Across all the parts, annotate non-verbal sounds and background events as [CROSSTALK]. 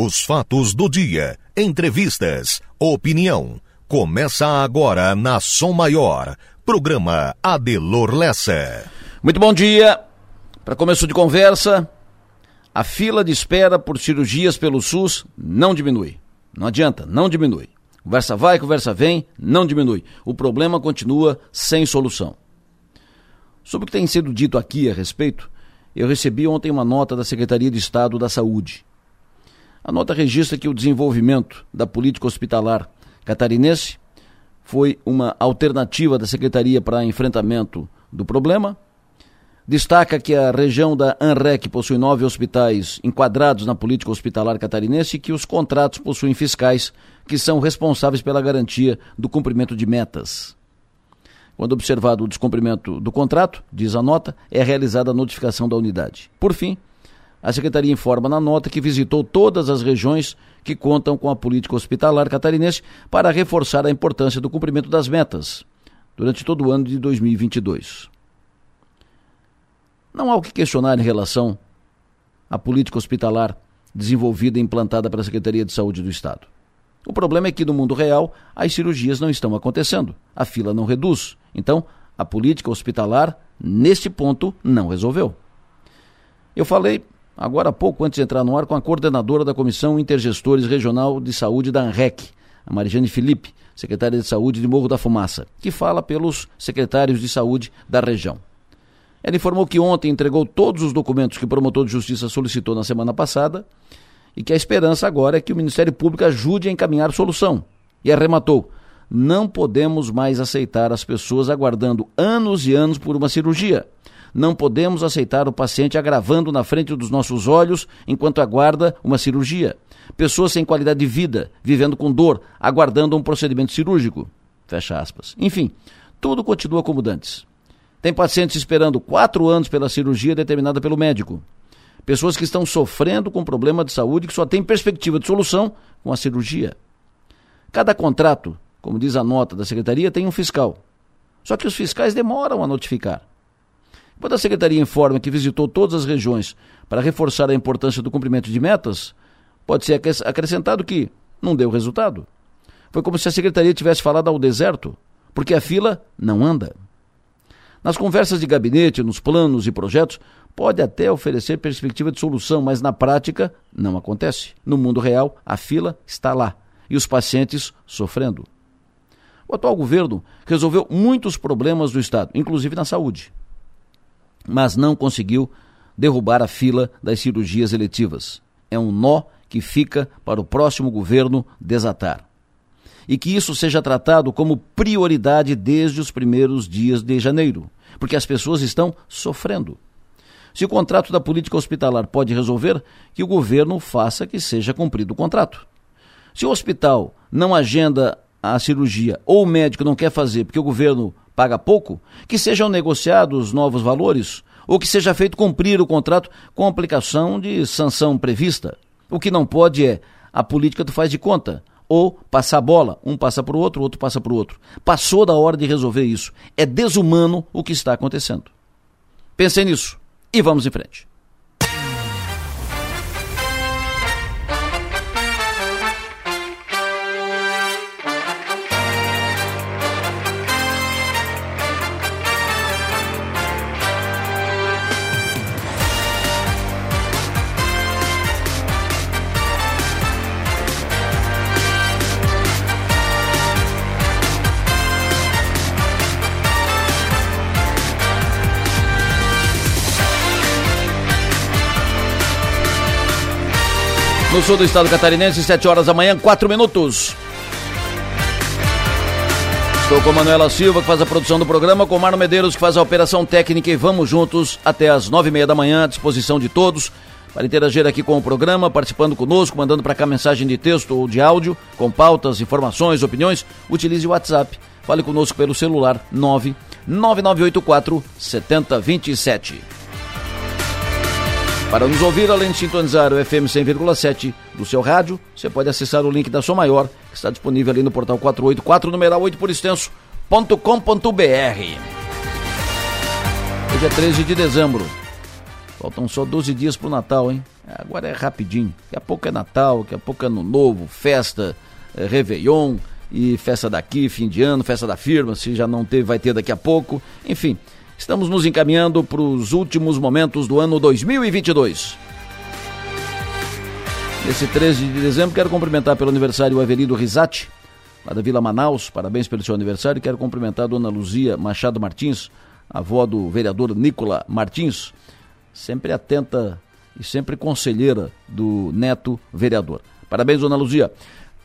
Os fatos do dia, entrevistas, opinião. Começa agora na Som Maior. Programa Adelor Lessa. Muito bom dia. Para começo de conversa, a fila de espera por cirurgias pelo SUS não diminui. Não adianta, não diminui. Conversa vai, conversa vem, não diminui. O problema continua sem solução. Sobre o que tem sido dito aqui a respeito, eu recebi ontem uma nota da Secretaria de Estado da Saúde. A nota registra que o desenvolvimento da política hospitalar catarinense foi uma alternativa da Secretaria para enfrentamento do problema. Destaca que a região da ANREC possui nove hospitais enquadrados na política hospitalar catarinense e que os contratos possuem fiscais que são responsáveis pela garantia do cumprimento de metas. Quando observado o descumprimento do contrato, diz a nota, é realizada a notificação da unidade. Por fim, a Secretaria informa na nota que visitou todas as regiões que contam com a política hospitalar catarinense para reforçar a importância do cumprimento das metas durante todo o ano de 2022. Não há o que questionar em relação à política hospitalar desenvolvida e implantada pela Secretaria de Saúde do Estado. O problema é que no mundo real as cirurgias não estão acontecendo, a fila não reduz. Então, a política hospitalar, neste ponto, não resolveu. Eu falei agora há pouco, antes de entrar no ar, com a coordenadora da Comissão Intergestores Regional de Saúde da ANREC, a Marijane Felipe, secretária de Saúde de Morro da Fumaça, que fala pelos secretários de saúde da região. Ela informou que ontem entregou todos os documentos que o promotor de justiça solicitou na semana passada e que a esperança agora é que o Ministério Público ajude a encaminhar solução. E arrematou: não podemos mais aceitar as pessoas aguardando anos e anos por uma cirurgia. Não podemos aceitar o paciente agravando na frente dos nossos olhos enquanto aguarda uma cirurgia. Pessoas sem qualidade de vida, vivendo com dor, aguardando um procedimento cirúrgico. Fecha aspas. Enfim, tudo continua como dantes. Tem pacientes esperando quatro anos pela cirurgia determinada pelo médico. Pessoas que estão sofrendo com problema de saúde que só tem perspectiva de solução com a cirurgia. Cada contrato como diz a nota da secretaria, tem um fiscal. Só que os fiscais demoram a notificar. Quando a secretaria informa que visitou todas as regiões para reforçar a importância do cumprimento de metas, pode ser acrescentado que não deu resultado. Foi como se a secretaria tivesse falado ao deserto, porque a fila não anda. Nas conversas de gabinete, nos planos e projetos, pode até oferecer perspectiva de solução, mas na prática não acontece. No mundo real, a fila está lá e os pacientes sofrendo. O atual governo resolveu muitos problemas do Estado, inclusive na saúde, mas não conseguiu derrubar a fila das cirurgias eletivas. É um nó que fica para o próximo governo desatar. E que isso seja tratado como prioridade desde os primeiros dias de janeiro, porque as pessoas estão sofrendo. Se o contrato da política hospitalar pode resolver, que o governo faça que seja cumprido o contrato. Se o hospital não agenda a cirurgia ou o médico não quer fazer porque o governo paga pouco, que sejam negociados novos valores ou que seja feito cumprir o contrato com aplicação de sanção prevista. O que não pode é a política do faz de conta ou passar a bola, um passa para o outro, outro passa para o outro. Passou da hora de resolver isso. É desumano o que está acontecendo. Pensem nisso e vamos em frente. No sul do estado catarinense, 7 horas da manhã, 4 minutos. Estou com Manuela Silva, que faz a produção do programa, com Marno Medeiros, que faz a operação técnica, e vamos juntos até as nove e meia da manhã, à disposição de todos, para interagir aqui com o programa, participando conosco, mandando para cá mensagem de texto ou de áudio, com pautas, informações, opiniões, utilize o WhatsApp. Fale conosco pelo celular 99984 7027. Para nos ouvir, além de sintonizar o FM 100,7 do seu rádio, você pode acessar o link da Som Maior, que está disponível ali no portal 484, numeral 8 por extenso.com.br. Hoje é 13 de dezembro. Faltam só 12 dias pro Natal, hein? Agora é rapidinho. Daqui a pouco é Natal, daqui a pouco é Ano Novo, festa, é Réveillon e festa daqui, fim de ano, festa da firma, se já não teve, vai ter daqui a pouco. Enfim, estamos nos encaminhando para os últimos momentos do ano 2022. Nesse 13 de dezembro, quero cumprimentar pelo aniversário o Avelino Risati, lá da Vila Manaus. Parabéns pelo seu aniversário. Quero cumprimentar a dona Luzia Machado Martins, avó do vereador Nicola Martins, sempre atenta e sempre conselheira do neto vereador. Parabéns, dona Luzia.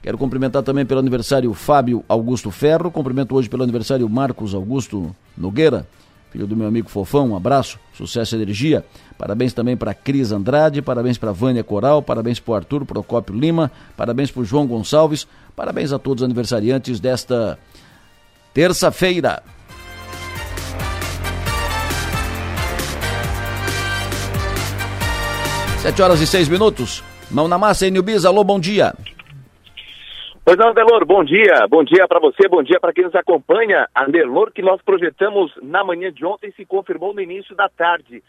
Quero cumprimentar também pelo aniversário Fábio Augusto Ferro. Cumprimento hoje pelo aniversário Marcos Augusto Nogueira, filho do meu amigo Fofão. Um abraço, sucesso e energia. Parabéns também para Cris Andrade, parabéns para Vânia Coral, parabéns para Arthur Procópio Lima, parabéns para João Gonçalves, parabéns a todos os aniversariantes desta terça-feira. Sete horas e seis minutos. Mão na massa, Enilbiz, alô, bom dia. Pois não, Adelor, bom dia. Bom dia para você, bom dia para quem nos acompanha. Adelor, que nós projetamos na manhã de ontem, se confirmou no início da tarde.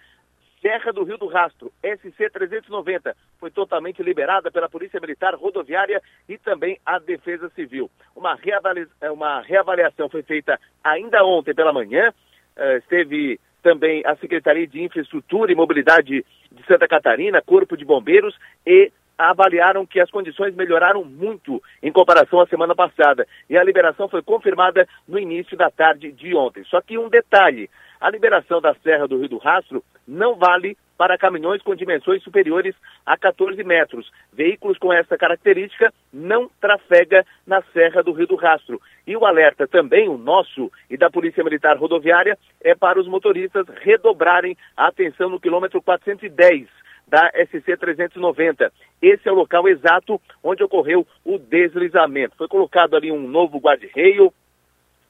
Serra do Rio do Rastro, SC 390, foi totalmente liberada pela Polícia Militar Rodoviária e também a Defesa Civil. Uma, reavalia... uma reavaliação foi feita ainda ontem pela manhã. Uh, esteve também a Secretaria de Infraestrutura e Mobilidade de Santa Catarina, Corpo de Bombeiros e avaliaram que as condições melhoraram muito em comparação à semana passada. E a liberação foi confirmada no início da tarde de ontem. Só que um detalhe: a liberação da Serra do Rio do Rastro não vale para caminhões com dimensões superiores a 14 metros. Veículos com essa característica não trafega na Serra do Rio do Rastro. E o alerta também, o nosso e da Polícia Militar Rodoviária, é para os motoristas redobrarem a atenção no quilômetro 410 da SC 390. Esse é o local exato onde ocorreu o deslizamento. Foi colocado ali um novo guarda-reio,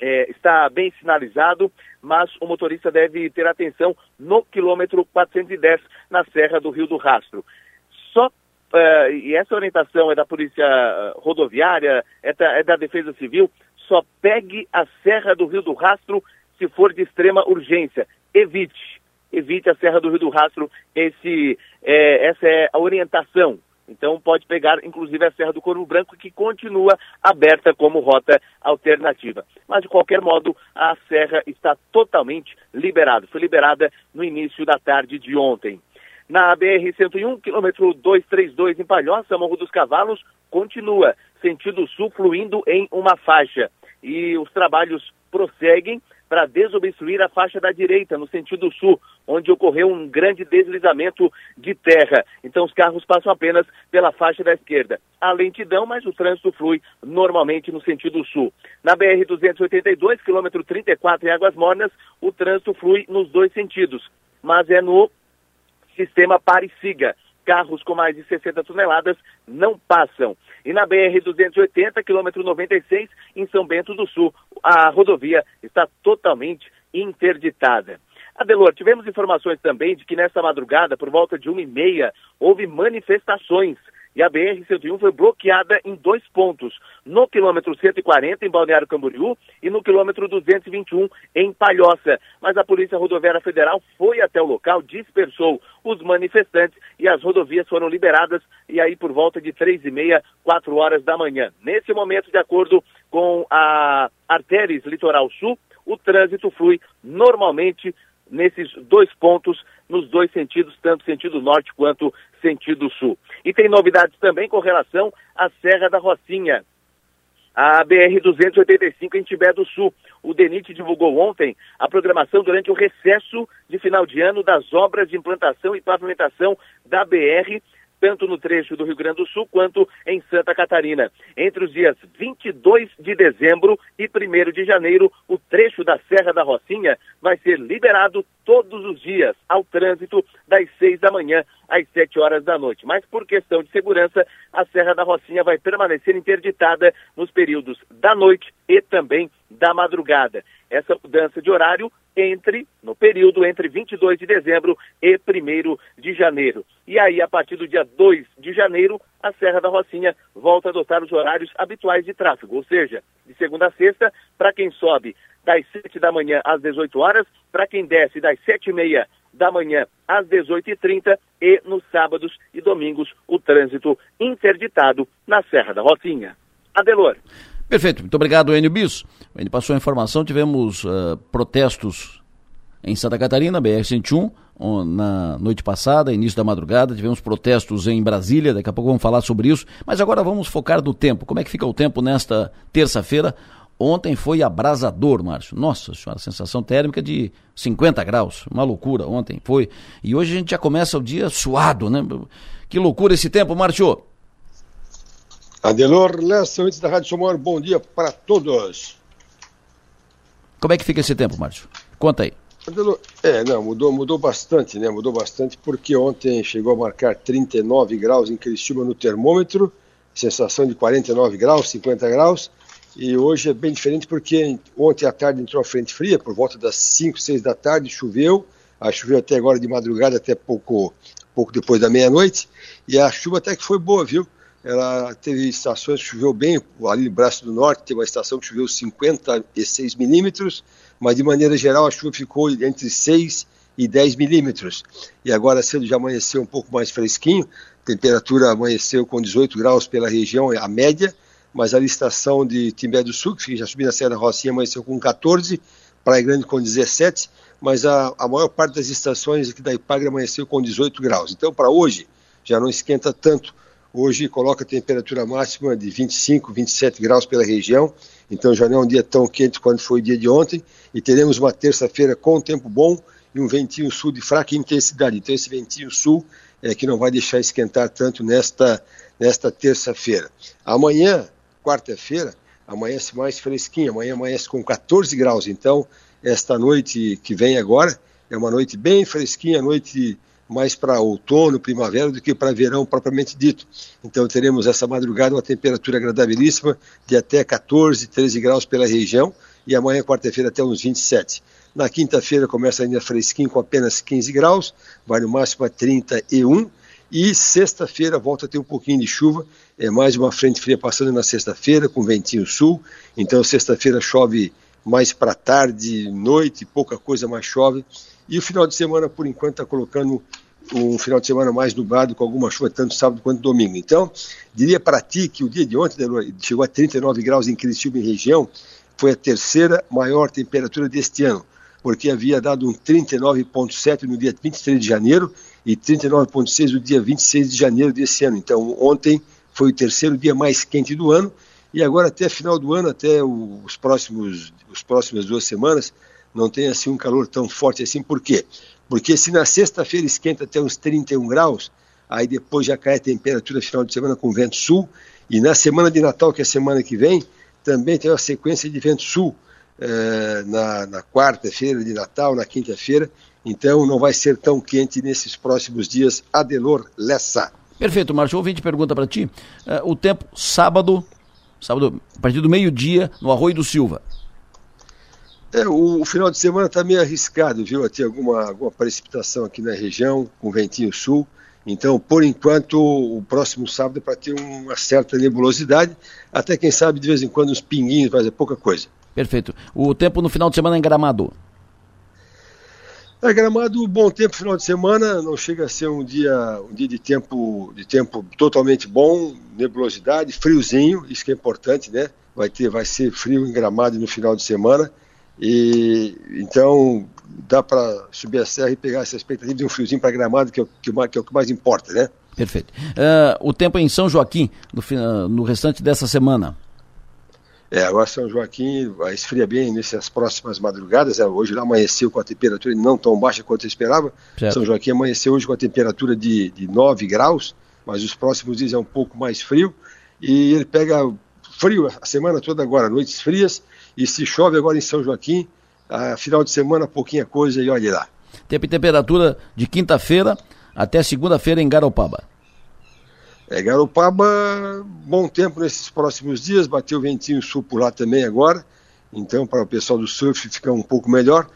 é, está bem sinalizado, mas o motorista deve ter atenção no quilômetro 410, na Serra do Rio do Rastro. Só, uh, e essa orientação é da Polícia Rodoviária, é da, é da Defesa Civil, só pegue a Serra do Rio do Rastro se for de extrema urgência. Evite, evite a Serra do Rio do Rastro, esse, é, essa é a orientação então pode pegar, inclusive, a Serra do Corvo Branco, que continua aberta como rota alternativa. Mas, de qualquer modo, a serra está totalmente liberada. Foi liberada no início da tarde de ontem. Na BR-101, quilômetro 232 em Palhoça, Morro dos Cavalos, continua sentido sul fluindo em uma faixa. E os trabalhos prosseguem para desobstruir a faixa da direita, no sentido sul, onde ocorreu um grande deslizamento de terra. Então os carros passam apenas pela faixa da esquerda. Há lentidão, mas o trânsito flui normalmente no sentido sul. Na BR-282, quilômetro 34 em Águas Mornas, o trânsito flui nos dois sentidos, mas é no sistema pare-siga carros com mais de 60 toneladas não passam. E na BR-280, quilômetro 96, em São Bento do Sul, a rodovia está totalmente interditada. Adelor, tivemos informações também de que nessa madrugada, por volta de uma e meia, houve manifestações e a BR-101 foi bloqueada em dois pontos, no quilômetro 140 em Balneário Camboriú e no quilômetro 221 em Palhoça. Mas a Polícia Rodoviária Federal foi até o local, dispersou os manifestantes e as rodovias foram liberadas e aí por volta de três e meia, quatro horas da manhã. Nesse momento, de acordo com a Artéries Litoral Sul, o trânsito flui normalmente nesses dois pontos, nos dois sentidos, tanto sentido norte quanto sentido sul. E tem novidades também com relação à Serra da Rocinha. A BR-285 em Tibé do Sul. O DENIT divulgou ontem a programação durante o recesso de final de ano das obras de implantação e pavimentação da BR tanto no trecho do Rio Grande do Sul quanto em Santa Catarina. Entre os dias 22 de dezembro e 1 de janeiro, o trecho da Serra da Rocinha vai ser liberado todos os dias ao trânsito das 6 da manhã às 7 horas da noite. Mas por questão de segurança, a Serra da Rocinha vai permanecer interditada nos períodos da noite e também da madrugada. Essa mudança de horário entre, no período entre 22 de dezembro e 1 de janeiro. E aí, a partir do dia 2 de janeiro, a Serra da Rocinha volta a adotar os horários habituais de tráfego, ou seja, de segunda a sexta, para quem sobe das 7 da manhã às 18 horas, para quem desce das 7 e meia da manhã às 18h30 e nos sábados e domingos o trânsito interditado na Serra da Rocinha. Adelor. Perfeito, muito obrigado, Enio Bis. Enio passou a informação, tivemos uh, protestos em Santa Catarina, BR-101, na noite passada, início da madrugada, tivemos protestos em Brasília, daqui a pouco vamos falar sobre isso, mas agora vamos focar no tempo. Como é que fica o tempo nesta terça-feira? Ontem foi abrasador, Márcio. Nossa senhora, sensação térmica de 50 graus. Uma loucura ontem foi. E hoje a gente já começa o dia suado, né? Que loucura esse tempo, Márcio. Adelor Lessa, antes da Rádio Somor, bom dia para todos. Como é que fica esse tempo, Márcio? Conta aí. Adelor, é, não, mudou, mudou bastante, né? Mudou bastante porque ontem chegou a marcar 39 graus em Criciúma no termômetro, sensação de 49 graus, 50 graus. E hoje é bem diferente porque ontem à tarde entrou a frente fria, por volta das 5, 6 da tarde, choveu. A choveu até agora de madrugada, até pouco, pouco depois da meia-noite. E a chuva até que foi boa, viu? Ela teve estações que choveu bem, ali no Braço do Norte teve uma estação que choveu 56 milímetros, mas de maneira geral a chuva ficou entre 6 e 10 milímetros. E agora cedo já amanheceu um pouco mais fresquinho, temperatura amanheceu com 18 graus pela região, a média, mas a estação de Timbé do Sul, que já subiu na Serra Rocinha, amanheceu com 14, Praia Grande com 17, mas a, a maior parte das estações aqui da Ipagre amanheceu com 18 graus. Então, para hoje, já não esquenta tanto. Hoje coloca temperatura máxima de 25, 27 graus pela região, então já não é um dia tão quente quanto foi o dia de ontem, e teremos uma terça-feira com tempo bom e um ventinho sul de fraca intensidade. Então, esse ventinho sul é que não vai deixar esquentar tanto nesta, nesta terça-feira. Amanhã, quarta-feira, amanhece mais fresquinho, amanhã amanhece com 14 graus, então esta noite que vem agora é uma noite bem fresquinha, noite mais para outono, primavera do que para verão propriamente dito. Então teremos essa madrugada uma temperatura agradabilíssima de até 14, 13 graus pela região e amanhã, quarta-feira, até uns 27. Na quinta-feira começa ainda fresquinho com apenas 15 graus, vai no máximo a 31 e sexta-feira volta a ter um pouquinho de chuva, é mais uma frente fria passando na sexta-feira, com ventinho sul. Então, sexta-feira chove mais para tarde, noite, pouca coisa mais chove. E o final de semana, por enquanto, está colocando um final de semana mais nublado, com alguma chuva, tanto sábado quanto domingo. Então, diria para ti que o dia de ontem chegou a 39 graus em Criciúma e região, foi a terceira maior temperatura deste ano, porque havia dado um 39,7 no dia 23 de janeiro e 39,6 no dia 26 de janeiro desse ano. Então, ontem foi o terceiro dia mais quente do ano e agora até final do ano, até os próximos, os próximas duas semanas, não tem assim um calor tão forte assim. Por quê? Porque se na sexta-feira esquenta até uns 31 graus, aí depois já cai a temperatura final de semana com vento sul, e na semana de Natal, que é a semana que vem, também tem uma sequência de vento sul eh, na, na quarta-feira de Natal, na quinta-feira, então não vai ser tão quente nesses próximos dias. Adelor Lessa. Perfeito, Márcio. Ouvinte pergunta para ti. Uh, o tempo sábado, sábado, a partir do meio-dia, no Arroio do Silva. É, o, o, final de semana está meio arriscado, viu? A ter alguma, alguma precipitação aqui na região, com ventinho sul. Então, por enquanto, o próximo sábado é para ter uma certa nebulosidade, até quem sabe de vez em quando uns pinguinhos, mas é pouca coisa. Perfeito. O tempo no final de semana é em Gramado? É, Gramado, bom tempo final de semana, não chega a ser um dia, um dia de tempo, de tempo totalmente bom, nebulosidade, friozinho, isso que é importante, né? Vai ter, vai ser frio em Gramado no final de semana. E então dá para subir a serra e pegar essa expectativa de um friozinho para Gramado, que é, o, que, é o que mais importa, né? Perfeito. Uh, o tempo em São Joaquim, no, no restante dessa semana. É, agora São Joaquim vai esfriar bem nessas próximas madrugadas. É, hoje lá amanheceu com a temperatura não tão baixa quanto eu esperava. Certo. São Joaquim amanheceu hoje com a temperatura de, de 9 graus, mas os próximos dias é um pouco mais frio. E ele pega frio a semana toda agora, noites frias. E se chove agora em São Joaquim, a final de semana pouquinha coisa e olhe lá. Tempo e temperatura de quinta-feira até segunda-feira em Garopaba. É, Garopaba, bom tempo nesses próximos dias, bateu ventinho sul por lá também agora, então para o pessoal do surf ficar um pouco melhor.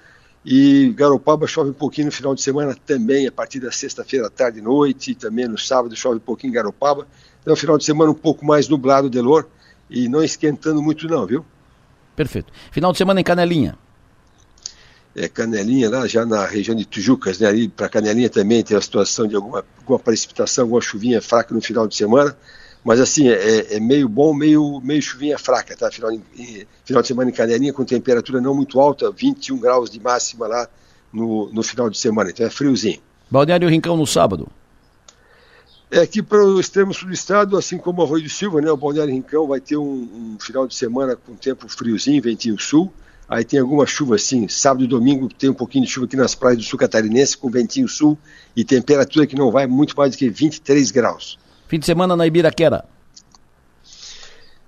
E Garopaba chove um pouquinho no final de semana também, a partir da sexta-feira, tarde e noite, e também no sábado chove um pouquinho em Garopaba. Então, final de semana um pouco mais nublado, Delor, e não esquentando muito não, viu? Perfeito. Final de semana em Canelinha. É, Canelinha, lá já na região de Tujucas, né, ali para Canelinha também tem a situação de alguma, alguma precipitação, alguma chuvinha fraca no final de semana, mas assim, é, é meio bom, meio, meio chuvinha fraca, tá? Final, final de semana em Canelinha com temperatura não muito alta, 21 graus de máxima lá no, no final de semana, então é friozinho. Balneário Rincão no sábado. É aqui para o extremo sul do estado, assim como Arroio do Silva, né, o Balneário Rincão vai ter um, um, final de semana com tempo friozinho, ventinho sul. Aí tem alguma chuva assim, sábado e domingo tem um pouquinho de chuva aqui nas praias do sul catarinense com ventinho sul e temperatura que não vai muito mais do que 23 graus. Fim de semana na Ibiraquera.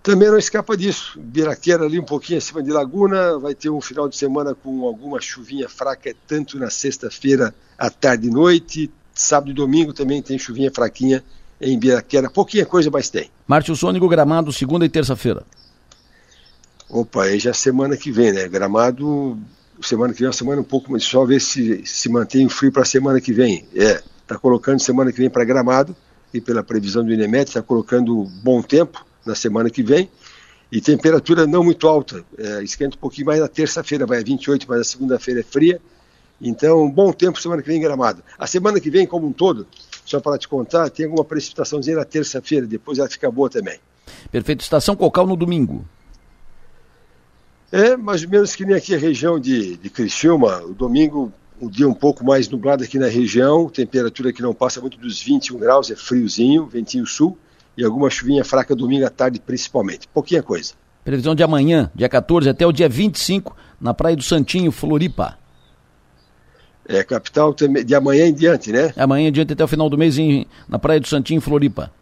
Também não escapa disso. Ibiraquera ali um pouquinho acima de Laguna, vai ter um final de semana com alguma chuvinha fraca, tanto na sexta-feira à tarde e noite, Sábado e domingo também tem chuvinha fraquinha em Biraquera. Pouquinha coisa, mas tem. Márcio Sônico, Gramado, segunda e terça-feira. Opa, aí já semana que vem, né? Gramado, semana que vem é uma semana um pouco mais. Só ver se se mantém frio para semana que vem. É, tá colocando semana que vem para Gramado e pela previsão do INEMET, está colocando bom tempo na semana que vem e temperatura não muito alta. É, esquenta um pouquinho mais na terça-feira, vai a 28, mas a segunda-feira é fria então, bom tempo semana que vem em Gramado. A semana que vem, como um todo, só para te contar, tem alguma precipitaçãozinha na terça-feira, depois ela fica boa também. Perfeito. Estação Cocal no domingo. É, mais ou menos que nem aqui a região de, de Criciúma. O domingo, um dia um pouco mais nublado aqui na região, temperatura que não passa muito dos 21 graus, é friozinho, ventinho sul, e alguma chuvinha fraca domingo à tarde principalmente. Pouquinha coisa. Previsão de amanhã, dia 14 até o dia 25, na Praia do Santinho, Floripa. É, capital de amanhã em diante, né? Amanhã em diante até o final do mês em, na Praia do Santinho, Floripa.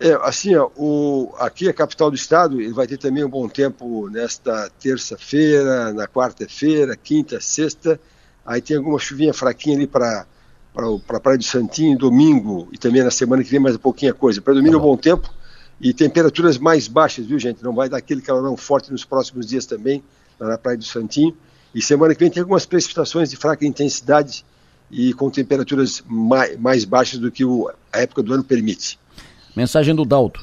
É, assim, ó, o, aqui é a capital do estado, ele vai ter também um bom tempo nesta terça-feira, na quarta-feira, quinta, sexta. Aí tem alguma chuvinha fraquinha ali para para a Praia do Santinho, domingo e também na semana que vem mais um pouquinho coisa. Para domingo é bom tempo e temperaturas mais baixas, viu, gente? Não vai dar aquele calorão forte nos próximos dias também, lá na Praia do Santinho. E semana que vem tem algumas precipitações de fraca intensidade e com temperaturas mais, mais baixas do que o, a época do ano permite. Mensagem do Dalto.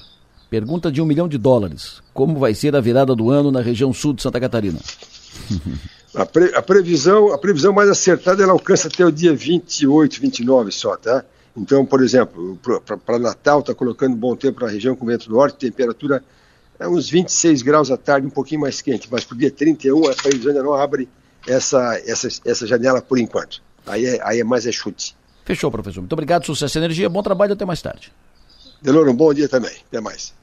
Pergunta de um milhão de dólares. Como vai ser a virada do ano na região sul de Santa Catarina? [LAUGHS] A, pre, a, previsão, a previsão mais acertada ela alcança até o dia 28, 29 só, tá? Então, por exemplo, para Natal está colocando bom tempo na região com vento norte, temperatura é uns 26 graus à tarde, um pouquinho mais quente, mas para o dia 31 a previsão ainda não abre essa, essa, essa janela por enquanto. Aí é, aí é mais é chute. Fechou, professor. Muito obrigado, sucesso e energia, bom trabalho até mais tarde. Deloro, um bom dia também. Até mais.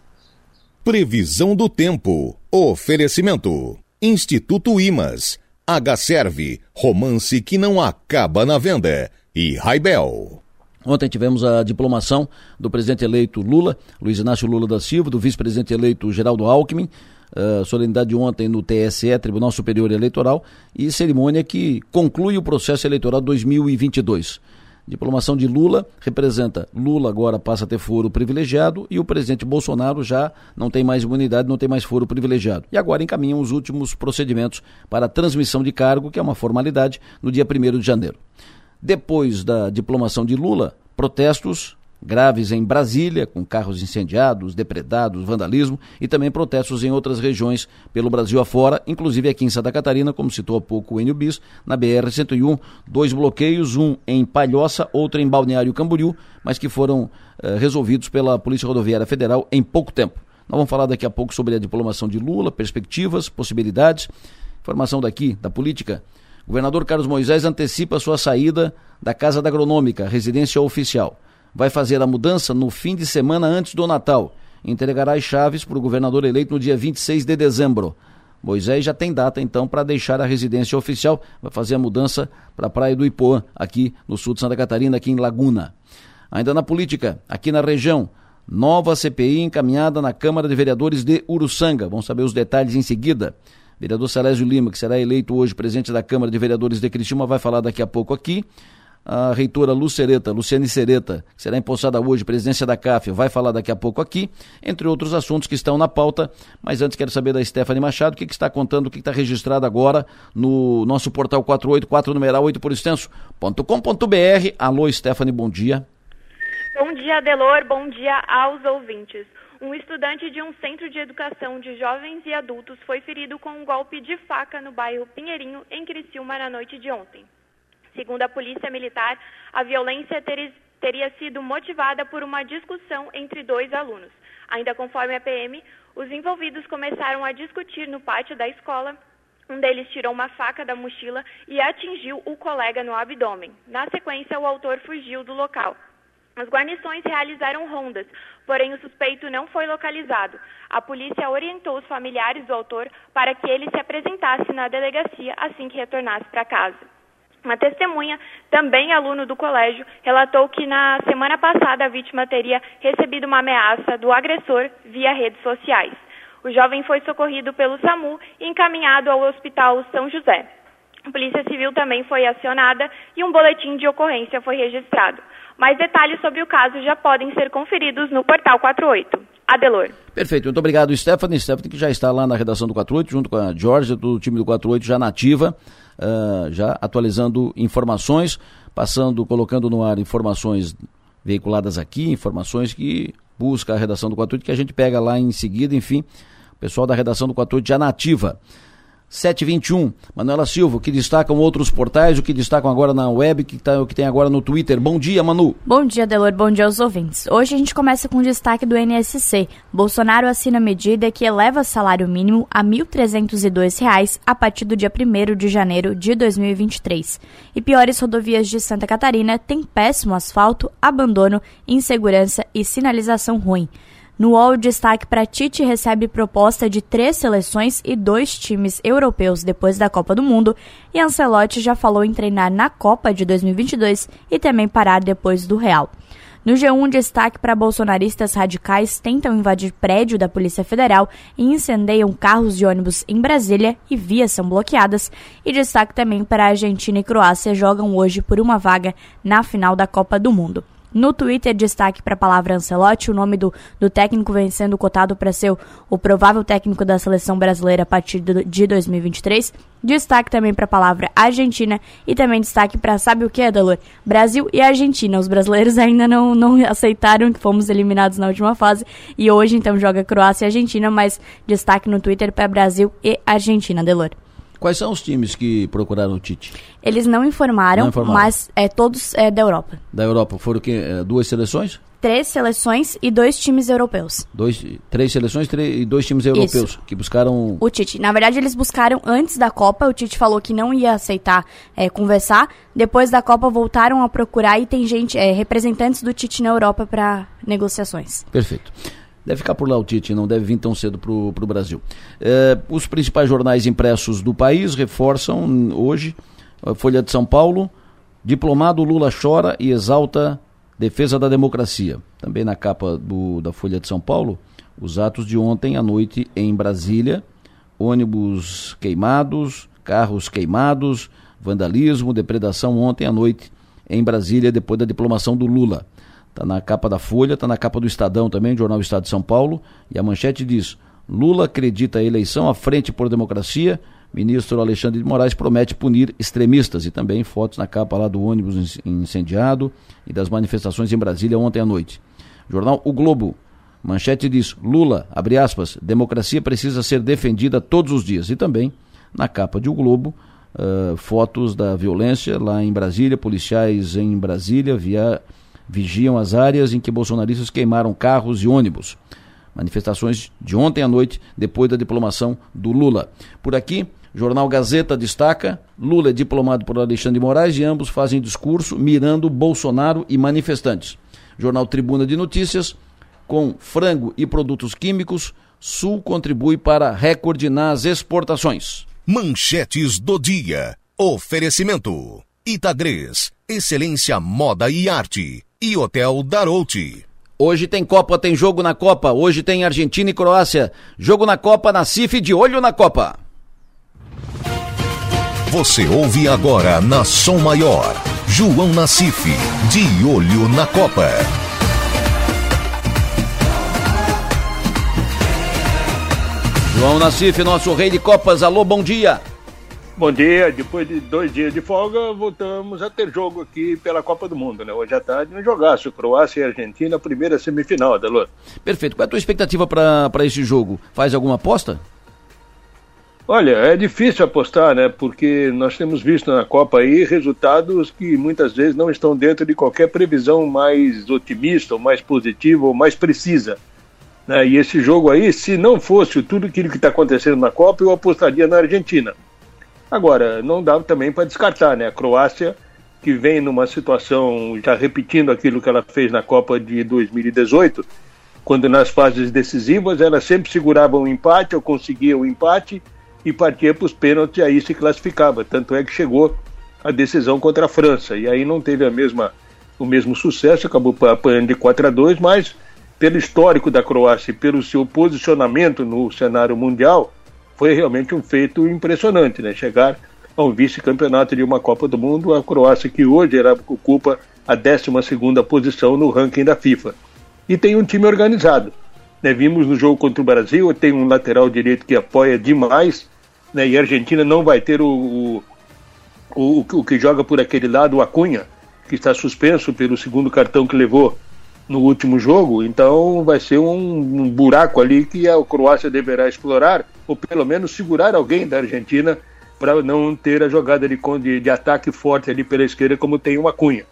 Previsão do tempo. Oferecimento. Instituto Imas. H-Serve. Romance que não acaba na venda. E Raibel. Ontem tivemos a diplomação do presidente eleito Lula, Luiz Inácio Lula da Silva, do vice-presidente eleito Geraldo Alckmin, uh, solenidade ontem no TSE, Tribunal Superior Eleitoral, e cerimônia que conclui o processo eleitoral 2022. Diplomação de Lula representa Lula agora passa a ter foro privilegiado e o presidente Bolsonaro já não tem mais imunidade, não tem mais foro privilegiado. E agora encaminham os últimos procedimentos para a transmissão de cargo, que é uma formalidade, no dia 1 de janeiro. Depois da diplomação de Lula, protestos graves em Brasília, com carros incendiados, depredados, vandalismo e também protestos em outras regiões pelo Brasil afora, inclusive aqui em Santa Catarina, como citou há pouco o Enio Bis, na BR-101, dois bloqueios, um em Palhoça, outro em Balneário Camboriú, mas que foram eh, resolvidos pela Polícia Rodoviária Federal em pouco tempo. Nós vamos falar daqui a pouco sobre a diplomação de Lula, perspectivas, possibilidades. Informação daqui, da política. Governador Carlos Moisés antecipa sua saída da Casa da Agronômica, residência oficial vai fazer a mudança no fim de semana antes do Natal. Entregará as chaves para o governador eleito no dia 26 de dezembro. Moisés já tem data então para deixar a residência oficial, vai fazer a mudança para a Praia do Ipoã, aqui no sul de Santa Catarina, aqui em Laguna. Ainda na política, aqui na região, nova CPI encaminhada na Câmara de Vereadores de Uruçanga. Vamos saber os detalhes em seguida. Vereador Salésio Lima, que será eleito hoje presidente da Câmara de Vereadores de Criciúma, vai falar daqui a pouco aqui a reitora Lucereta, Luciane Sereta, que será empossada hoje, presidência da CAF, vai falar daqui a pouco aqui, entre outros assuntos que estão na pauta. Mas antes quero saber da Stephanie Machado, o que, que está contando, o que está registrado agora no nosso portal 484, numeral 8 por extenso.com.br. Alô, Stephanie, bom dia. Bom dia, Delor. Bom dia aos ouvintes. Um estudante de um centro de educação de jovens e adultos foi ferido com um golpe de faca no bairro Pinheirinho, em Criciúma, na noite de ontem. Segundo a Polícia Militar, a violência ter, teria sido motivada por uma discussão entre dois alunos. Ainda conforme a PM, os envolvidos começaram a discutir no pátio da escola. Um deles tirou uma faca da mochila e atingiu o colega no abdômen. Na sequência, o autor fugiu do local. As guarnições realizaram rondas, porém o suspeito não foi localizado. A polícia orientou os familiares do autor para que ele se apresentasse na delegacia assim que retornasse para casa. Uma testemunha, também aluno do colégio, relatou que na semana passada a vítima teria recebido uma ameaça do agressor via redes sociais. O jovem foi socorrido pelo SAMU e encaminhado ao Hospital São José. A Polícia Civil também foi acionada e um boletim de ocorrência foi registrado. Mais detalhes sobre o caso já podem ser conferidos no portal 48. Adelor. Perfeito, muito obrigado, Stephanie. Stephanie que já está lá na redação do 48, junto com a Georgia, do time do 48, já nativa, uh, já atualizando informações, passando, colocando no ar informações veiculadas aqui, informações que busca a redação do 48, que a gente pega lá em seguida, enfim, o pessoal da redação do 48 já nativa. 721. Manuela Silva, que destacam outros portais, o que destacam agora na web, que tá, o que tem agora no Twitter. Bom dia, Manu. Bom dia, Delor. Bom dia aos ouvintes. Hoje a gente começa com o destaque do NSC. Bolsonaro assina medida que eleva salário mínimo a R$ 1.302 a partir do dia 1 de janeiro de 2023. E piores rodovias de Santa Catarina têm péssimo asfalto, abandono, insegurança e sinalização ruim. No UOL, destaque para Tite recebe proposta de três seleções e dois times europeus depois da Copa do Mundo, e Ancelotti já falou em treinar na Copa de 2022 e também parar depois do Real. No G1, destaque para bolsonaristas radicais tentam invadir prédio da Polícia Federal e incendeiam carros de ônibus em Brasília e vias são bloqueadas. E destaque também para Argentina e Croácia jogam hoje por uma vaga na final da Copa do Mundo. No Twitter, destaque para a palavra Ancelotti, o nome do, do técnico vem sendo cotado para ser o, o, provável técnico da seleção brasileira a partir do, de 2023. Destaque também para a palavra Argentina e também destaque para, sabe o que, Adalor? Brasil e Argentina. Os brasileiros ainda não, não aceitaram que fomos eliminados na última fase e hoje então joga Croácia e Argentina, mas destaque no Twitter para Brasil e Argentina, Adelor. Quais são os times que procuraram o Tite? Eles não informaram, não informaram. mas é, todos é, da Europa. Da Europa. Foram que, é, duas seleções? Três seleções e dois times europeus. Dois, três seleções três, e dois times europeus Isso. que buscaram. O Tite. Na verdade, eles buscaram antes da Copa. O Tite falou que não ia aceitar é, conversar. Depois da Copa, voltaram a procurar e tem gente, é, representantes do Tite na Europa para negociações. Perfeito. Deve ficar por lá o Tite, não deve vir tão cedo para o Brasil. É, os principais jornais impressos do país reforçam hoje, a Folha de São Paulo, diplomado Lula chora e exalta defesa da democracia. Também na capa do, da Folha de São Paulo, os atos de ontem à noite em Brasília, ônibus queimados, carros queimados, vandalismo, depredação ontem à noite em Brasília, depois da diplomação do Lula. Está na capa da Folha, está na capa do Estadão também, Jornal Estado de São Paulo. E a manchete diz: Lula acredita a eleição à frente por democracia. Ministro Alexandre de Moraes promete punir extremistas. E também fotos na capa lá do ônibus incendiado e das manifestações em Brasília ontem à noite. Jornal O Globo. Manchete diz: Lula, abre aspas, democracia precisa ser defendida todos os dias. E também, na capa de O Globo, uh, fotos da violência lá em Brasília, policiais em Brasília, via vigiam as áreas em que bolsonaristas queimaram carros e ônibus. Manifestações de ontem à noite, depois da diplomação do Lula. Por aqui, Jornal Gazeta destaca: Lula é diplomado por Alexandre de Moraes e ambos fazem discurso mirando Bolsonaro e manifestantes. Jornal Tribuna de Notícias: com frango e produtos químicos, Sul contribui para recorde nas exportações. Manchetes do dia. Oferecimento: Itagres, Excelência Moda e Arte e Hotel Darouti. Hoje tem Copa, tem jogo na Copa. Hoje tem Argentina e Croácia. Jogo na Copa, na CIF, de olho na Copa. Você ouve agora na Som Maior. João Nassif, de olho na Copa. João Nassif, nosso rei de Copas. Alô, bom dia. Bom dia, depois de dois dias de folga, voltamos a ter jogo aqui pela Copa do Mundo, né? Hoje à tarde um jogaço, Croácia e Argentina, primeira semifinal, Adelor. Perfeito. Qual é a tua expectativa para esse jogo? Faz alguma aposta? Olha, é difícil apostar, né? Porque nós temos visto na Copa aí resultados que muitas vezes não estão dentro de qualquer previsão mais otimista, ou mais positiva, ou mais precisa. Né? E esse jogo aí, se não fosse tudo aquilo que está acontecendo na Copa, eu apostaria na Argentina. Agora, não dá também para descartar, né? A Croácia, que vem numa situação, já repetindo aquilo que ela fez na Copa de 2018, quando nas fases decisivas ela sempre segurava um empate ou conseguia o um empate e partia para os pênaltis e aí se classificava. Tanto é que chegou a decisão contra a França. E aí não teve a mesma, o mesmo sucesso, acabou apanhando de 4 a 2 mas pelo histórico da Croácia e pelo seu posicionamento no cenário mundial, foi realmente um feito impressionante, né? Chegar ao vice-campeonato de uma Copa do Mundo, a Croácia que hoje era, ocupa a 12 posição no ranking da FIFA. E tem um time organizado. Né? Vimos no jogo contra o Brasil, tem um lateral direito que apoia demais, né? e a Argentina não vai ter o, o, o, o que joga por aquele lado, o Acunha, que está suspenso pelo segundo cartão que levou no último jogo, então vai ser um, um, buraco ali que a Croácia deverá explorar, ou pelo menos segurar alguém da Argentina para não ter a jogada de, de, de, ataque forte ali pela esquerda, como tem uma cunha.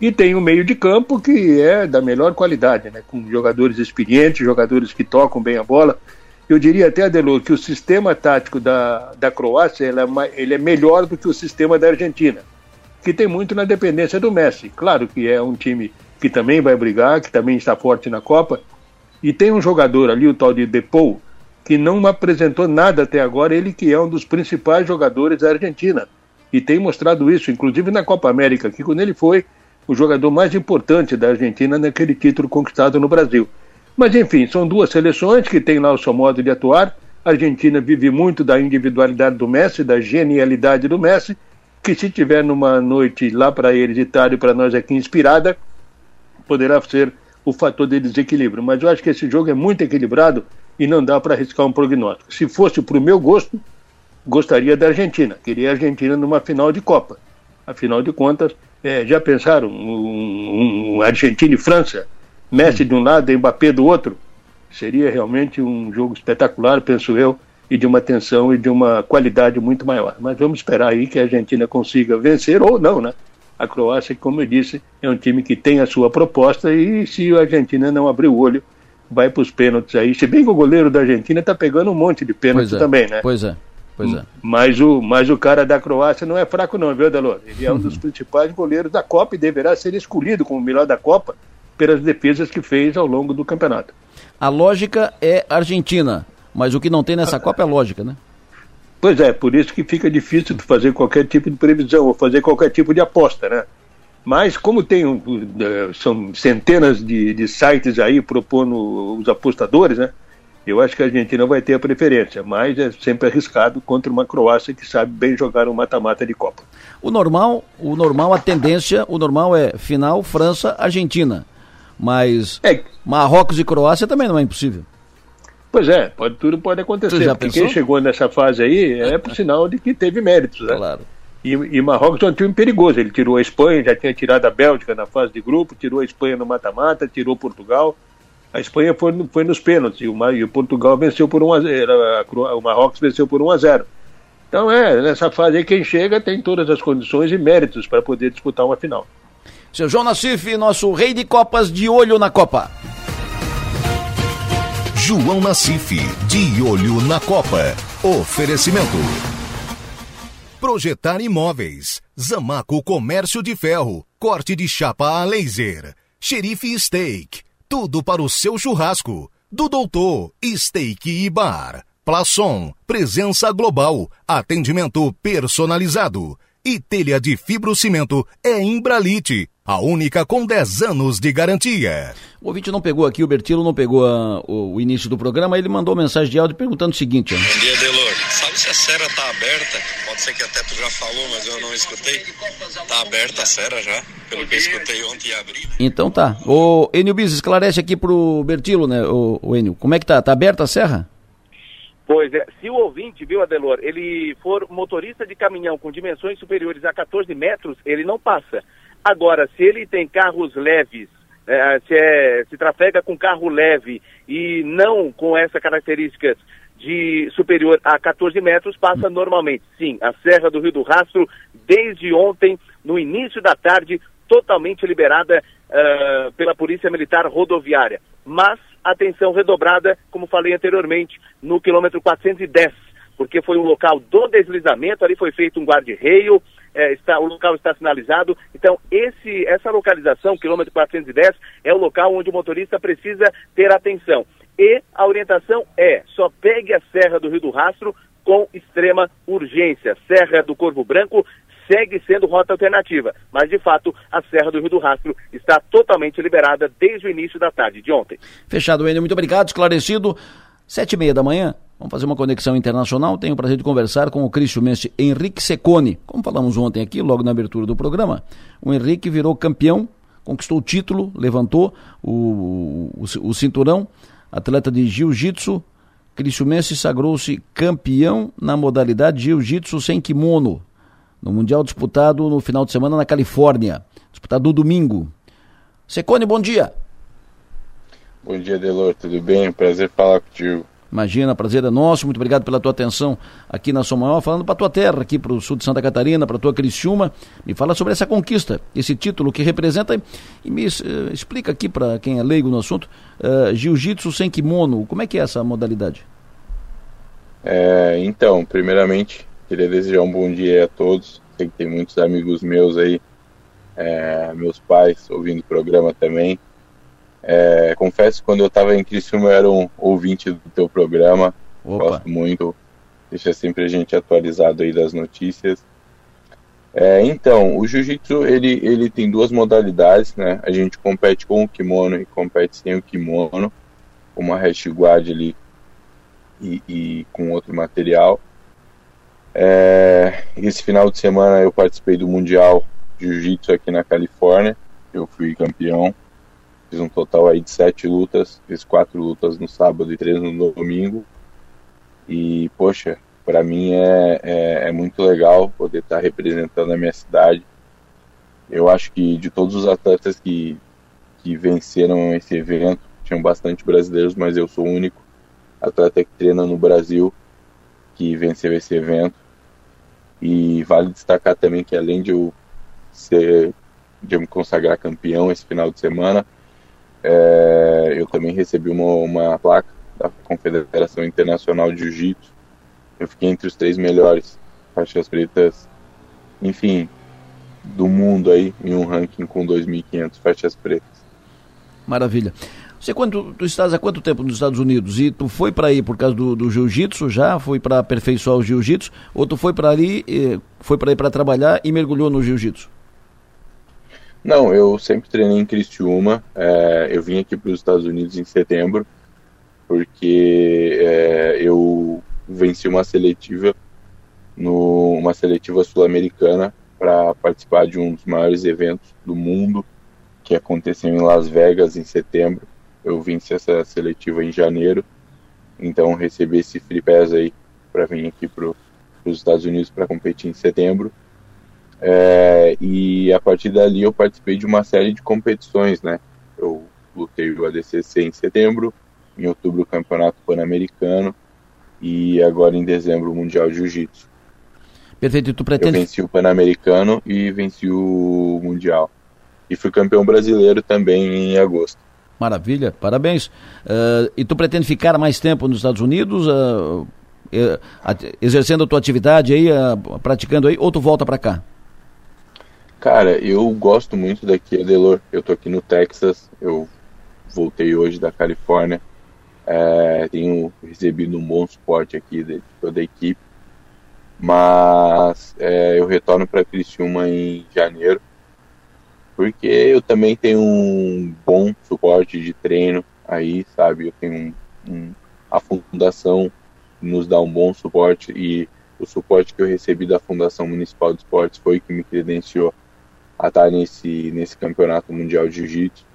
E tem um meio de campo que é da melhor qualidade, né? com jogadores experientes, jogadores que tocam bem a bola. Eu diria até, Adelor, que o sistema tático da, da Croácia ele é, ele é melhor do que o sistema da Argentina, que tem muito na dependência do Messi. Claro que é um time que também vai brigar, que também está forte na Copa. E tem um jogador ali, o tal de Depou, que não apresentou nada até agora, ele que é um dos principais jogadores da Argentina. E tem mostrado isso, inclusive na Copa América, que quando ele foi o jogador mais importante da Argentina naquele título conquistado no Brasil. Mas enfim, são duas seleções que têm lá o seu modo de atuar. A Argentina vive muito da individualidade do Messi, da genialidade do Messi, que se tiver numa noite lá para eles e para nós aqui inspirada, poderá ser o fator de desequilíbrio. Mas eu acho que esse jogo é muito equilibrado e não dá para arriscar um prognóstico. Se fosse para o meu gosto, gostaria da Argentina. Queria a Argentina numa final de Copa. Afinal de contas, é, já pensaram um, um, Argentina e França? Messi de um lado Mbappé do outro? Seria realmente um jogo espetacular, penso eu, e de uma tensão e de uma qualidade muito maior. Mas vamos esperar aí que a Argentina consiga vencer ou não, né? A Croácia, como eu disse, é um time que tem a sua proposta e se a Argentina não abrir o olho, vai para os pênaltis aí. Se bem que o goleiro da Argentina está pegando um monte de pênaltis é, também, né? Pois é. Pois é. Mas o, mas o cara da Croácia não é fraco não, viu, Delor? Ele é um dos principais goleiros da Copa e deverá ser escolhido como o melhor da Copa pelas defesas que fez ao longo do campeonato. A lógica é Argentina, mas o que não tem nessa Copa é lógica, né? Pois é, por isso que fica difícil de fazer qualquer tipo de previsão ou fazer qualquer tipo de aposta, né? Mas como tem eh, são centenas de, de sites aí propondo os apostadores, né? Eu acho que a Argentina vai ter a preferência, mas é sempre arriscado contra uma Croácia que sabe bem jogar um mata-mata de Copa. O normal, o normal, a tendência, o normal é final França, Argentina. Mas é. Marrocos e Croácia também não é impossível. Pois é, pode, tudo pode acontecer. Quem chegou nessa fase aí é por sinal de que teve méritos, né? Claro. E, e Marrocos é um time perigoso. Ele tirou a Espanha, já tinha tirado a Bélgica na fase de grupo, tirou a Espanha no mata-mata, tirou Portugal. A Espanha foi, foi nos pênaltis e o, e o Portugal venceu por 1 a 0. A, o Marrocos venceu por 1 a 0. Então é, nessa fase aí quem chega tem todas as condições e méritos para poder disputar uma final. Seu João Nassif, nosso rei de copas de olho na Copa. João Nassif, de olho na Copa. Oferecimento. Projetar imóveis. Zamaco Comércio de Ferro. Corte de chapa a laser. Xerife Steak. Tudo para o seu churrasco. Do Doutor Steak e Bar. Plaçom. Presença global. Atendimento personalizado. E telha de fibrocimento é Imbralite a única com 10 anos de garantia. O ouvinte não pegou aqui, o Bertilo não pegou a, o, o, início do programa, ele mandou mensagem de áudio perguntando o seguinte. Ó. Bom dia, Delor. Sabe se a Sera tá aberta? Pode ser que até tu já falou, mas eu não escutei. Tá aberta a Sera já, pelo que eu escutei ontem e abri. Então tá. O Enio Bis, esclarece aqui pro Bertilo, né, o, o Enio. Como é que tá? Tá aberta a serra? Pois é, se o ouvinte, viu, Adelor, ele for motorista de caminhão com dimensões superiores a 14 metros, ele não passa. Agora, se ele tem carros leves, é, se, é, se trafega com carro leve e não com essa característica de superior a 14 metros, passa normalmente. Sim, a Serra do Rio do Rastro, desde ontem, no início da tarde, totalmente liberada uh, pela Polícia Militar Rodoviária. Mas atenção redobrada, como falei anteriormente, no quilômetro 410, porque foi um local do deslizamento, ali foi feito um guarda-reio, é, está, o local está sinalizado. Então, esse, essa localização, quilômetro 410, é o local onde o motorista precisa ter atenção. E a orientação é: só pegue a Serra do Rio do Rastro com extrema urgência. Serra do Corvo Branco segue sendo rota alternativa, mas de fato a Serra do Rio do Rastro está totalmente liberada desde o início da tarde de ontem. Fechado, Enio, muito obrigado, esclarecido. Sete e meia da manhã, vamos fazer uma conexão internacional. Tenho o prazer de conversar com o cristiumense Henrique Secone. Como falamos ontem aqui, logo na abertura do programa, o Henrique virou campeão, conquistou o título, levantou o, o, o cinturão, atleta de jiu-jitsu. Cristiumense sagrou-se campeão na modalidade jiu-jitsu sem kimono, no Mundial disputado no final de semana na Califórnia, disputado no domingo. Secone, bom dia. Bom dia, Delor, tudo bem? Prazer falar contigo. Imagina, prazer é nosso, muito obrigado pela tua atenção aqui na São Maior, falando para tua terra, aqui para o sul de Santa Catarina, para tua Criciúma. Me fala sobre essa conquista, esse título que representa e me uh, explica aqui para quem é leigo no assunto, uh, jiu-jitsu sem kimono, como é que é essa modalidade? É, então, primeiramente, Queria desejar um bom dia a todos. Sei que tem muitos amigos meus aí, é, meus pais ouvindo o programa também. É, confesso que quando eu estava em Criciúma eu era um ouvinte do teu programa. Opa. Gosto muito. Deixa sempre a gente atualizado aí das notícias. É, então, o jiu-jitsu ele, ele tem duas modalidades, né? A gente compete com o kimono e compete sem o kimono, com uma hash guard ali e, e com outro material. É, esse final de semana eu participei do Mundial de Jiu-Jitsu aqui na Califórnia. Eu fui campeão. Fiz um total aí de sete lutas. Fiz quatro lutas no sábado e três no domingo. E, poxa, para mim é, é, é, muito legal poder estar tá representando a minha cidade. Eu acho que de todos os atletas que, que venceram esse evento, tinham bastante brasileiros, mas eu sou o único atleta que treina no Brasil que venceu esse evento. E vale destacar também que além de eu ser de eu me consagrar campeão esse final de semana, é, eu também recebi uma, uma placa da Confederação Internacional de Jiu-Jitsu. Eu fiquei entre os três melhores faixas pretas, enfim, do mundo aí, em um ranking com 2.500 faixas pretas. Maravilha. Você quando tu estás há quanto tempo nos Estados Unidos e tu foi para aí por causa do, do jiu-jitsu já, foi para aperfeiçoar o jiu-jitsu ou tu foi para ali, foi para aí para trabalhar e mergulhou no jiu-jitsu? Não, eu sempre treinei em Criciúma. É, eu vim aqui para os Estados Unidos em setembro porque é, eu venci uma seletiva no, uma seletiva sul-americana para participar de um dos maiores eventos do mundo que aconteceu em Las Vegas em setembro eu venci essa seletiva em janeiro, então recebi esse free pass aí para vir aqui para os Estados Unidos para competir em setembro. É, e a partir dali eu participei de uma série de competições, né? Eu lutei o ADCC em setembro, em outubro o Campeonato Pan-Americano e agora em dezembro o Mundial de Jiu-Jitsu. Perfeito, e tu pretende... Eu venci o Pan-Americano e venci o Mundial. E fui campeão brasileiro também em agosto. Maravilha, parabéns. Uh, e tu pretende ficar mais tempo nos Estados Unidos, uh, exercendo a tua atividade aí, uh, praticando aí, ou tu volta para cá? Cara, eu gosto muito daqui, Adelor. Eu tô aqui no Texas, eu voltei hoje da Califórnia. É, tenho recebido um bom suporte aqui de toda a equipe. Mas é, eu retorno para Criciúma em janeiro porque eu também tenho um bom suporte de treino aí, sabe? Eu tenho um, um, a fundação nos dá um bom suporte e o suporte que eu recebi da Fundação Municipal de Esportes foi que me credenciou a estar nesse, nesse campeonato mundial de jiu-jitsu.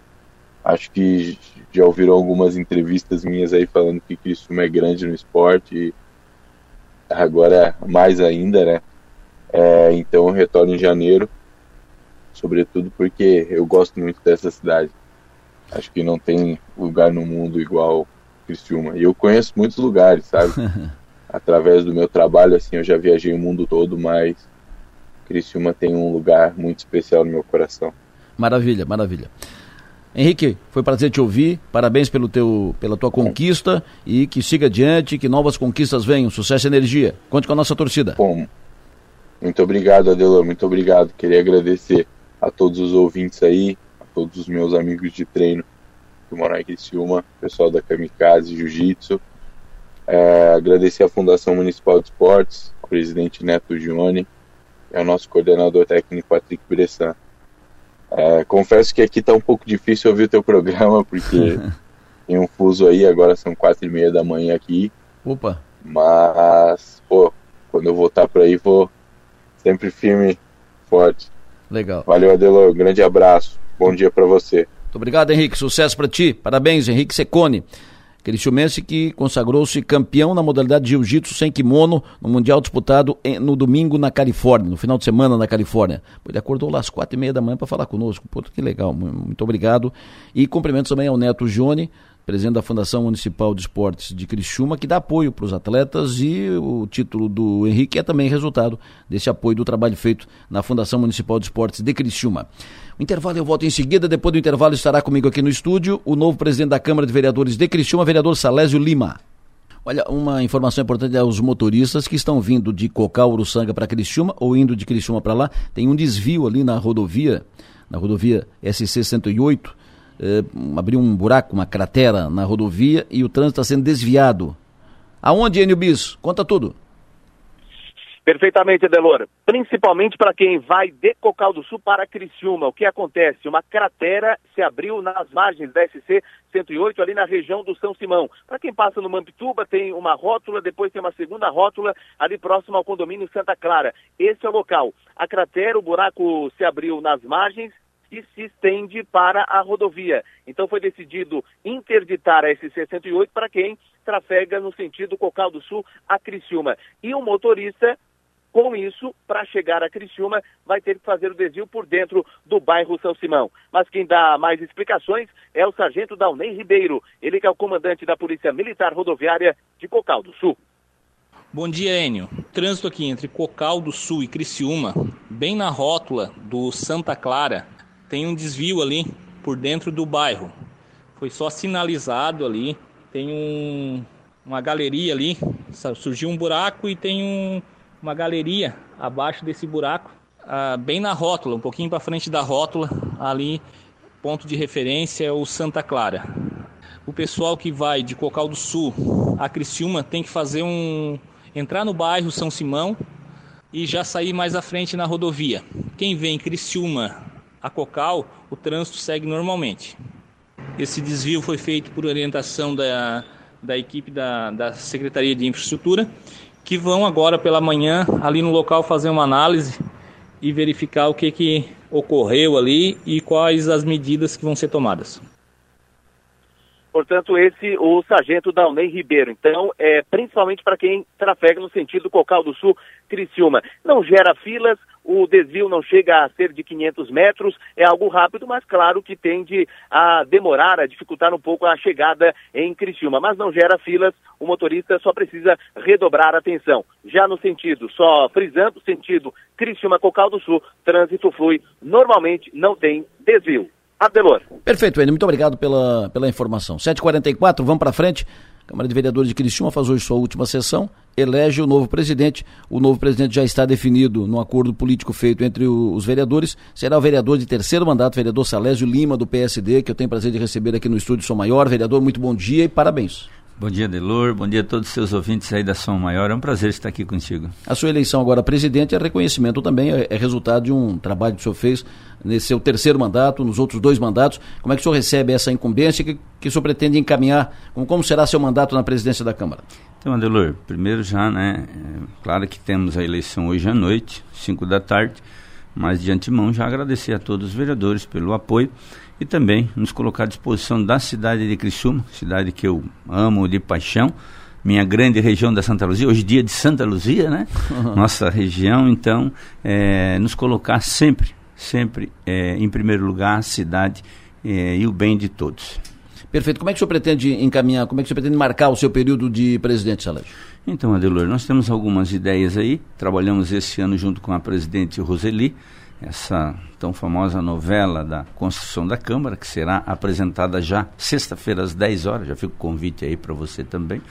Acho que já ouviram algumas entrevistas minhas aí falando que Criciúma é grande no esporte agora mais ainda, né? É, então eu retorno em janeiro, sobretudo porque eu gosto muito dessa cidade. Acho que não tem lugar no mundo igual Criciúma. E eu conheço muitos lugares, sabe? [LAUGHS] Através do meu trabalho, assim, eu já viajei o mundo todo, mas Criciúma tem um lugar muito especial no meu coração. Maravilha, maravilha. Henrique, foi prazer te ouvir. Parabéns pelo teu, pela tua conquista e que siga adiante, que novas conquistas venham. Sucesso e energia. Conte com a nossa torcida. Bom, muito obrigado, Adelor. Muito obrigado. Queria agradecer a todos os ouvintes aí, a todos os meus amigos de treino do Morai Criciúma, pessoal da Kamikaze Jiu-Jitsu. É, agradecer à Fundação Municipal de Esportes, presidente Neto Gione e ao nosso coordenador técnico Patrick Bressan. É, confesso que aqui está um pouco difícil ouvir o teu programa, porque [LAUGHS] tem um fuso aí, agora são quatro e meia da manhã aqui. Opa! Mas, pô, quando eu voltar por aí, vou sempre firme, forte. Legal. Valeu, Adelor. Grande abraço. Bom dia para você. Muito obrigado, Henrique. Sucesso para ti. Parabéns, Henrique Secone. Aquele chumense que consagrou-se campeão na modalidade de jiu-jitsu sem kimono no Mundial disputado no domingo na Califórnia, no final de semana na Califórnia. Ele acordou lá às quatro e meia da manhã para falar conosco. Pô, que legal, muito obrigado. E cumprimentos também ao Neto Jone, presidente da Fundação Municipal de Esportes de Criciúma, que dá apoio para os atletas e o título do Henrique é também resultado desse apoio do trabalho feito na Fundação Municipal de Esportes de Criciúma. O intervalo eu volto em seguida, depois do intervalo estará comigo aqui no estúdio o novo presidente da Câmara de Vereadores de Criciúma, vereador Salésio Lima. Olha, uma informação importante aos motoristas que estão vindo de Cocal, Uruçanga para Criciúma ou indo de Criciúma para lá, tem um desvio ali na rodovia, na rodovia SC 108, eh, abriu um buraco, uma cratera na rodovia e o trânsito está sendo desviado. Aonde, Enio Bis? Conta tudo. Perfeitamente, Adelor. Principalmente para quem vai de Cocal do Sul para Criciúma. O que acontece? Uma cratera se abriu nas margens da SC 108, ali na região do São Simão. Para quem passa no Mampituba, tem uma rótula, depois tem uma segunda rótula ali próximo ao condomínio Santa Clara. Esse é o local. A cratera, o buraco se abriu nas margens e se estende para a rodovia. Então foi decidido interditar a SC-108 para quem trafega no sentido Cocal do Sul a Criciúma. E o motorista, com isso, para chegar a Criciúma, vai ter que fazer o desvio por dentro do bairro São Simão. Mas quem dá mais explicações é o sargento Dalnei Ribeiro, ele que é o comandante da Polícia Militar Rodoviária de Cocal do Sul. Bom dia, Enio. Trânsito aqui entre Cocal do Sul e Criciúma, bem na rótula do Santa Clara, tem um desvio ali por dentro do bairro. Foi só sinalizado ali. Tem um, uma galeria ali. Surgiu um buraco e tem um, uma galeria abaixo desse buraco, ah, bem na rótula, um pouquinho para frente da rótula. Ali, ponto de referência é o Santa Clara. O pessoal que vai de Cocal do Sul a Criciúma tem que fazer um entrar no bairro São Simão e já sair mais à frente na rodovia. Quem vem Criciúma a Cocal, o trânsito segue normalmente. Esse desvio foi feito por orientação da, da equipe da, da Secretaria de Infraestrutura, que vão agora pela manhã ali no local fazer uma análise e verificar o que, que ocorreu ali e quais as medidas que vão ser tomadas. Portanto, esse o sargento Dalnei Ribeiro. Então, é principalmente para quem trafega no sentido Cocal do Sul, Criciúma. Não gera filas, o desvio não chega a ser de 500 metros, é algo rápido, mas claro que tende a demorar, a dificultar um pouco a chegada em Criciúma. Mas não gera filas, o motorista só precisa redobrar a atenção. Já no sentido, só frisando, sentido Criciúma-Cocal do Sul, trânsito flui normalmente, não tem desvio. Adelor. Perfeito, Enio. Muito obrigado pela, pela informação. 7h44, vamos para frente. Câmara de Vereadores de Criciúma faz hoje sua última sessão, elege o novo presidente. O novo presidente já está definido no acordo político feito entre o, os vereadores. Será o vereador de terceiro mandato, vereador Salésio Lima, do PSD, que eu tenho prazer de receber aqui no estúdio Som Maior. Vereador, muito bom dia e parabéns. Bom dia, Delor. Bom dia a todos os seus ouvintes aí da Som Maior. É um prazer estar aqui contigo. A sua eleição agora presidente é reconhecimento também, é, é resultado de um trabalho que o senhor fez nesse seu terceiro mandato, nos outros dois mandatos. Como é que o senhor recebe essa incumbência que, que o senhor pretende encaminhar? Como, como será seu mandato na presidência da Câmara? Então, Adelor, primeiro já, né, é, claro que temos a eleição hoje à noite, 5 da tarde, mas de antemão já agradecer a todos os vereadores pelo apoio e também nos colocar à disposição da cidade de Criciúma, cidade que eu amo de paixão, minha grande região da Santa Luzia, hoje dia de Santa Luzia, né? Uhum. [LAUGHS] Nossa região, então, é, nos colocar sempre, sempre é, em primeiro lugar a cidade é, e o bem de todos. Perfeito. Como é que o senhor pretende encaminhar, como é que o senhor pretende marcar o seu período de presidente, Salégio? Então, Adelor, nós temos algumas ideias aí. Trabalhamos esse ano junto com a presidente Roseli, essa tão famosa novela da construção da Câmara, que será apresentada já sexta-feira às 10 horas. Já fica o convite aí para você também.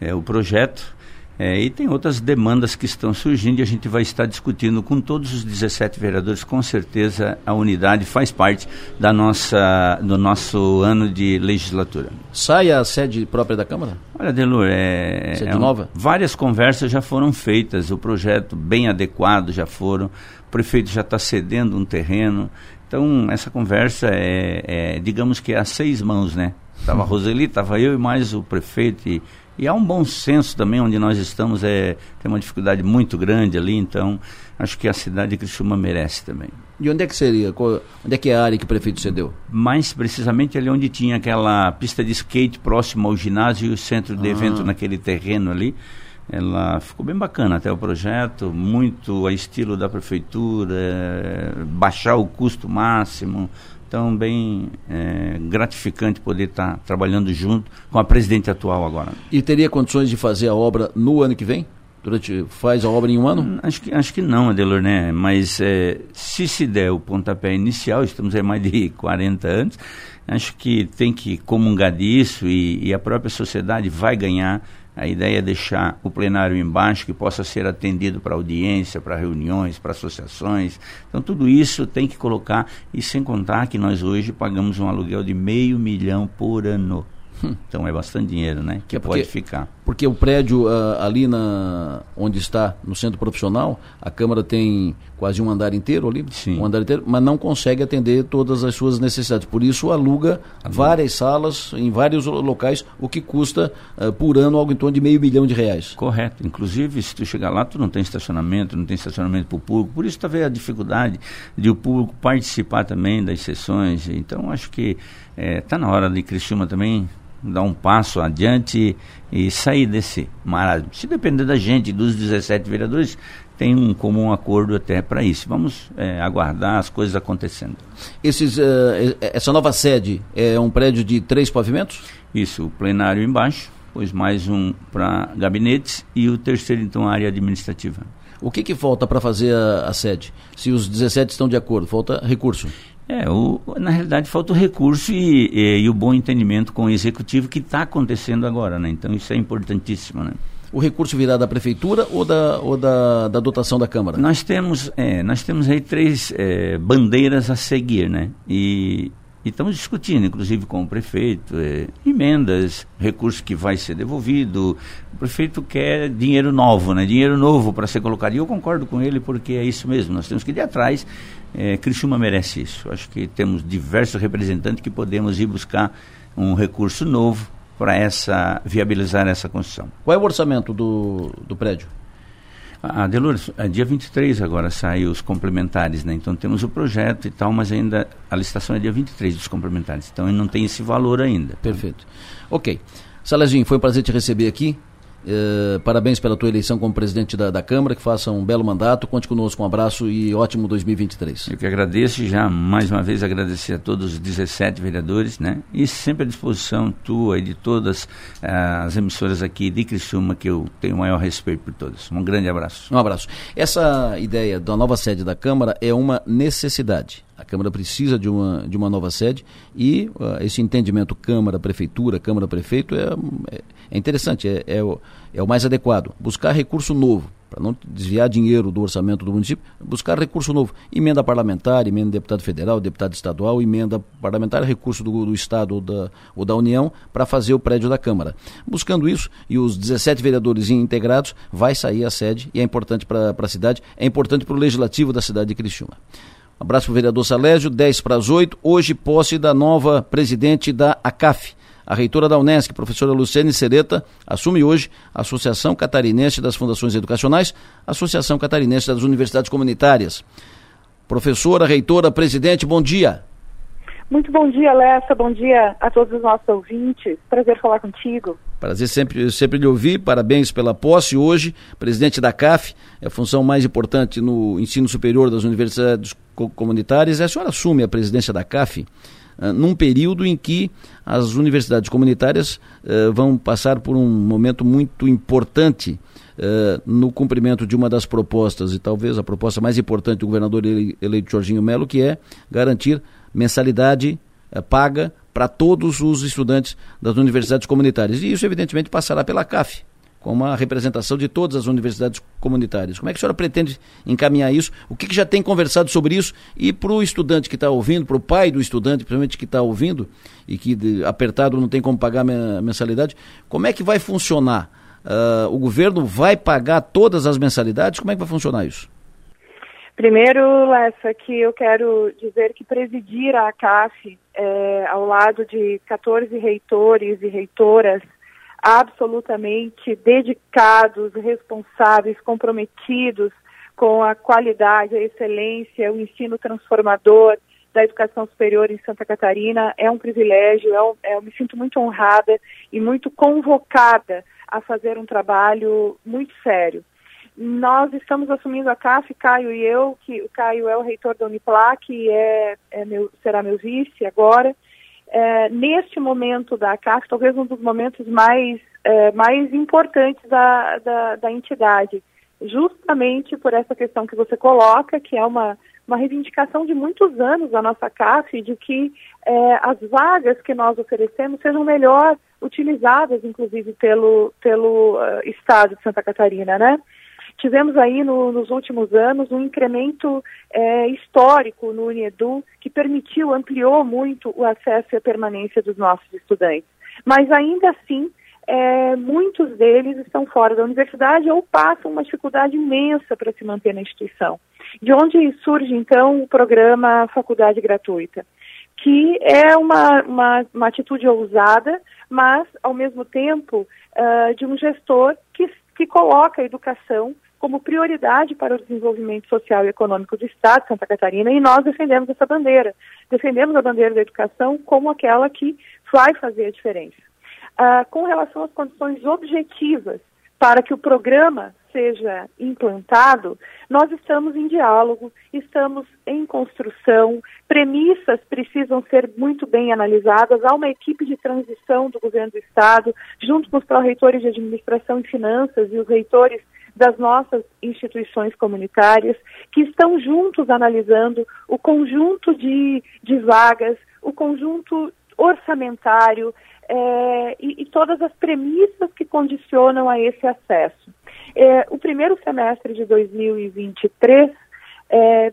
É o projeto é, e tem outras demandas que estão surgindo e a gente vai estar discutindo com todos os 17 vereadores. Com certeza a unidade faz parte da nossa, do nosso ano de legislatura. Sai a sede própria da Câmara? Olha, Delor, é, sede é nova? várias conversas já foram feitas, o projeto bem adequado já foram, o prefeito já está cedendo um terreno. Então, essa conversa é, é, digamos que é a seis mãos, né? Estava a Roseli, estava eu e mais o prefeito e e há um bom senso também, onde nós estamos, é, tem uma dificuldade muito grande ali, então acho que a cidade de Criciúma merece também. E onde é que seria? Onde é que é a área que o prefeito cedeu? Mais precisamente ali onde tinha aquela pista de skate próximo ao ginásio e o centro de ah. evento naquele terreno ali. Ela ficou bem bacana até o projeto, muito a estilo da prefeitura, é, baixar o custo máximo, então, bem é, gratificante poder estar tá trabalhando junto com a presidente atual agora. E teria condições de fazer a obra no ano que vem? Durante, faz a obra em um ano? Hum, acho que, acho que não, Adelor, né? Mas é, se se der o pontapé inicial, estamos aí mais de [LAUGHS] 40 anos, acho que tem que comungar disso e, e a própria sociedade vai ganhar a ideia é deixar o plenário embaixo, que possa ser atendido para audiência, para reuniões, para associações. Então, tudo isso tem que colocar, e sem contar que nós hoje pagamos um aluguel de meio milhão por ano. Hum. Então é bastante dinheiro, né? Que é porque, pode ficar. Porque o prédio uh, ali na onde está no centro profissional, a Câmara tem quase um andar inteiro ali, Sim. um andar inteiro, mas não consegue atender todas as suas necessidades. Por isso aluga várias salas em vários locais, o que custa uh, por ano algo em torno de meio milhão de reais. Correto. Inclusive, se tu chegar lá, tu não tem estacionamento, não tem estacionamento para o público. Por isso talvez a dificuldade de o público participar também das sessões. Então acho que está eh, na hora de Criciúma também dar um passo adiante e sair desse marasmo. Se depender da gente, dos 17 vereadores, tem um comum acordo até para isso. Vamos é, aguardar as coisas acontecendo. Esses, uh, essa nova sede é um prédio de três pavimentos? Isso, o plenário embaixo, pois mais um para gabinetes e o terceiro, então, área administrativa. O que, que falta para fazer a, a, sede? Se os 17 estão de acordo, falta recurso. É, o, na realidade falta o recurso e, e, e o bom entendimento com o executivo que está acontecendo agora, né? Então isso é importantíssimo, né? O recurso virá da prefeitura ou da, ou da, da dotação da Câmara? Nós temos, é, nós temos aí três é, bandeiras a seguir, né? E, estamos discutindo, inclusive com o prefeito, é, emendas, recurso que vai ser devolvido. O prefeito quer dinheiro novo, né? Dinheiro novo para ser colocado. E eu concordo com ele porque é isso mesmo. Nós temos que ir atrás. É, Criciúma merece isso. Acho que temos diversos representantes que podemos ir buscar um recurso novo para essa viabilizar essa construção. Qual é o orçamento do, do prédio? Ah, Delores, é dia 23 agora saem os complementares, né? Então temos o projeto e tal, mas ainda a licitação é dia 23 dos complementares. Então não tem esse valor ainda. Perfeito. Ok. Salezinho, foi um prazer te receber aqui. Uh, parabéns pela tua eleição como presidente da, da, Câmara, que faça um belo mandato. Conte conosco, um abraço e ótimo 2023. Eu que agradeço já, mais uma vez, agradecer a todos os 17 vereadores, né? E sempre à disposição tua e de todas uh, as emissoras aqui de Criciúma, que eu tenho o maior respeito por todas. Um grande abraço. Um abraço. Essa ideia da nova sede da Câmara é uma necessidade. A Câmara precisa de uma, de uma nova sede e uh, esse entendimento Câmara-Prefeitura, Câmara-Prefeito é, é, é, interessante, é, é, o, é o mais adequado. Buscar recurso novo, para não desviar dinheiro do orçamento do município, buscar recurso novo. Emenda parlamentar, emenda deputado federal, deputado estadual, emenda parlamentar, recurso do, do Estado ou da, ou da União para fazer o prédio da Câmara. Buscando isso, e os 17 vereadores integrados, vai sair a sede e é importante para a cidade, é importante para o legislativo da cidade de Criciúma. Abraço para o vereador Salésio, 10 para as 8. Hoje, posse da nova presidente da ACAF. A reitora da Unesc, professora Luciane Sereta, assume hoje a Associação Catarinense das Fundações Educacionais, Associação Catarinense das Universidades Comunitárias. Professora, reitora, presidente, bom dia. Muito bom dia, Lessa. Bom dia a todos os nossos ouvintes. Prazer falar contigo. Prazer sempre, sempre lhe ouvir. Parabéns pela posse hoje. Presidente da CAF, é a função mais importante no ensino superior das universidades comunitárias. A senhora assume a presidência da CAF uh, num período em que as universidades comunitárias uh, vão passar por um momento muito importante Uh, no cumprimento de uma das propostas, e talvez a proposta mais importante do governador eleito Jorginho Melo, que é garantir mensalidade é, paga para todos os estudantes das universidades comunitárias. E isso, evidentemente, passará pela CAF, com uma representação de todas as universidades comunitárias. Como é que a senhora pretende encaminhar isso? O que, que já tem conversado sobre isso? E para o estudante que está ouvindo, para o pai do estudante, principalmente que está ouvindo e que de, apertado não tem como pagar a mensalidade, como é que vai funcionar? Uh, o governo vai pagar todas as mensalidades? Como é que vai funcionar isso? Primeiro, Lessa, que eu quero dizer que presidir a CAF é, ao lado de 14 reitores e reitoras absolutamente dedicados, responsáveis, comprometidos com a qualidade, a excelência, o ensino transformador da educação superior em Santa Catarina é um privilégio, é é, eu me sinto muito honrada e muito convocada a fazer um trabalho muito sério. Nós estamos assumindo a CAF, Caio e eu, que o Caio é o reitor da Uniplac e é, é meu, será meu vice agora. É, neste momento da CAF, talvez um dos momentos mais, é, mais importantes da, da, da, entidade, justamente por essa questão que você coloca, que é uma, uma reivindicação de muitos anos da nossa CAF, de que é, as vagas que nós oferecemos sejam melhor utilizadas, inclusive, pelo, pelo uh, Estado de Santa Catarina, né? Tivemos aí no, nos últimos anos um incremento é, histórico no Unedu que permitiu, ampliou muito o acesso e a permanência dos nossos estudantes. Mas ainda assim, é, muitos deles estão fora da universidade ou passam uma dificuldade imensa para se manter na instituição. De onde surge então o programa Faculdade Gratuita, que é uma, uma, uma atitude ousada, mas ao mesmo tempo uh, de um gestor que, que coloca a educação como prioridade para o desenvolvimento social e econômico do Estado de Santa Catarina e nós defendemos essa bandeira. Defendemos a bandeira da educação como aquela que vai fazer a diferença. Ah, com relação às condições objetivas para que o programa seja implantado, nós estamos em diálogo, estamos em construção, premissas precisam ser muito bem analisadas. Há uma equipe de transição do governo do Estado, junto com os pró-reitores de administração e finanças e os reitores das nossas instituições comunitárias, que estão juntos analisando o conjunto de, de vagas, o conjunto orçamentário é, e, e, todas as premissas que condicionam a esse acesso. É, o primeiro semestre de 2023 é,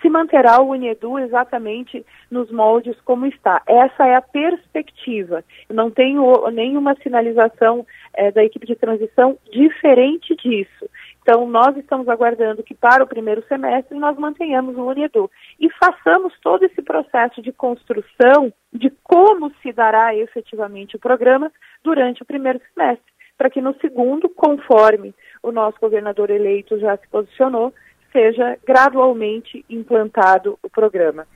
se manterá o Unedu exatamente nos moldes como está. Essa é a perspectiva. Não tenho nenhuma sinalização é, da equipe de transição diferente disso. Então, nós estamos aguardando que para o primeiro semestre nós mantenhamos o Unedu e façamos todo esse processo de construção de como se dará efetivamente o programa durante o primeiro semestre, para que no segundo, conforme o nosso governador eleito já se posicionou, seja gradualmente implantado o programa.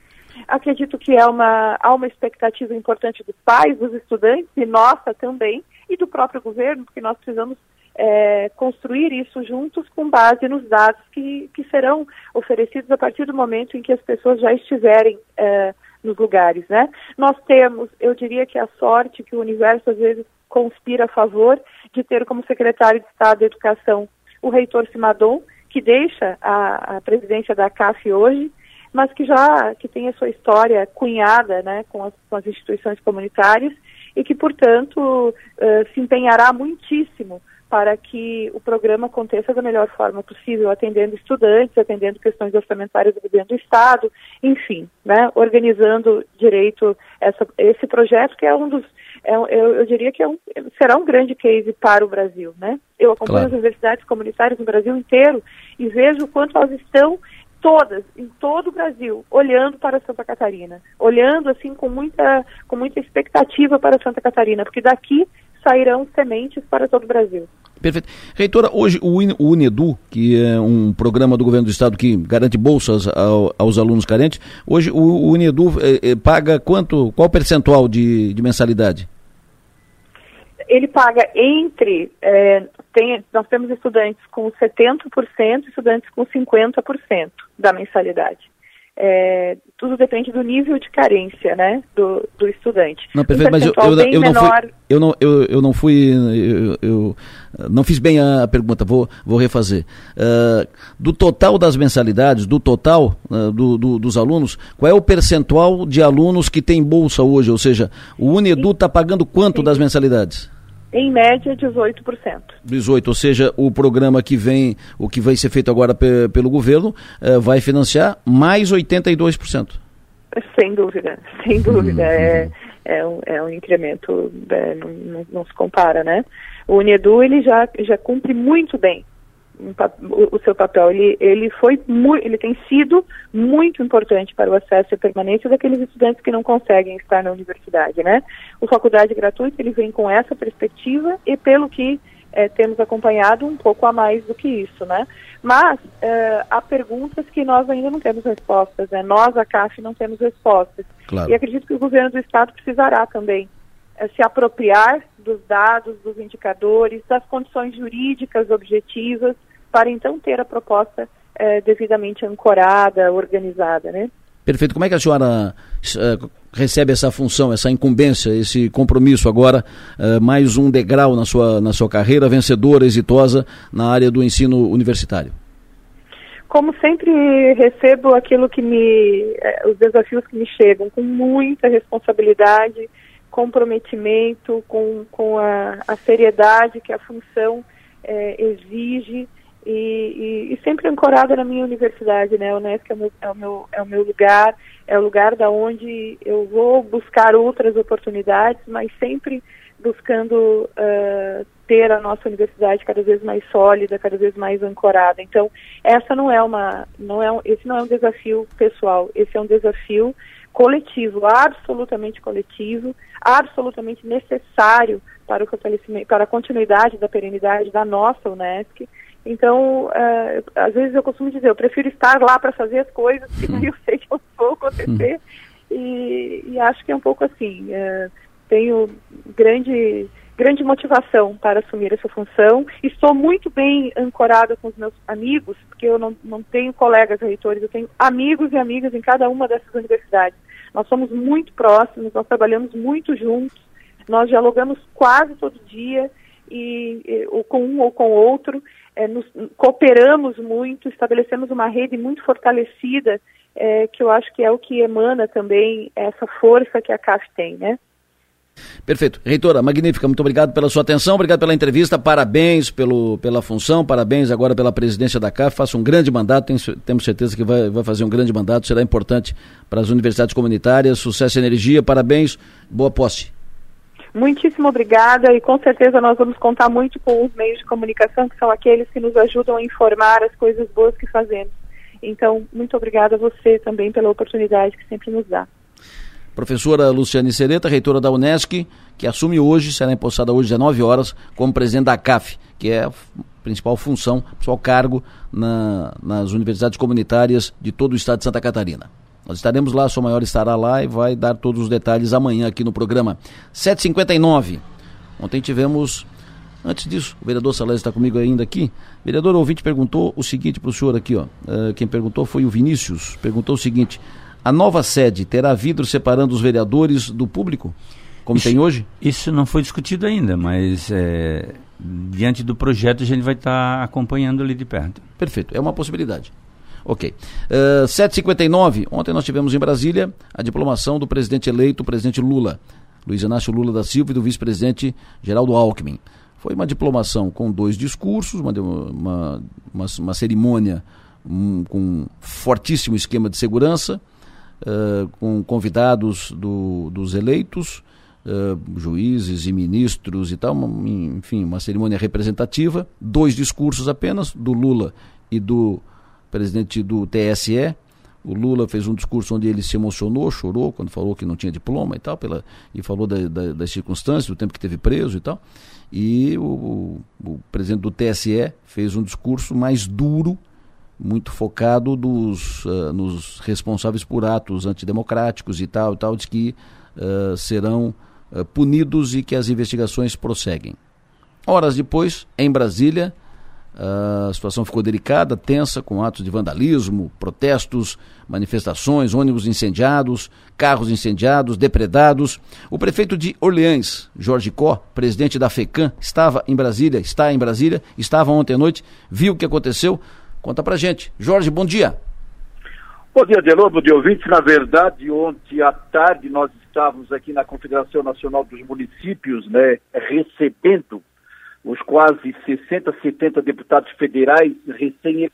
Acredito que é uma, há uma expectativa importante dos pais, dos estudantes e nossa também, e do próprio governo, porque nós precisamos é, construir isso juntos com base nos dados que, que serão oferecidos a partir do momento em que as pessoas já estiverem é, nos lugares, né? Nós temos, eu diria que a sorte que o universo às vezes conspira a favor de ter como secretário de Estado de Educação o reitor Simadon, que deixa a, a presidência da CAF hoje, mas que já que tem a sua história cunhada né, com, as, com as instituições comunitárias e que, portanto, uh, se empenhará muitíssimo para que o programa aconteça da melhor forma possível, atendendo estudantes, atendendo questões orçamentárias do governo do Estado, enfim, né, organizando direito essa, esse projeto que é um dos é, eu, eu, diria que é um, será um grande case para o Brasil, né? Eu acompanho claro. as universidades comunitárias no Brasil inteiro e vejo o quanto elas estão todas, em todo o Brasil, olhando para Santa Catarina, olhando assim com muita, com muita expectativa para Santa Catarina, porque daqui sairão sementes para todo o Brasil. Perfeito. Reitora, hoje o Unedu, que é um programa do governo do estado que garante bolsas ao, aos alunos carentes, hoje o Unedu eh, eh, paga quanto, qual percentual de, de mensalidade? Ele paga entre, eh, tem, nós temos estudantes com 70% e estudantes com 50% da mensalidade. É, tudo depende do nível de carência né, do, do estudante. Não, perfeito, um mas eu, eu, eu, não fui, eu, não, eu, eu não fui. Eu, eu não fiz bem a pergunta, vou, vou refazer. Uh, do total das mensalidades, do total uh, do, do, dos alunos, qual é o percentual de alunos que tem bolsa hoje? Ou seja, o Unedu está pagando quanto Sim. das mensalidades? Em média 18%. 18, ou seja, o programa que vem, o que vai ser feito agora pe pelo governo, uh, vai financiar mais 82%. Sem dúvida, sem dúvida. Uhum. É, é, um, é um incremento, é, não, não, não, se compara, né? O Unedu, ele já, já cumpre muito bem o, o seu papel. Ele, ele foi ele tem sido muito importante para o acesso e permanência daqueles estudantes que não conseguem estar na universidade, né? O faculdade gratuita ele vem com essa perspectiva e pelo que é, temos acompanhado um pouco a mais do que isso, né? Mas é, há perguntas que nós ainda não temos respostas, né? Nós, a CAF, não temos respostas. Claro. E acredito que o governo do Estado precisará também se apropriar dos dados, dos indicadores, das condições jurídicas objetivas, para então ter a proposta é, devidamente ancorada, organizada, né? Perfeito. Como é que a senhora uh, recebe essa função, essa incumbência, esse compromisso agora, uh, mais um degrau na sua, na sua carreira, vencedora, exitosa na área do ensino universitário? Como sempre recebo aquilo que me, os desafios que me chegam com muita responsabilidade, comprometimento, com, com a, a seriedade que a função exige e, e, e, sempre ancorada na minha universidade, né? A Unesco é o, meu, é o meu, é o meu lugar, é o lugar da onde eu vou buscar outras oportunidades, mas sempre buscando uh, ter a nossa universidade cada vez mais sólida, cada vez mais ancorada. Então, essa não é uma, não é, esse não é um desafio pessoal, esse é um desafio coletivo, absolutamente coletivo, absolutamente necessário para o fortalecimento, para a continuidade da perenidade da nossa Unesco então, uh, às vezes eu costumo dizer, eu prefiro estar lá para fazer as coisas, que [LAUGHS] eu sei que não vou acontecer. E, e, acho que é um pouco assim. Uh, tenho grande, grande motivação para assumir essa função. Estou muito bem ancorada com os meus amigos, porque eu não, não tenho colegas reitores, eu tenho amigos e amigas em cada uma dessas universidades. Nós somos muito próximos, nós trabalhamos muito juntos, nós dialogamos quase todo dia, e, ou com um ou com outro é, nos, cooperamos muito, estabelecemos uma rede muito fortalecida, é, que eu acho que é o que emana também essa força que a CAF tem, né? Perfeito. Reitora, magnífica, muito obrigado pela sua atenção, obrigado pela entrevista, parabéns pelo, pela função, parabéns agora pela presidência da CAF, faça um grande mandato, tem, temos certeza que vai, vai fazer um grande mandato, será importante para as universidades comunitárias, sucesso e energia, parabéns, boa posse. Muitíssimo obrigada e com certeza nós vamos contar muito com os meios de comunicação, que são aqueles que nos ajudam a informar as coisas boas que fazemos. Então, muito obrigada a você também pela oportunidade que sempre nos dá. Professora Luciane Sereta, reitora da Unesc, que assume hoje, será empossada hoje às 19 horas, como presidente da CAF, que é a principal função, principal cargo na, nas universidades comunitárias de todo o estado de Santa Catarina. Nós estaremos lá, a sua maior estará lá e vai dar todos os detalhes amanhã aqui no programa 759. Ontem tivemos, antes disso, o vereador Salés está comigo ainda aqui. Vereador ouvinte perguntou o seguinte para o senhor aqui, ó. Uh, quem perguntou foi o Vinícius. Perguntou o seguinte: a nova sede terá vidro separando os vereadores do público, como isso, tem hoje? Isso não foi discutido ainda, mas é, diante do projeto a gente vai estar tá acompanhando ali de perto. Perfeito, é uma possibilidade. Ok. Uh, eh, 7h59, ontem nós tivemos em Brasília a diplomação do presidente eleito, o presidente Lula, Luiz Inácio Lula da Silva, e do vice-presidente Geraldo Alckmin. Foi uma diplomação com dois discursos, uma, uma, uma, uma cerimônia um, com fortíssimo esquema de segurança, uh, com convidados do, dos eleitos, uh, juízes e ministros e tal, uma, enfim, uma cerimônia representativa, dois discursos apenas, do Lula e do presidente do TSE, O Lula fez um discurso onde ele se emocionou, chorou quando falou que não tinha diploma e tal, pela, e falou da, da, das circunstâncias, do tempo que teve preso e tal. E o, o presidente do TSE fez um discurso mais duro, muito focado dos, uh, nos responsáveis por atos antidemocráticos e tal, e tal, de que uh, serão uh, punidos e que as investigações prosseguem. Horas depois, em Brasília, a situação ficou delicada, tensa, com atos de vandalismo, protestos, manifestações, ônibus incendiados, carros incendiados, depredados. O prefeito de Orleans, Jorge Có, presidente da FECAM, estava em Brasília, está em Brasília, estava ontem à noite, viu o que aconteceu. Conta pra gente. Jorge, bom dia. Bom dia, Delor, bom dia, ouvintes. Na verdade, ontem à tarde nós estávamos aqui na Confederação Nacional dos Municípios, né, recebendo os quase 60, 70 deputados federais recém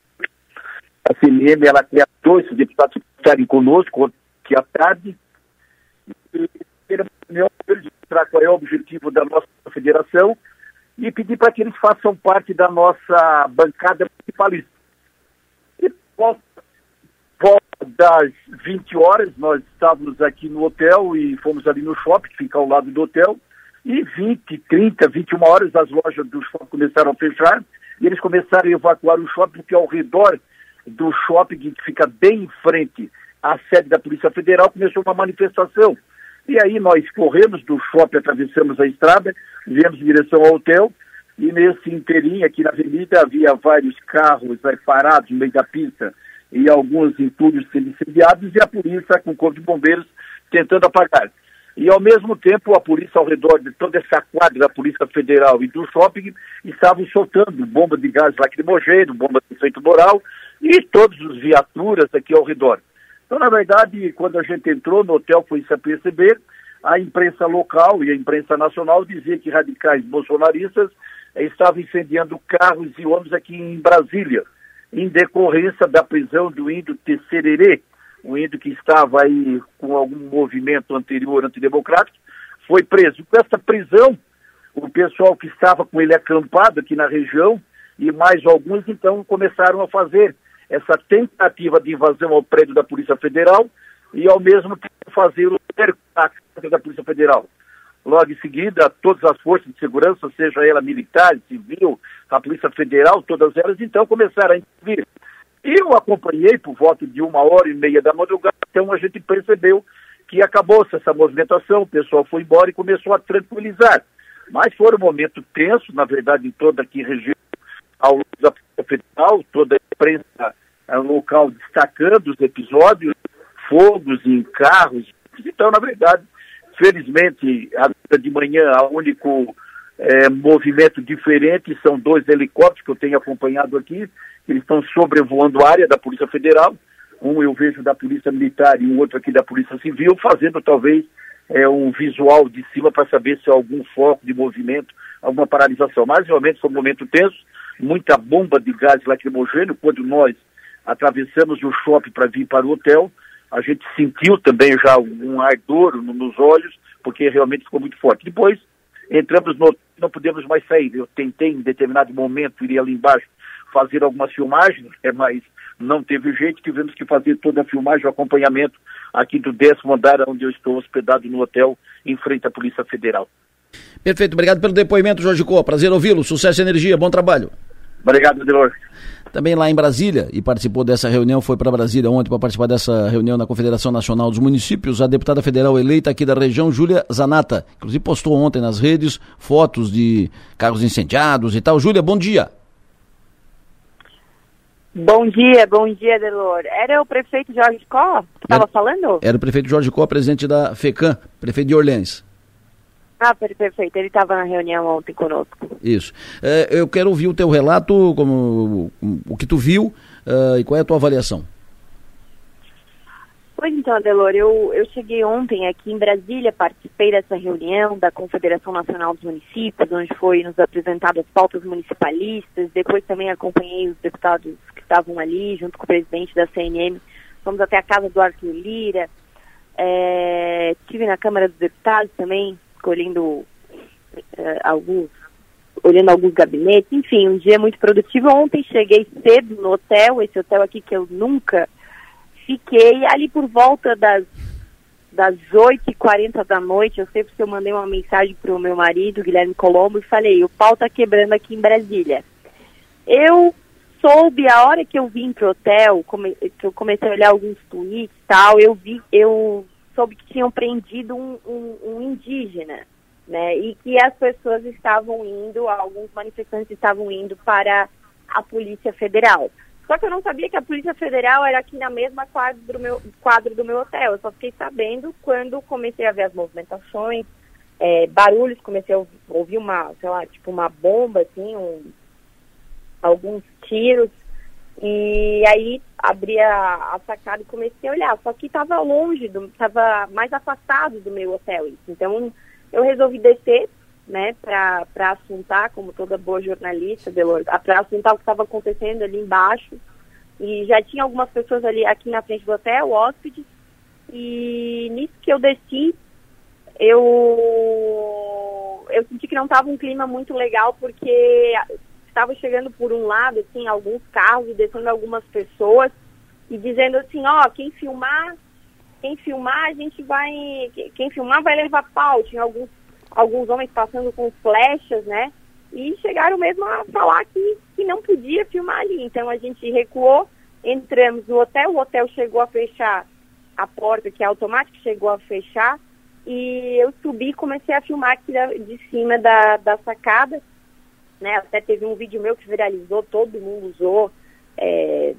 a CNM ela criou esses deputados que estarem conosco que à tarde e mostrar qual é o objetivo da nossa federação e pedir para que eles façam parte da nossa bancada municipalista. E volta das 20 horas, nós estávamos aqui no hotel e fomos ali no shopping, que fica ao lado do hotel, e 20, 30, 21 horas as lojas do shopping começaram a fechar e eles começaram a evacuar o shopping, porque ao redor do shopping, que fica bem em frente à sede da Polícia Federal, começou uma manifestação. E aí nós corremos do shopping, atravessamos a estrada, viemos em direção ao hotel, e nesse inteirinho aqui na avenida havia vários carros né, parados no meio da pista e alguns entulhos sendo incendiados, e a polícia com o corpo de bombeiros tentando apagar. E, ao mesmo tempo, a polícia ao redor de toda essa quadra da Polícia Federal e do shopping estavam soltando bomba de gás lacrimogêneo, bomba de efeito moral e todas as viaturas aqui ao redor. Então, na verdade, quando a gente entrou no hotel, foi se perceber, a imprensa local e a imprensa nacional dizia que radicais bolsonaristas estavam incendiando carros e ônibus aqui em Brasília, em decorrência da prisão do índio Tessererê, um índio que estava aí com algum movimento anterior antidemocrático, foi preso. Com essa prisão, o pessoal que estava com ele acampado aqui na região e mais alguns então começaram a fazer essa tentativa de invasão ao prédio da Polícia Federal e ao mesmo tempo fazer o cerco da Polícia Federal. Logo em seguida, todas as forças de segurança, seja ela militar, civil, a Polícia Federal, todas elas então começaram a intervir. Eu acompanhei por volta de uma hora e meia da madrugada, então a gente percebeu que acabou-se essa movimentação, o pessoal foi embora e começou a tranquilizar. Mas foi um momento tenso, na verdade, em toda aqui região, ao longo da federal, toda a imprensa eh, local destacando os episódios, fogos em carros. Então, na verdade, felizmente, de manhã, o único é, movimento diferente são dois helicópteros que eu tenho acompanhado aqui, eles estão sobrevoando a área da Polícia Federal, um eu vejo da Polícia Militar e um outro aqui da Polícia Civil, fazendo talvez é, um visual de cima para saber se há algum foco de movimento, alguma paralisação. Mas realmente foi um momento tenso, muita bomba de gás lacrimogêneo. Quando nós atravessamos o shopping para vir para o hotel, a gente sentiu também já um ardor nos olhos, porque realmente ficou muito forte. Depois entramos no não podemos mais sair. Eu tentei em determinado momento ir ali embaixo fazer algumas filmagens, é, mas não teve jeito, tivemos que fazer toda a filmagem, o acompanhamento aqui do décimo andar, onde eu estou hospedado no hotel, em frente à Polícia Federal. Perfeito, obrigado pelo depoimento, Jorge Coa. Prazer ouvi-lo, sucesso e energia, bom trabalho. Obrigado, Delor. Também lá em Brasília, e participou dessa reunião, foi para Brasília ontem para participar dessa reunião na Confederação Nacional dos Municípios, a deputada federal eleita aqui da região, Júlia Zanata. Inclusive postou ontem nas redes fotos de carros incendiados e tal. Júlia, bom dia. Bom dia, bom dia, Delor. Era o prefeito Jorge Có que estava falando? Era o prefeito Jorge Có, presidente da FECAM, prefeito de Orleans. Ah, perfeito. Ele estava na reunião ontem conosco. Isso. É, eu quero ouvir o teu relato, como, o que tu viu uh, e qual é a tua avaliação. Pois então, Adelor, eu, eu cheguei ontem aqui em Brasília, participei dessa reunião da Confederação Nacional dos Municípios, onde foi nos apresentado as pautas municipalistas, depois também acompanhei os deputados que estavam ali, junto com o presidente da CNM, fomos até a casa do Arthur Lira, é, estive na Câmara dos Deputados também, escolhendo é, alguns, olhando alguns gabinetes, enfim, um dia muito produtivo. Ontem cheguei cedo no hotel, esse hotel aqui que eu nunca fiquei ali por volta das das 8h40 da noite, eu sei porque eu mandei uma mensagem para o meu marido, Guilherme Colombo, e falei, o pau tá quebrando aqui em Brasília. Eu soube, a hora que eu vim pro hotel, come, que eu comecei a olhar alguns tweets e tal, eu vi, eu soube que tinham prendido um, um, um indígena, né, e que as pessoas estavam indo, alguns manifestantes estavam indo para a Polícia Federal. Só que eu não sabia que a Polícia Federal era aqui na mesma quadro do meu, quadro do meu hotel. Eu só fiquei sabendo quando comecei a ver as movimentações, é, barulhos, comecei a ouvir uma, sei lá, tipo uma bomba, assim, um, alguns tiros. E aí abri a, a, sacada e comecei a olhar. Só que estava longe, estava mais afastado do meu hotel. Isso. Então eu resolvi descer né, para assuntar, como toda boa jornalista, para assuntar o que estava acontecendo ali embaixo. E já tinha algumas pessoas ali aqui na frente do hotel, hóspedes, e nisso que eu desci, eu, eu senti que não estava um clima muito legal, porque estava chegando por um lado, assim, alguns carros e descendo algumas pessoas, e dizendo assim, ó, quem filmar, quem filmar, a gente vai, quem filmar vai levar pau. Tinha alguns alguns homens passando com flechas, né? E chegaram mesmo a falar que, que não podia filmar ali. Então a gente recuou, entramos no hotel, o hotel chegou a fechar a porta, que é automática, chegou a fechar. E eu subi e comecei a filmar aqui de cima da, da sacada. Né? Até teve um vídeo meu que viralizou, todo mundo usou. É,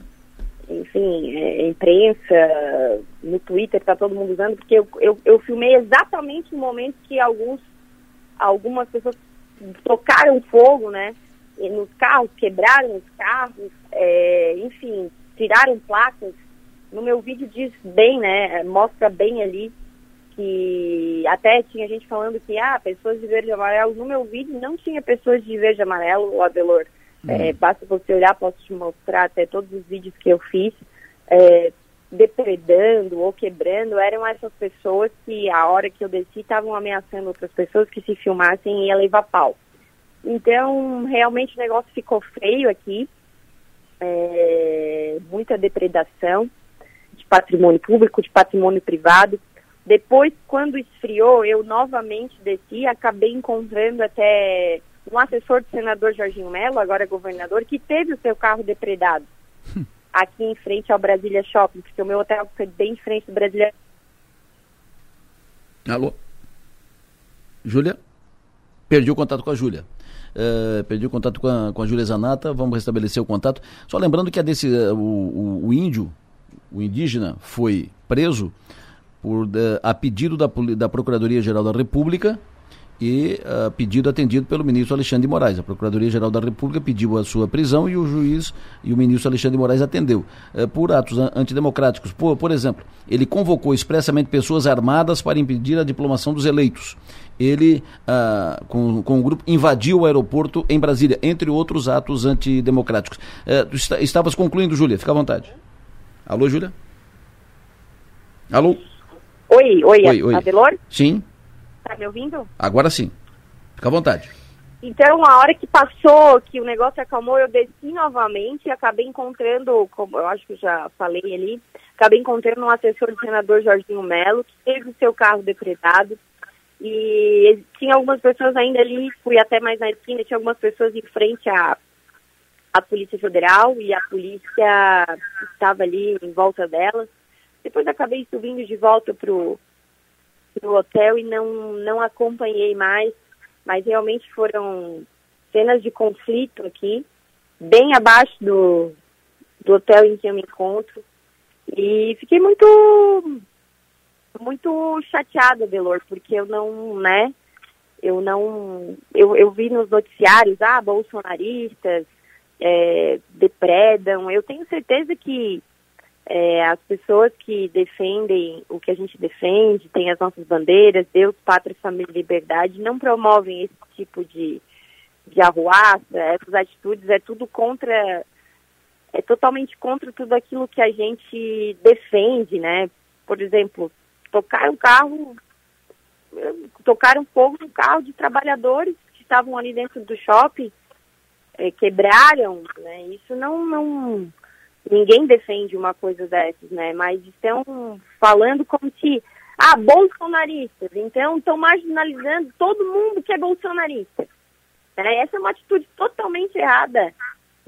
enfim, é, imprensa, no Twitter está todo mundo usando, porque eu, eu, eu filmei exatamente no momento que alguns algumas pessoas tocaram fogo, né? Nos carros, quebraram os carros, é, enfim, tiraram placas. No meu vídeo diz bem, né? Mostra bem ali que até tinha gente falando que, ah, pessoas de verde e amarelo. No meu vídeo não tinha pessoas de verde e amarelo, o Adelor. Hum. É, basta você olhar, posso te mostrar até todos os vídeos que eu fiz. É, depredando ou quebrando eram essas pessoas que, a hora que eu desci, estavam ameaçando outras pessoas que se filmassem ia levar pau. Então, realmente o negócio ficou feio aqui. É, muita depredação de patrimônio público, de patrimônio privado. Depois, quando esfriou, eu novamente desci, acabei encontrando até um assessor do senador Jorginho Melo, agora governador, que teve o seu carro depredado. aqui em frente ao Brasília Shopping, porque o meu hotel fica bem em frente do Brasília. Alô? Júlia? Perdi o contato com a Júlia. Uh, perdi o contato com a, com a Júlia Zanata, vamos restabelecer o contato. Só lembrando que a desse, uh, o, o, o, índio, o indígena, foi preso por, uh, a pedido da, da Procuradoria-Geral da República e uh, pedido atendido pelo ministro Alexandre de Moraes. A Procuradoria-Geral da República pediu a sua prisão e o juiz e o ministro Alexandre de Moraes atendeu. Uh, por atos antidemocráticos. Por, por exemplo, ele convocou expressamente pessoas armadas para impedir a diplomação dos eleitos. Ele, uh, com, com o grupo, invadiu o aeroporto em Brasília, entre outros atos antidemocráticos. Uh, estavas concluindo, Júlia, fica à vontade. Alô, Júlia? Alô? Oi, oi, oi, oi. Adelor? Sim. Tá me ouvindo? Agora sim. Fica à vontade. Então, a hora que passou, que o negócio acalmou, eu desci novamente e acabei encontrando, como eu acho que já falei ali, acabei encontrando um assessor do senador Jorginho Melo, que teve o seu carro depredado. E tinha algumas pessoas ainda ali, fui até mais na esquina, tinha algumas pessoas em frente à, à Polícia Federal e a polícia estava ali em volta delas. Depois acabei subindo de volta pro no hotel e não, não acompanhei mais, mas realmente foram cenas de conflito aqui, bem abaixo do, do hotel em que eu me encontro. E fiquei muito, muito chateada, Belor, porque eu não, né, eu não, eu, eu vi nos noticiários, ah, bolsonaristas é, depredam, eu tenho certeza que é, as pessoas que defendem o que a gente defende, têm as nossas bandeiras, Deus, Pátria, Família e Liberdade, não promovem esse tipo de, de arruaça, essas atitudes, é tudo contra, é totalmente contra tudo aquilo que a gente defende, né? Por exemplo, tocar um carro, tocaram fogo no carro de trabalhadores que estavam ali dentro do shopping, é, quebraram, né? Isso não, não Ninguém defende uma coisa dessas, né? Mas estão falando como se, ah, bolsonaristas, então estão marginalizando todo mundo que é bolsonarista. Né? Essa é uma atitude totalmente errada,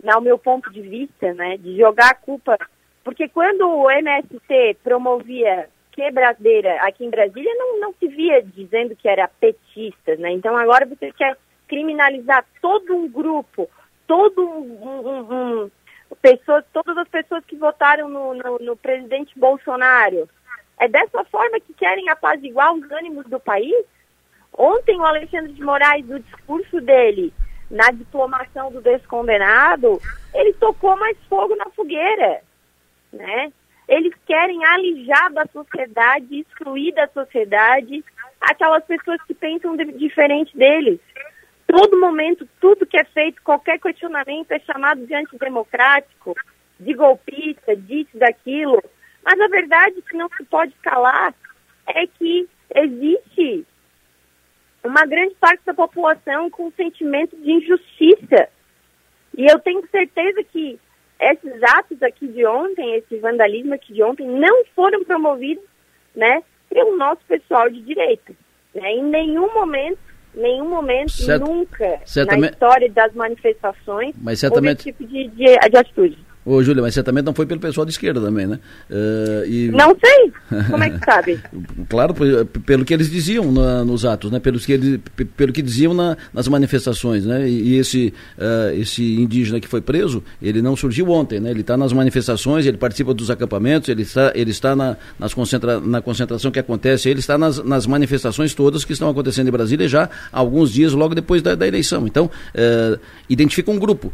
ao meu ponto de vista, né? De jogar a culpa. Porque quando o MST promovia quebradeira aqui em Brasília, não, não se via dizendo que era petista, né? Então agora você quer criminalizar todo um grupo, todo um, um, um pessoas, todas as pessoas que votaram no, no, no, presidente Bolsonaro. É dessa forma que querem apaziguar os ânimos do país? Ontem o Alexandre de Moraes, no discurso dele, na diplomação do descondenado, ele tocou mais fogo na fogueira, né? Eles querem alijar da sociedade, excluir da sociedade aquelas pessoas que pensam de, diferente deles todo momento, tudo que é feito, qualquer questionamento é chamado de antidemocrático, de golpista, disso, daquilo. Mas a verdade que não se pode calar é que existe uma grande parte da população com um sentimento de injustiça. E eu tenho certeza que esses atos aqui de ontem, esse vandalismo aqui de ontem, não foram promovidos né, pelo nosso pessoal de direita. Né? Em nenhum momento nenhum momento, Certo, nunca, certamente... na história das manifestações, Mas certamente... houve esse tipo de, de, de atitude. Ô, Júlia, mas certamente não foi pelo pessoal de esquerda também, né? Uh, e... Não sei. [LAUGHS] Como é que sabe? claro, pelo que eles diziam na, nos atos, né? Pelo que, eles, pelo que diziam na, nas manifestações, né? E, e esse, uh, esse indígena que foi preso, ele não surgiu ontem, né? Ele está nas manifestações, ele participa dos acampamentos, ele está, ele está na, nas concentra, na concentração que acontece, ele está nas, nas manifestações todas que estão acontecendo em Brasília já há alguns dias, logo depois da, da eleição. Então, uh, identifica um grupo.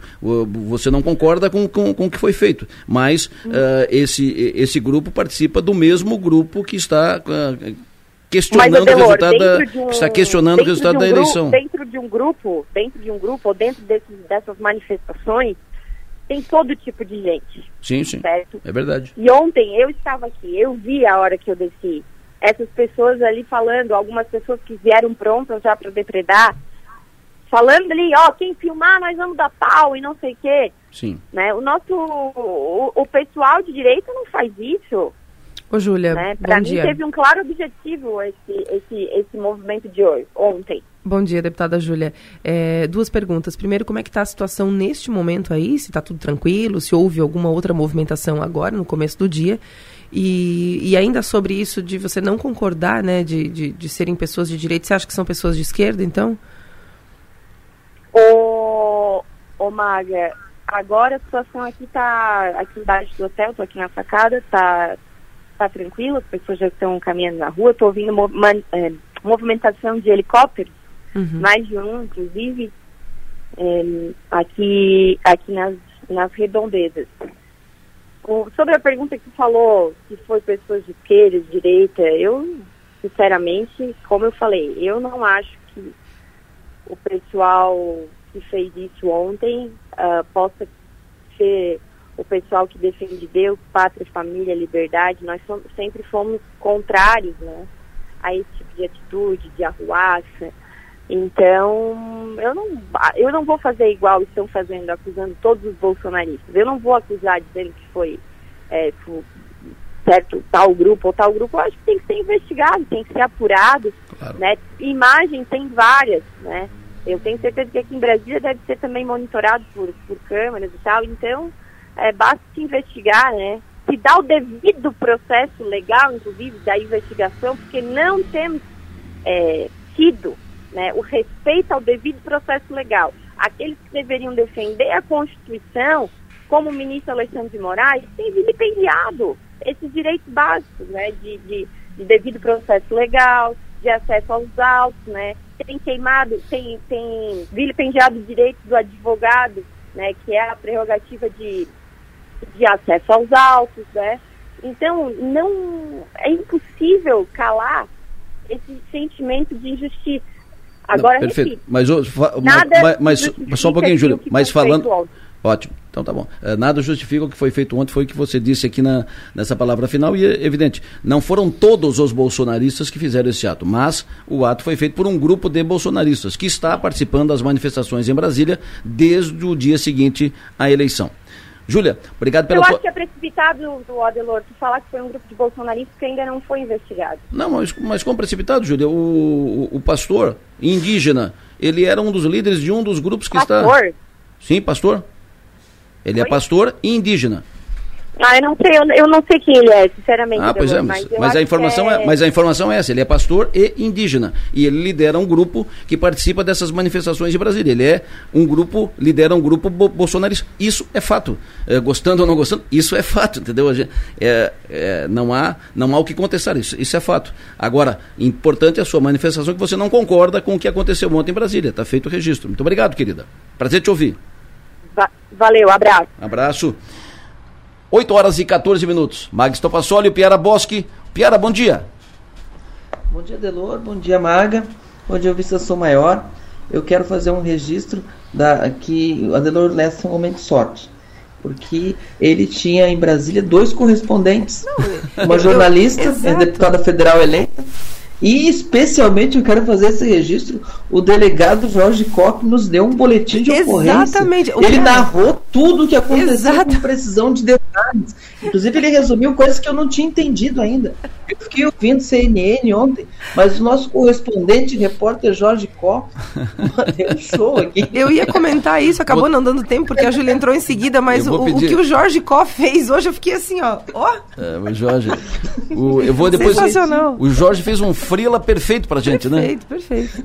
Você não concorda com, com, com o que foi feito. Mas uh, esse, esse grupo participa do mesmo grupo que está uh, questionando Mas, Adelor, o resultado da, um, está questionando o resultado um da eleição. Grupo, dentro de um grupo, dentro de um grupo ou dentro desses, dessas manifestações, tem todo tipo de gente. Sim, sim. Certo? É verdade. E ontem eu estava aqui, eu vi a hora que eu desci essas pessoas ali falando, algumas pessoas que vieram prontas já para depredar, falando ali, ó, quem filmar nós vamos dar pau e não sei o quê. Sim. Né? O nosso, o, o pessoal de direito não faz isso. Ô, Júlia, né? Para mim dia. teve um claro objetivo esse, esse, esse movimento de hoje, ontem. Bom dia, deputada Júlia. É, duas perguntas. Primeiro, como é que está a situação neste momento aí? Se está tudo tranquilo? Se houve alguma outra movimentação agora, no começo do dia? E, e ainda sobre isso de você não concordar, né, de, de, de serem pessoas de direito, você acha que são pessoas de esquerda, então? Ô, ô Maga, agora a situação aqui tá aqui embaixo do hotel, tô aqui na sacada, tá, tá tranquila, as pessoas já estão caminhando na rua, tô ouvindo mov é, movimentação de helicópteros, uhum. mais de um, inclusive, é, aqui, aqui nas, nas redondezas. O, sobre a pergunta que falou se foi pessoas de esquerda, de direita, eu, sinceramente, como eu falei, eu não acho que o pessoal que fez isso ontem uh, possa ser o pessoal que defende Deus, pátria, família, liberdade. Nós somos, sempre fomos contrários né, a esse tipo de atitude, de arruaça. Então, eu não, eu não vou fazer igual estão fazendo, acusando todos os bolsonaristas. Eu não vou acusar dizendo que foi é, certo tal grupo ou tal grupo. Eu acho que tem que ser investigado, tem que ser apurado. Claro. Né? Imagem tem várias, né? Eu tenho certeza que aqui em Brasília deve ser também monitorado por, por câmeras e tal. Então, é, basta se investigar, né? Se dá o devido processo legal, inclusive, da investigação, porque não temos é, tido né, o respeito ao devido processo legal. Aqueles que deveriam defender a Constituição, como o ministro Alexandre de Moraes, têm vilipendiado esses direitos básicos, né, de, de, de devido processo legal, de acesso aos autos, né, tem queimado, tem, tem vilipendiado o direito do advogado, né, que é a prerrogativa de, de acesso aos autos, né? Então, não é impossível calar esse sentimento de injustiça. Agora, não, perfeito. Repito, mas, mas, mas, mas, só um pouquinho, Júlio. Mas falando, Ótimo. Então tá bom. É, nada justifica o que foi feito ontem, foi o que você disse aqui na, nessa palavra final, e é evidente, não foram todos os bolsonaristas que fizeram esse ato, mas o ato foi feito por um grupo de bolsonaristas que está participando das manifestações em Brasília desde o dia seguinte à eleição. Júlia, obrigado pela Eu acho que é precipitado do Adelor tu falar que foi um grupo de bolsonaristas que ainda não foi investigado. Não, mas, mas como precipitado, Júlia? O, o, o pastor indígena, ele era um dos líderes de um dos grupos que está... Pastor? Sim, pastor. Ele é pastor e indígena. Ah, eu não sei, eu, eu não sei quem ele é, sinceramente. Ah, pois é, mas, mas a informação é... mas a informação é essa, ele é pastor e indígena. E ele lidera um grupo que participa dessas manifestações de Brasília. Ele é um grupo, lidera um grupo bo bolsonarista. Isso é fato. É, gostando ou não gostando, isso é fato, entendeu? Gente- é, é, não, há, não há o que contestar, isso, isso é fato. Agora, importante é a sua manifestação que você não concorda com o que aconteceu ontem em Brasília. Está feito o registro. Muito obrigado, querida. Prazer te ouvir. Va- Valeu, abraço. Abraço. 8 horas e 14 minutos. Mag Stopassoli, o Piara Bosque. Piara, bom dia. Bom dia, Delor. Bom dia, Maga. Bom dia, Vista Sou Maior. Eu quero fazer um registro da que o Adelor Lessa é um momento de sorte. Porque ele tinha em Brasília dois correspondentes, uma eu- jornalista, exato. deputada federal eleita, e especialmente eu quero fazer esse registro, o delegado Jorge Koch nos deu um boletim de ocorrência. Exatamente. Ele narrou tudo o que aconteceu Exato. com precisão de detalhes. Inclusive ele resumiu coisas que eu não tinha entendido ainda. Eu fiquei ouvindo CNN ontem, mas o nosso correspondente, repórter Jorge Koch, [LAUGHS] deu um show aqui. Eu ia comentar isso, acabou não dando tempo, porque a Júlia entrou em seguida, mas o, vou o pedir- que o Jorge Koff fez hoje, eu fiquei assim, ó. Ó, É, o Jorge. o- eu vou depois. Sensacional. O Jorge fez um frila perfeito pra gente, né? perfeito, perfeito.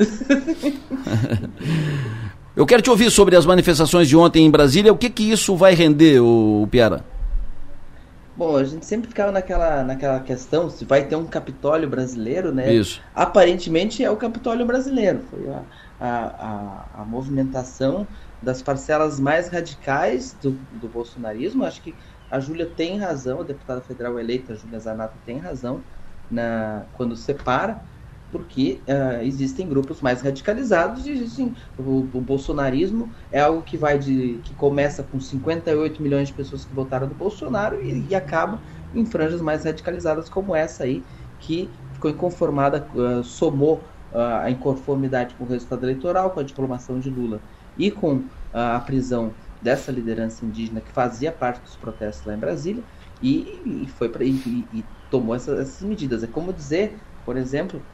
[LAUGHS] Eu quero te ouvir sobre as manifestações de ontem em Brasília. O que que isso vai render, o Piara? Bom, a gente sempre ficava naquela, naquela questão se vai ter um Capitólio brasileiro, né? Isso. Aparentemente é o Capitólio brasileiro. Foi a, a, a, a movimentação das parcelas mais radicais do, do bolsonarismo. Acho que a Júlia tem razão, a deputada federal eleita, a Júlia Zanata, tem razão na, quando separa, porque ah, existem grupos mais radicalizados e existem, o, o bolsonarismo é algo que vai de que começa com 58 milhões de pessoas que votaram no Bolsonaro e, e acaba em franjas mais radicalizadas como essa aí que ficou inconformada, ah, somou ah, a inconformidade com o resultado eleitoral, com a diplomação de Lula e com a prisão dessa liderança indígena que fazia parte dos protestos lá em Brasília e, e foi pra, e, e- e tomou essa- essas medidas. É como dizer, por exemplo,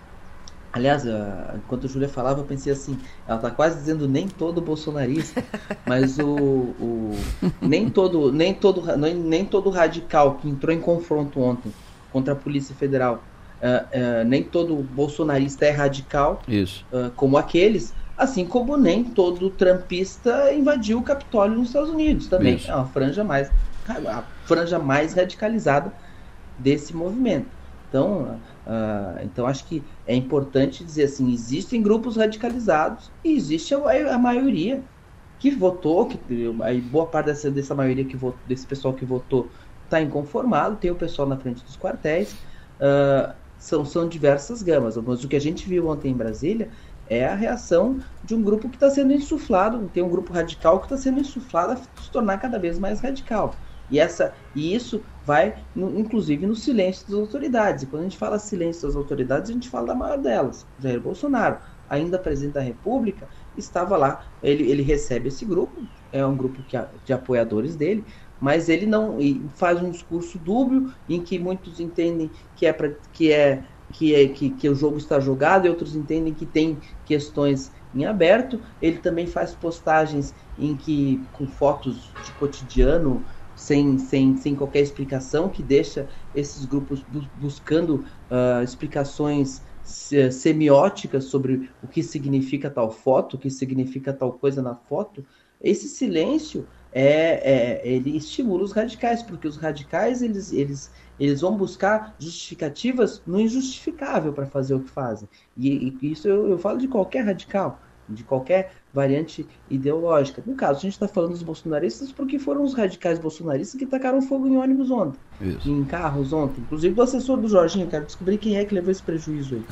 aliás, ah, enquanto a Júlia falava, eu pensei assim, ela está quase dizendo nem todo bolsonarista, mas o, o- nem todo nem todo nem, nem todo radical que entrou em confronto ontem contra a Polícia Federal, ah, ah, nem todo bolsonarista é radical, ah, como aqueles, assim como nem todo trampista invadiu o Capitólio nos Estados Unidos também. Isso. É uma franja mais a franja mais radicalizada desse movimento. Então, ah, então acho que é importante dizer assim, existem grupos radicalizados e existe a, a maioria que votou, que aí boa parte dessa, dessa maioria que votou, desse pessoal que votou está inconformado, tem o pessoal na frente dos quartéis, ah, são, são diversas gamas. Mas o que a gente viu ontem em Brasília é a reação de um grupo que está sendo insuflado, tem um grupo radical que está sendo insuflado a se tornar cada vez mais radical. E, essa, e isso vai, no- inclusive, no silêncio das autoridades. E quando a gente fala silêncio das autoridades, a gente fala da maior delas, Jair Bolsonaro. Ainda presidente da República, estava lá, ele, ele recebe esse grupo, é um grupo que, de apoiadores dele, mas ele não e faz um discurso dúbio em que muitos entendem que é, pra, que, é, que, é que, que o jogo está jogado e outros entendem que tem questões em aberto. Ele também faz postagens em que com fotos de cotidiano sem, sem, sem qualquer explicação, que deixa esses grupos bu- buscando ah, explicações se- semióticas sobre o que significa tal foto, o que significa tal coisa na foto. Esse silêncio é, é- ele estimula os radicais, porque os radicais eles, eles, eles vão buscar justificativas no injustificável para fazer o que fazem. E, e isso eu, eu falo de qualquer radical, de qualquer variante ideológica. No caso, a gente está falando dos bolsonaristas porque foram os radicais bolsonaristas que tacaram fogo em ônibus ontem, Isso. em carros ontem. Inclusive o assessor do Jorginho, quero descobrir quem é que levou esse prejuízo aí.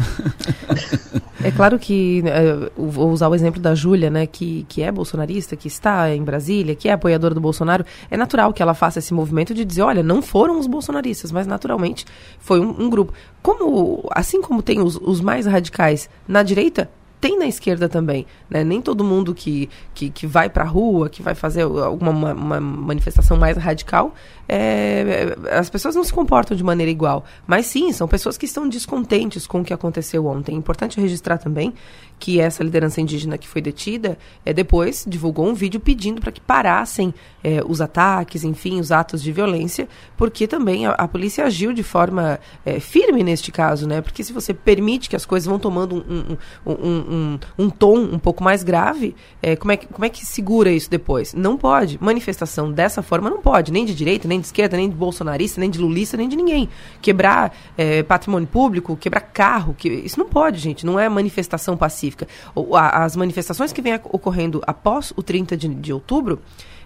[LAUGHS] É claro que, eh, eu vou usar o exemplo da Júlia, né, que, que é bolsonarista, que está em Brasília, que é apoiadora do Bolsonaro, é natural que ela faça esse movimento de dizer, olha, não foram os bolsonaristas, mas naturalmente foi um, um grupo. Como, assim como tem os, os mais radicais na direita, tem na esquerda também. Né? Nem todo mundo que, que, que vai para a rua, que vai fazer alguma uma, manifestação mais radical, é, as pessoas não se comportam de maneira igual. Mas sim, são pessoas que estão descontentes com o que aconteceu ontem. É importante registrar também que essa liderança indígena que foi detida, é, depois divulgou um vídeo pedindo para que parassem é, os ataques, enfim, os atos de violência, porque também a, a polícia agiu de forma é, firme neste caso, né? Porque se você permite que as coisas vão tomando um, um, um, um, um tom um pouco mais grave, é, como, é que, como é que segura isso depois? Não pode. Manifestação dessa forma não pode, nem de direita, nem de esquerda, nem de bolsonarista, nem de lulista, nem de ninguém. Quebrar patrimônio público, quebrar carro, que, isso não pode, gente. Não é manifestação pacífica pacífica. As manifestações que vêm ocorrendo após o 30 de, de outubro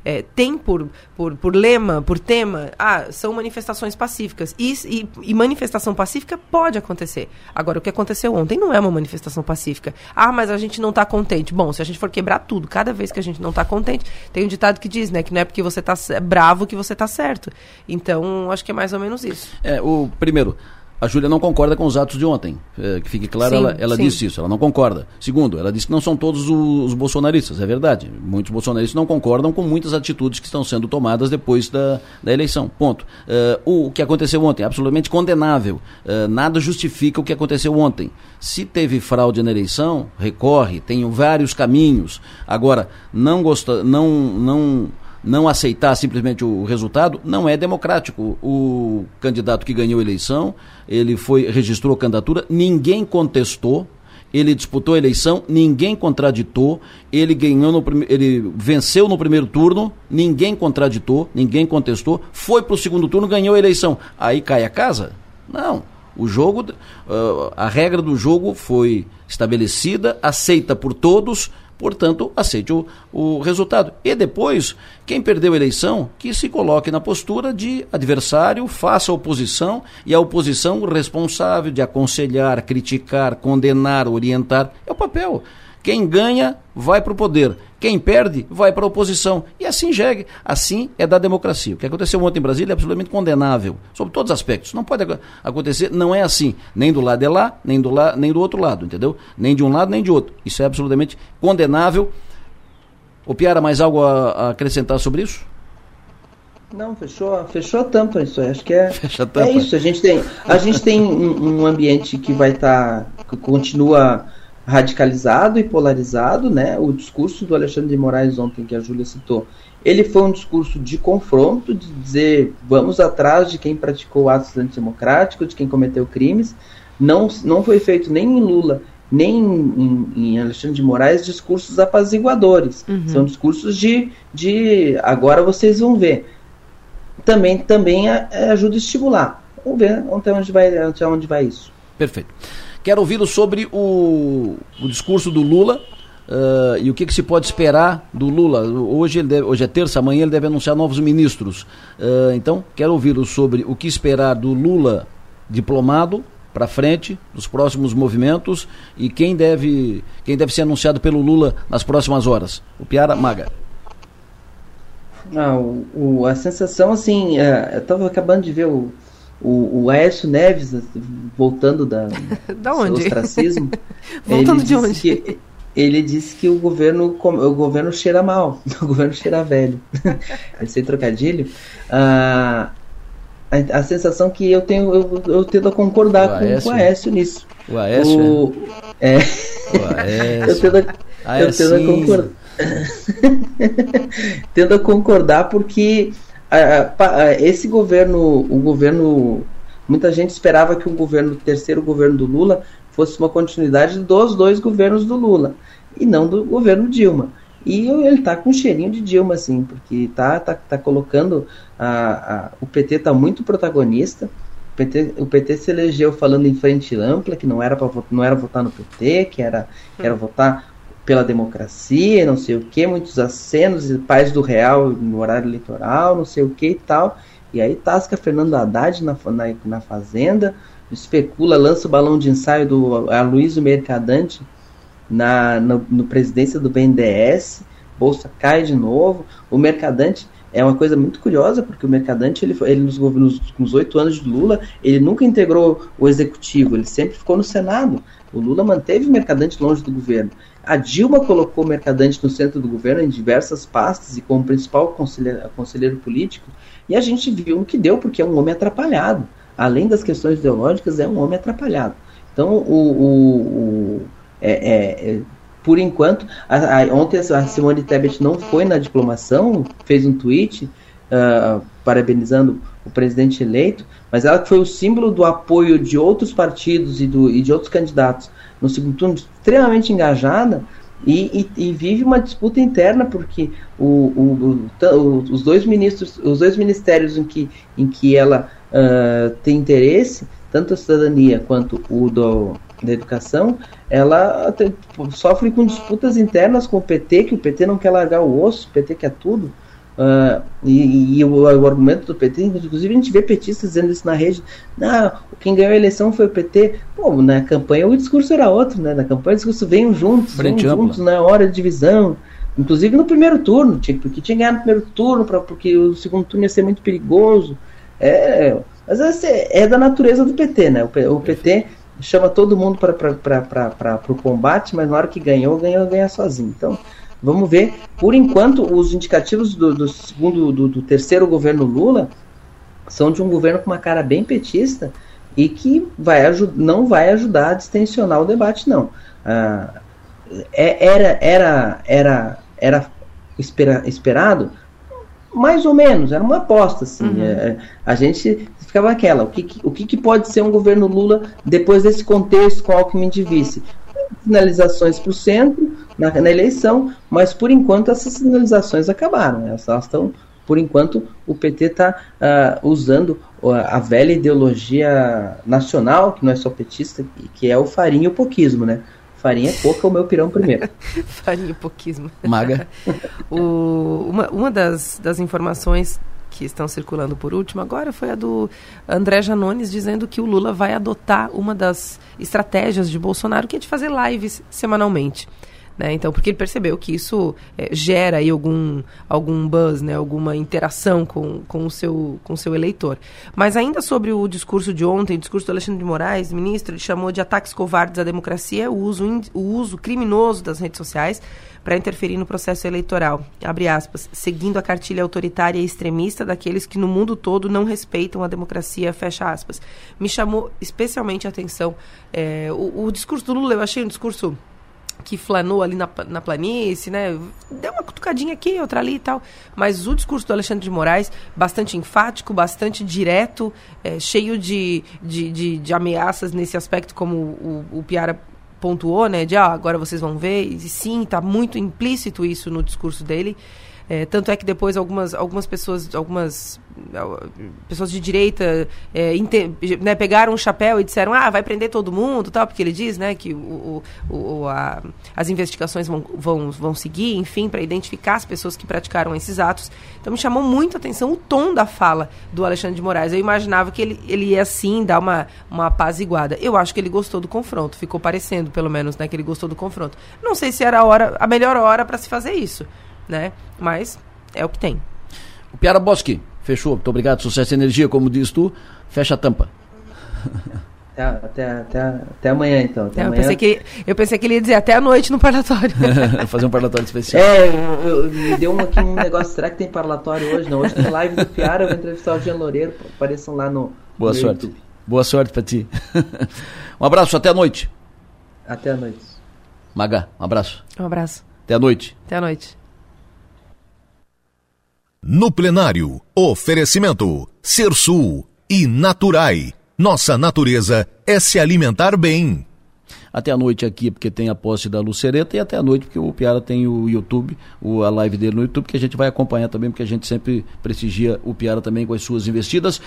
é, tem por, por, por lema, por tema, ah, são manifestações pacíficas. E, e, e, manifestação pacífica pode acontecer. Agora, o que aconteceu ontem não é uma manifestação pacífica. Ah, mas a gente não está contente. Bom, se a gente for quebrar tudo, cada vez que a gente não está contente, tem um ditado que diz, né, que não é porque você está bravo que você está certo. Então, acho que é mais ou menos isso. É, o primeiro, a Júlia não concorda com os atos de ontem. É, que fique claro, sim, ela, ela disse isso, ela não concorda. Segundo, ela disse que não são todos os, os, bolsonaristas, é verdade. Muitos bolsonaristas não concordam com muitas atitudes que estão sendo tomadas depois da, da eleição. Ponto. Uh, o, que aconteceu ontem é absolutamente condenável. Uh, nada justifica o que aconteceu ontem. Se teve fraude na eleição, recorre, tem vários caminhos. Agora, não gosta, não, não não aceitar simplesmente o resultado não é democrático. O candidato que ganhou a eleição, ele foi registrou a candidatura, ninguém contestou, ele disputou a eleição, ninguém contraditou, ele ganhou no ele venceu no primeiro turno, ninguém contraditou, ninguém contestou, foi para o segundo turno, ganhou a eleição. Aí cai a casa? Não. O jogo, uh, a regra do jogo foi estabelecida, aceita por todos, portanto, aceite o, o resultado. E depois, quem perdeu a eleição, que se coloque na postura de adversário, faça oposição, e a oposição responsável de aconselhar, criticar, condenar, orientar, é o papel. Quem ganha vai para o poder, quem perde vai para a oposição. E assim jegue. Assim é da democracia. O que aconteceu ontem em Brasília é absolutamente condenável, sobre todos os aspectos. Não pode acontecer, não é assim. Nem do lado de lá, nem do, la, nem do outro lado, entendeu? Nem de um lado, nem de outro. Isso é absolutamente condenável. O Piara, mais algo a, a acrescentar sobre isso? Não, fechou, fechou a tampa isso. Acho que é, [LAUGHS] é isso. A gente tem, a gente tem um, um ambiente que vai estar, tá, que continua radicalizado e polarizado, né? O discurso do Alexandre de Moraes ontem que a Júlia citou, ele foi um discurso de confronto, de dizer vamos atrás de quem praticou atos antidemocráticos, de quem cometeu crimes. Não, não foi feito nem em Lula, nem em, em Alexandre de Moraes discursos apaziguadores. Uhum. São discursos de, de agora vocês vão ver. Também, também ajuda a estimular. Vamos ver até onde vai, até onde vai isso. Perfeito. Quero ouvi-lo sobre o, o discurso do Lula uh, e o que, que, se pode esperar do Lula. Hoje, deve, hoje é terça, amanhã ele deve anunciar novos ministros. Uh, então, quero ouvi-lo sobre o que esperar do Lula diplomado para frente, dos próximos movimentos e quem deve, quem deve ser anunciado pelo Lula nas próximas horas. O Piara Maga. Ah, o, a sensação, assim, é, eu estava acabando de ver o, o, o Aécio Neves, voltando da, [LAUGHS] da onde? do ostracismo, [LAUGHS] voltando de onde? Que, ele disse que o governo, o governo cheira mal, [LAUGHS] o governo cheira velho. Esse trocadilho. Ah, a, a, sensação que eu tenho, eu, eu tendo a concordar com, com o Aécio nisso. O Aécio? O, é. O Aécio. eu tendo a, eu tendo a concordar. tendo a concordar porque esse governo, o governo, muita gente esperava que o governo, o terceiro governo do Lula, fosse uma continuidade dos dois governos do Lula e não do governo Dilma. E ele está com um cheirinho de Dilma, assim, porque tá, tá, tá colocando. A, a, o PT está muito protagonista. O PT, o PT se elegeu falando em frente ampla, que não era, pra, não era votar no PT, que era, que era votar pela democracia, não sei o que, muitos acenos paz do real no horário eleitoral, não sei o que e tal. E aí tasca Fernando Haddad na, na, na Fazenda, especula, lança o balão de ensaio do Aloysio Mercadante na, no, no presidência do BNDES, bolsa cai de novo, o mercadante é uma coisa muito curiosa, porque o Mercadante, ele, ele nos, nos, nos oito anos de Lula, ele nunca integrou o executivo, ele sempre ficou no Senado. O Lula manteve o Mercadante longe do governo. A Dilma colocou o Mercadante no centro do governo em diversas pastas e como principal conselheiro, conselheiro político, e a gente viu o que deu, porque é um homem atrapalhado. Além das questões ideológicas, é um homem atrapalhado. Então, o, o, o é, é, é por enquanto, a, a, ontem a Simone Tebet não foi na diplomação, fez um tweet uh, parabenizando o presidente eleito, mas ela foi o símbolo do apoio de outros partidos e, do, e de outros candidatos no segundo turno, extremamente engajada, e, e, e, vive uma disputa interna porque o, o, o, os dois ministros, os dois ministérios em que, em que ela uh, tem interesse, tanto a cidadania quanto o do, da educação, ela sofre com disputas internas com o PT, que o PT não quer largar o osso, o PT quer tudo. Uh, e, e o, o, argumento do PT, inclusive a gente vê petistas dizendo isso na rede, não, quem ganhou a eleição foi o PT. Pô, na campanha o discurso era outro, né? Na campanha o discurso veio juntos, venham juntos na hora de divisão. Inclusive no primeiro turno, tinha, porque tinha ganhado no primeiro turno, pra, porque o segundo turno ia ser muito perigoso. É, mas é, é da natureza do PT, né? O, o PT chama todo mundo para o combate, mas na hora que ganhou, ganhou, ganha sozinho. Então, vamos ver. Por enquanto, os indicativos do, do segundo, do, do, terceiro governo Lula são de um governo com uma cara bem petista e que vai não vai ajudar a distensionar o debate, não. Ah, é, era, era, era, era espera, esperado mais ou menos, era uma aposta, assim. Uhum. É, a gente ficava aquela, o que, o que, pode ser um governo Lula depois desse contexto com Alckmin de vice? Sinalizações para o centro na, na, eleição, mas por enquanto essas sinalizações acabaram. Né? Elas estão, por enquanto, o PT está uh, ah, usando a velha ideologia nacional, que não é só petista, que é o farinha e o poquismo, né? Farinha é pouca, o meu pirão primeiro. [LAUGHS] Farinha e pouquismo. Maga. [LAUGHS] o, uma uma das, das informações que estão circulando por último agora foi a do André Janones dizendo que o Lula vai adotar uma das estratégias de Bolsonaro, que é de fazer lives semanalmente. Né? Então, porque ele percebeu que isso é, gera aí algum, algum buzz, né? alguma interação com, com, o seu, com o seu eleitor. Mas ainda sobre o discurso de ontem, o discurso do Alexandre de Moraes, ministro, ele chamou de ataques covardes à democracia o uso, o uso criminoso das redes sociais para interferir no processo eleitoral. Aspas, seguindo a cartilha autoritária e extremista daqueles que no mundo todo não respeitam a democracia. Me chamou especialmente a atenção é, o, o discurso do Lula, eu achei um discurso que flanou ali na, na planície, né? Deu uma cutucadinha aqui, outra ali e tal. Mas o discurso do Alexandre de Moraes, bastante enfático, bastante direto, é, cheio de, de, de, de, ameaças nesse aspecto, como o, o Piara pontuou, né? De ah, agora vocês vão ver. E sim, está muito implícito isso no discurso dele. É, tanto é que depois algumas, algumas pessoas, algumas pessoas de direita é, né, pegaram um chapéu e disseram, ah, vai prender todo mundo, tal, porque ele diz né, que o, o, a, as investigações vão, vão, vão seguir, enfim, para identificar as pessoas que praticaram esses atos. Então me chamou muito a atenção o tom da fala do Alexandre de Moraes. Eu imaginava que ele, ele ia assim dar uma, uma apaziguada. Eu acho que ele gostou do confronto, ficou parecendo, pelo menos, né, que ele gostou do confronto. Não sei se era a, hora, a melhor hora para se fazer isso né? Mas é o que tem. O Piara Bosque, fechou. Muito obrigado. Sucesso e energia, como diz tu. Fecha a tampa. Até, [LAUGHS] até, até, até amanhã, então. Até eu, amanhã. Pensei que, eu pensei que ele ia dizer até a noite no parlatório. [LAUGHS] Fazer um parlatório especial. É, eu, eu, me deu um, aqui um negócio. Será que tem parlatório hoje? Não, hoje tem live do Piara. Eu vou entrevistar o Jean Loureiro. Apareçam lá no. Boa no sorte. YouTube. Boa sorte pra ti. [LAUGHS] um abraço, até a noite. Até a noite. Maga, um abraço. Um abraço. Até a noite. Até a noite. No plenário, oferecimento Sul e Naturai. Nossa natureza é se alimentar bem. Até a noite aqui, porque tem a posse da Lucereta, e até a noite, porque o Piara tem o YouTube, a live dele no YouTube, que a gente vai acompanhar também, porque a gente sempre prestigia o Piara também com as suas investidas.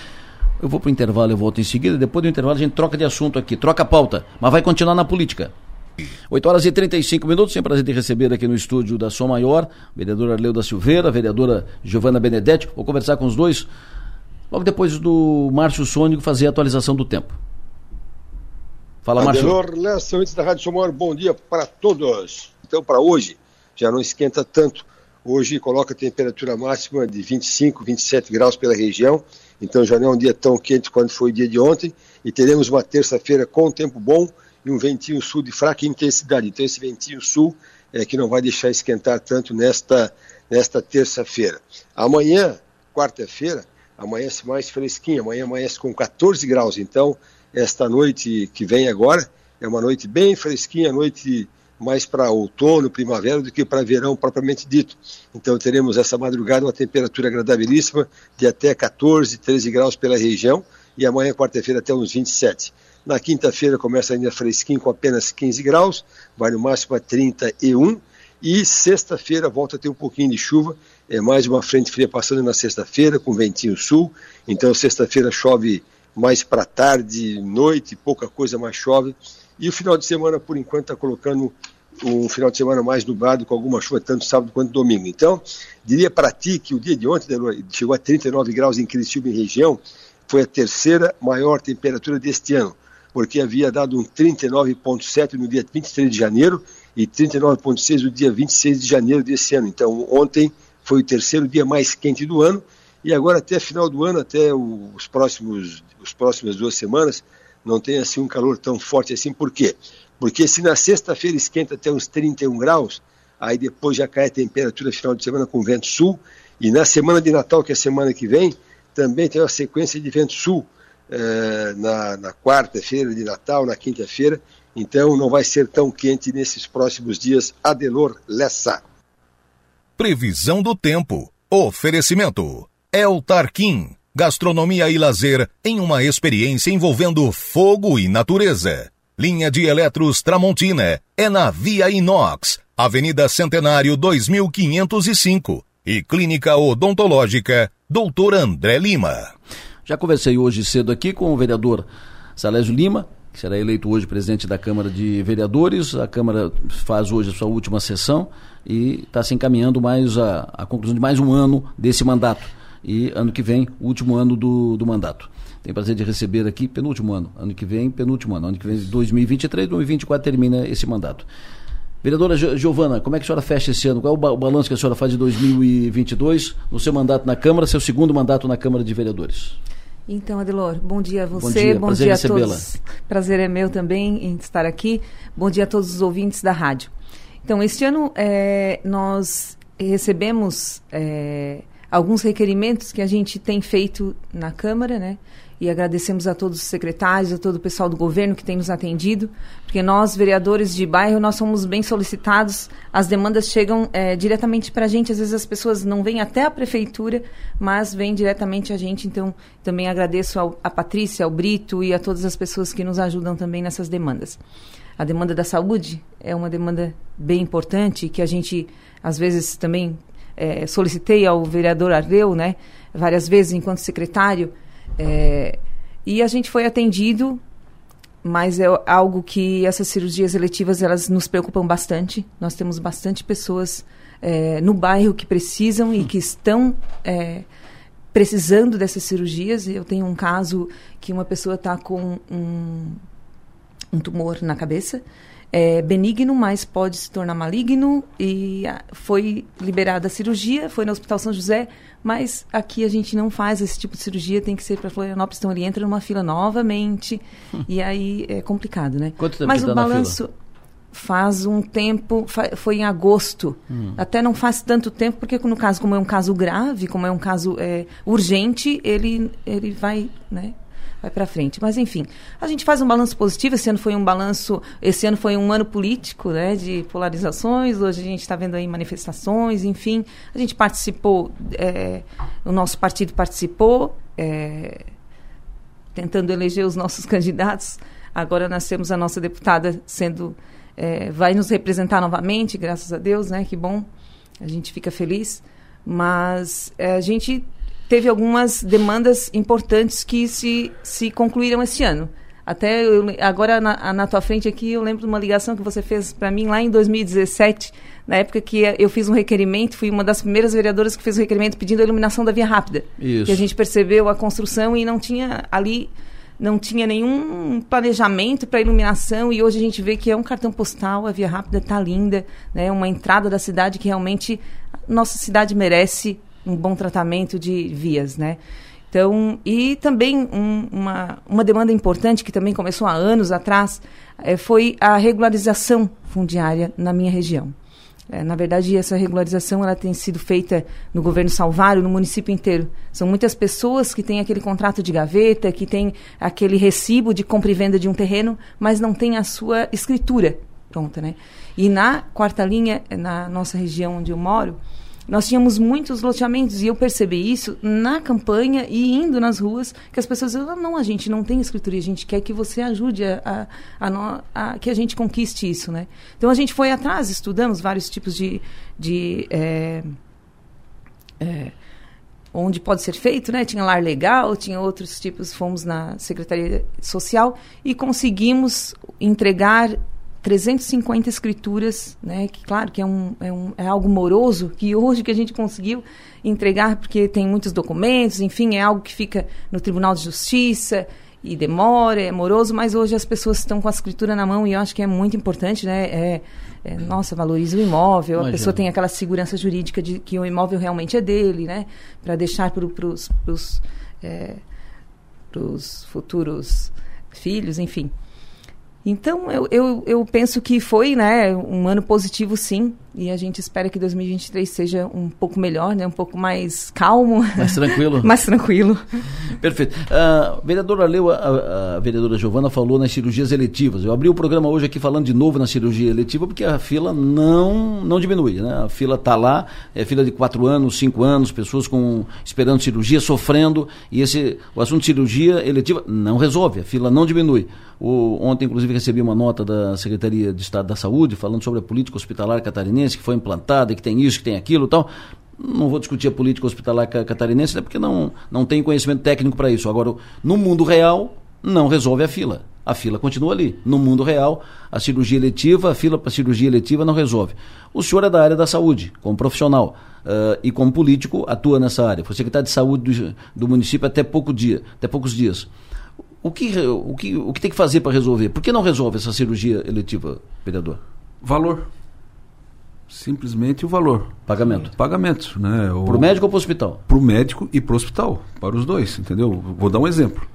Eu vou para o intervalo, eu volto em seguida. Depois do intervalo, a gente troca de assunto aqui, troca a pauta, mas vai continuar na política. 8 horas e 35 minutos, sem prazer de receber aqui no estúdio da Som Maior, vereadora Arleu Silveira, vereadora Giovana Benedetti. Vou conversar com os dois logo depois do Márcio Sônico fazer a atualização do tempo. Fala, Márcio. Lessa, da Rádio Som Maior, bom dia para todos. Então, para hoje, já não esquenta tanto Hoje coloca a temperatura máxima de 25, 27 graus pela região, então já não é um dia tão quente quanto foi o dia de ontem, e teremos uma terça-feira com tempo bom e um ventinho sul de fraca intensidade. Então esse ventinho sul é que não vai deixar esquentar tanto nesta, nesta terça-feira. Amanhã, quarta-feira, amanhece mais fresquinho, amanhã amanhece com 14 graus, então esta noite que vem agora é uma noite bem fresquinha, noite mais para outono, primavera do que para verão propriamente dito. Então teremos essa madrugada uma temperatura agradabilíssima de até 14, 13 graus pela região e amanhã, quarta-feira, até uns 27. Na quinta-feira começa ainda fresquinho com apenas 15 graus, vai no máximo a 31 e sexta-feira volta a ter um pouquinho de chuva, é mais uma frente fria passando na sexta-feira com ventinho sul, então sexta-feira chove mais para tarde, noite, pouca coisa mais chove. E o final de semana, por enquanto, está colocando um final de semana mais nublado, com alguma chuva, tanto sábado quanto domingo. Então, diria para ti que o dia de ontem chegou a 39 graus em Criciúma e região, foi a terceira maior temperatura deste ano, porque havia dado um 39,7 no dia 23 de janeiro e 39,6 no dia 26 de janeiro desse ano. Então, ontem foi o terceiro dia mais quente do ano e agora até final do ano, até os próximos, os próximas duas semanas, não tem assim um calor tão forte assim. Por quê? Porque se na sexta-feira esquenta até uns 31 graus, aí depois já cai a temperatura final de semana com vento sul, e na semana de Natal, que é a semana que vem, também tem uma sequência de vento sul eh, na, na quarta-feira de Natal, na quinta-feira, então não vai ser tão quente nesses próximos dias. Adelor Lessa. Previsão do tempo. Oferecimento. El Tarquim, gastronomia e lazer em uma experiência envolvendo fogo e natureza. Linha de Eletros Tramontina é na Via Inox, Avenida Centenário 2505 e Clínica Odontológica Dr. André Lima. Já conversei hoje cedo aqui com o vereador Salésio Lima, que será eleito hoje presidente da Câmara de Vereadores. A Câmara faz hoje a sua última sessão e está se encaminhando mais a, a conclusão de mais um ano desse mandato e ano que vem, último ano do, do mandato. Tenho prazer de receber aqui, penúltimo ano, ano que vem, penúltimo ano, ano que vem, 2023, 2024 termina esse mandato. Vereadora Giovana, como é que a senhora fecha esse ano? Qual é o balanço que a senhora faz de 2022 no seu mandato na Câmara, seu segundo mandato na Câmara de Vereadores? Então, Adelor, bom dia a você, bom dia, bom dia a todos. Prazer é meu também em estar aqui. Bom dia a todos os ouvintes da rádio. Então, este ano é, nós recebemos é, alguns requerimentos que a gente tem feito na Câmara, né? E agradecemos a todos os secretários, a todo o pessoal do governo que tem nos atendido, porque nós, vereadores de bairro, nós somos bem solicitados, as demandas chegam é, diretamente para a gente, às vezes as pessoas não vêm até a prefeitura, mas vêm diretamente a gente, então também agradeço ao, a Patrícia, ao Brito e a todas as pessoas que nos ajudam também nessas demandas. A demanda da saúde é uma demanda bem importante, que a gente, às vezes, também é, solicitei ao vereador Ardeu, né, várias vezes enquanto secretário, é, e a gente foi atendido, mas é algo que essas cirurgias eletivas elas nos preocupam bastante. Nós temos bastante pessoas é, no bairro que precisam e que estão é, precisando dessas cirurgias. Eu tenho um caso que uma pessoa está com um, um tumor na cabeça é benigno, mas pode se tornar maligno e ah, foi liberada a cirurgia, foi no Hospital São José, mas aqui a gente não faz esse tipo de cirurgia, tem que ser para Florianópolis, então ele entra numa fila novamente hum. e aí é complicado, né? Quanto tempo mas o tá balanço faz um tempo, foi em agosto. Hum. Até não faz tanto tempo, porque no caso, como é um caso grave, como é um caso é, urgente, ele, ele vai, né? Vai para frente. Mas enfim, a gente faz um balanço positivo. Esse ano foi um balanço, esse ano foi um ano político, né, de polarizações. Hoje a gente está vendo aí manifestações, enfim, a gente participou, é, o nosso partido participou, é, tentando eleger os nossos [LAUGHS] candidatos. Agora nós temos a nossa deputada sendo, é, vai nos representar novamente, graças a Deus, né? Que bom, a gente fica feliz. Mas é, a gente teve algumas demandas importantes que se, se concluíram esse ano. Até eu, agora na, na tua frente aqui, eu lembro de uma ligação que você fez para mim lá em 2017, na época que eu fiz um requerimento, fui uma das primeiras vereadoras que fez o um requerimento pedindo a iluminação da via rápida. Isso. Que a gente percebeu a construção e não tinha ali não tinha nenhum planejamento para iluminação e hoje a gente vê que é um cartão postal, a Via Rápida está linda, né? Uma entrada da cidade que realmente nossa cidade merece um bom tratamento de vias, né? Então, e também um, uma, uma demanda importante que também começou há anos atrás é, foi a regularização fundiária na minha região. É, na verdade, essa regularização ela tem sido feita no governo Salvário, no município inteiro. São muitas pessoas que têm aquele contrato de gaveta, que têm aquele recibo de compra e venda de um terreno, mas não têm a sua escritura pronta, né? E na quarta linha, na nossa região onde eu moro, nós tínhamos muitos loteamentos e eu percebi isso na campanha e indo nas ruas, que as pessoas diziam, não, a gente não tem escritura, a gente quer que você ajude a, a, a, a, que a gente conquiste isso, né? Então a gente foi atrás, estudamos vários tipos de... de é, é, onde pode ser feito, né? Tinha lar legal, tinha outros tipos, fomos na Secretaria Social e conseguimos entregar 350 escrituras, né, que claro que é, um, é, um, é algo moroso, que hoje que a gente conseguiu entregar, porque tem muitos documentos, enfim, é algo que fica no Tribunal de Justiça e demora, é moroso, mas hoje as pessoas estão com a escritura na mão e eu acho que é muito importante, né, é, é, nossa, valoriza o imóvel, Imagina. a pessoa tem aquela segurança jurídica de que o imóvel realmente é dele, né, para deixar para os é, futuros filhos, enfim. Então, eu, eu, eu penso que foi né, um ano positivo, sim. E a gente espera que 2023 seja um pouco melhor, né, um pouco mais calmo. Mais tranquilo. [LAUGHS] mais tranquilo. Perfeito. A vereadora Leu, a, a, vereadora Giovana falou nas cirurgias eletivas. Eu abri o programa hoje aqui falando de novo na cirurgia eletiva, porque a fila não, não diminui. Né? A fila está lá, é fila de quatro anos, cinco anos, pessoas com esperando cirurgia, sofrendo. E esse, o assunto de cirurgia eletiva não resolve, a fila não diminui. O, ontem, inclusive, recebi uma nota da Secretaria de Estado da Saúde falando sobre a política hospitalar catarinense, que foi implantada, que tem isso, que tem aquilo e tal. Não vou discutir a política hospitalar catarinense, né, porque não, não tenho conhecimento técnico para isso. Agora, no mundo real, não resolve a fila. A fila continua ali. No mundo real, a cirurgia eletiva, a fila para cirurgia eletiva não resolve. O senhor é da área da saúde, como profissional, uh, e como político atua nessa área. Foi secretário de saúde do, do município até pouco dia, até poucos dias. O que, o que, o que tem que fazer para resolver? Por que não resolve essa cirurgia eletiva, vereador? Valor. Simplesmente o valor. Pagamento. Pagamento, né? Para o médico ou para o hospital? Para o médico e para o hospital, para os dois, entendeu? Vou dar um exemplo.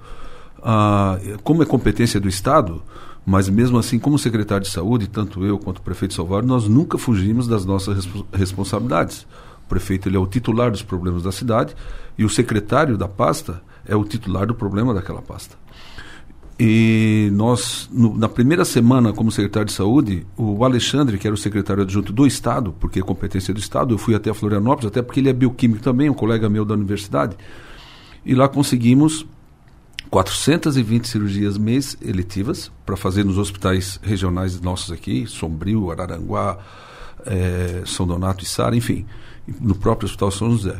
Ah, como é competência do Estado, mas mesmo assim, como secretário de saúde, tanto eu quanto o prefeito Salvador, nós nunca fugimos das nossas responsabilidades. O prefeito ele é o titular dos problemas da cidade e o secretário da pasta é o titular do problema daquela pasta. E nós, no, na primeira semana como secretário de saúde, o Alexandre, que era o secretário adjunto do Estado, porque é competência do Estado, eu fui até Florianópolis, até porque ele é bioquímico também, um colega meu da universidade, e lá conseguimos 420 cirurgias mês eletivas para fazer nos hospitais regionais nossos aqui, Sombrio, Araranguá, é, São Donato e Sara, enfim, no próprio Hospital São José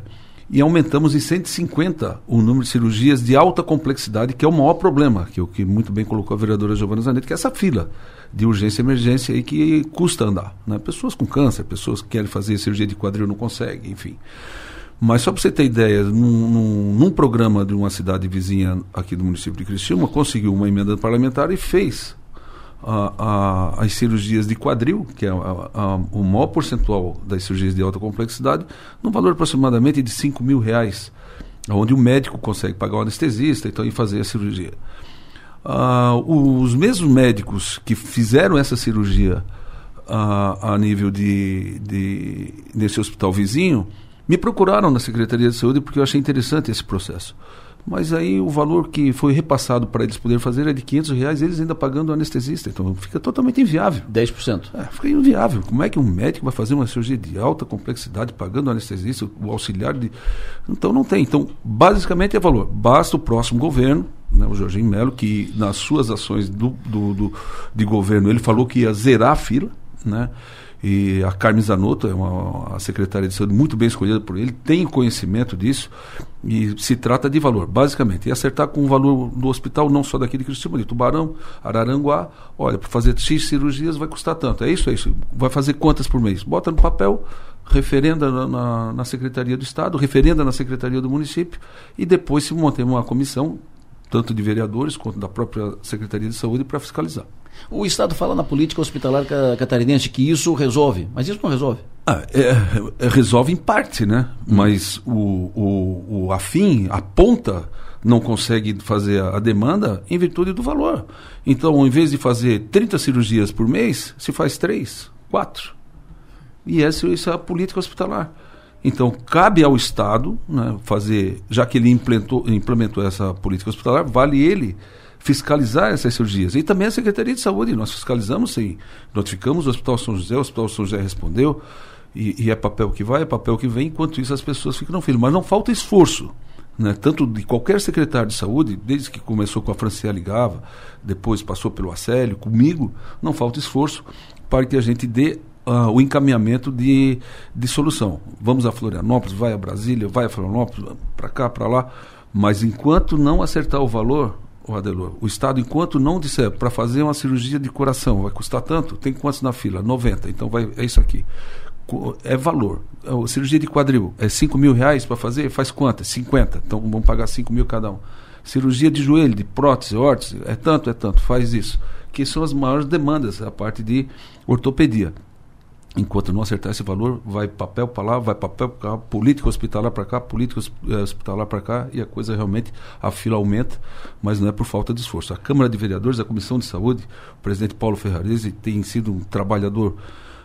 e aumentamos em 150 o número de cirurgias de alta complexidade, que é o maior problema, que é o que muito bem colocou a vereadora Giovana Zanetti, que é essa fila de urgência e emergência aí que custa andar. Né? Pessoas com câncer, pessoas que querem fazer cirurgia de quadril não conseguem, enfim. Mas só para você ter ideia, num, num, num, programa de uma cidade vizinha aqui do município de Criciúma, conseguiu uma emenda parlamentar e fez a, a, as cirurgias de quadril, que é a, o maior percentual das cirurgias de alta complexidade, num valor aproximadamente de 5 mil reais, onde o médico consegue pagar o anestesista então, e fazer a cirurgia. Ah, os mesmos médicos que fizeram essa cirurgia a nível de, de nesse hospital vizinho me procuraram na Secretaria de Saúde porque eu achei interessante esse processo. Mas aí o valor que foi repassado para eles poderem fazer é de 500 reais, eles ainda pagando o anestesista. Então fica totalmente inviável. 10%. É, fica inviável. Como é que um médico vai fazer uma cirurgia de alta complexidade pagando o anestesista, o auxiliar de. Então não tem. Então, basicamente é valor. Basta o próximo governo, né, o Jorginho Melo, que nas suas ações do, do, do, de governo ele falou que ia zerar a fila. Né? E a Carmen Zanotto é uma, secretária de saúde muito bem escolhida por ele, tem conhecimento disso e se trata de valor, basicamente. E acertar com o valor do hospital, não só daqui de Cristina, de Tubarão, Araranguá. Olha, para fazer X cirurgias vai custar tanto. É isso, é isso. Vai fazer quantas por mês? Bota no papel, referenda na, na, na Secretaria do Estado, referenda na Secretaria do Município e depois se mantém uma comissão tanto de vereadores quanto da própria Secretaria de Saúde, para fiscalizar. O Estado fala na política hospitalar catarinense que isso resolve, mas isso não resolve. Ah, é, é, resolve em parte, né? Mas o, o, o afim, a ponta, não consegue fazer a, a, demanda em virtude do valor. Então, em vez de fazer 30 cirurgias por mês, se faz 3, 4. E essa, essa é a política hospitalar. Então, cabe ao Estado né, fazer, já que ele implementou, implementou essa política hospitalar, vale ele fiscalizar essas cirurgias. E também a Secretaria de Saúde, nós fiscalizamos sim, notificamos o Hospital São José, o Hospital São José respondeu, e, e é papel que vai, é papel que vem, enquanto isso as pessoas ficam no filho. Mas não falta esforço, né, tanto de qualquer secretário de saúde, desde que começou com a Franciele Gava, depois passou pelo Acélio, comigo, não falta esforço para que a gente dê uh, o encaminhamento de, de solução. Vamos a Florianópolis, vai a Brasília, vai a Florianópolis, para cá, para lá. Mas enquanto não acertar o valor, o Adelor, o Estado, enquanto não disser para fazer uma cirurgia de coração vai custar tanto, tem quantos na fila? 90. Então vai, é isso aqui. É valor. A cirurgia de quadril é 5 mil reais para fazer? Faz quanto? 50. Então vamos pagar 5 mil cada um. Cirurgia de joelho, de prótese, órtese, é tanto, é tanto, faz isso. Que são as maiores demandas, a parte de ortopedia. Enquanto não acertar esse valor, vai papel para lá, vai papel para cá, política hospitalar para cá, política eh, hospitalar para cá, e a coisa realmente, a fila aumenta, mas não é por falta de esforço. A Câmara de Vereadores, a Comissão de Saúde, o presidente Paulo Ferrarese tem sido um trabalhador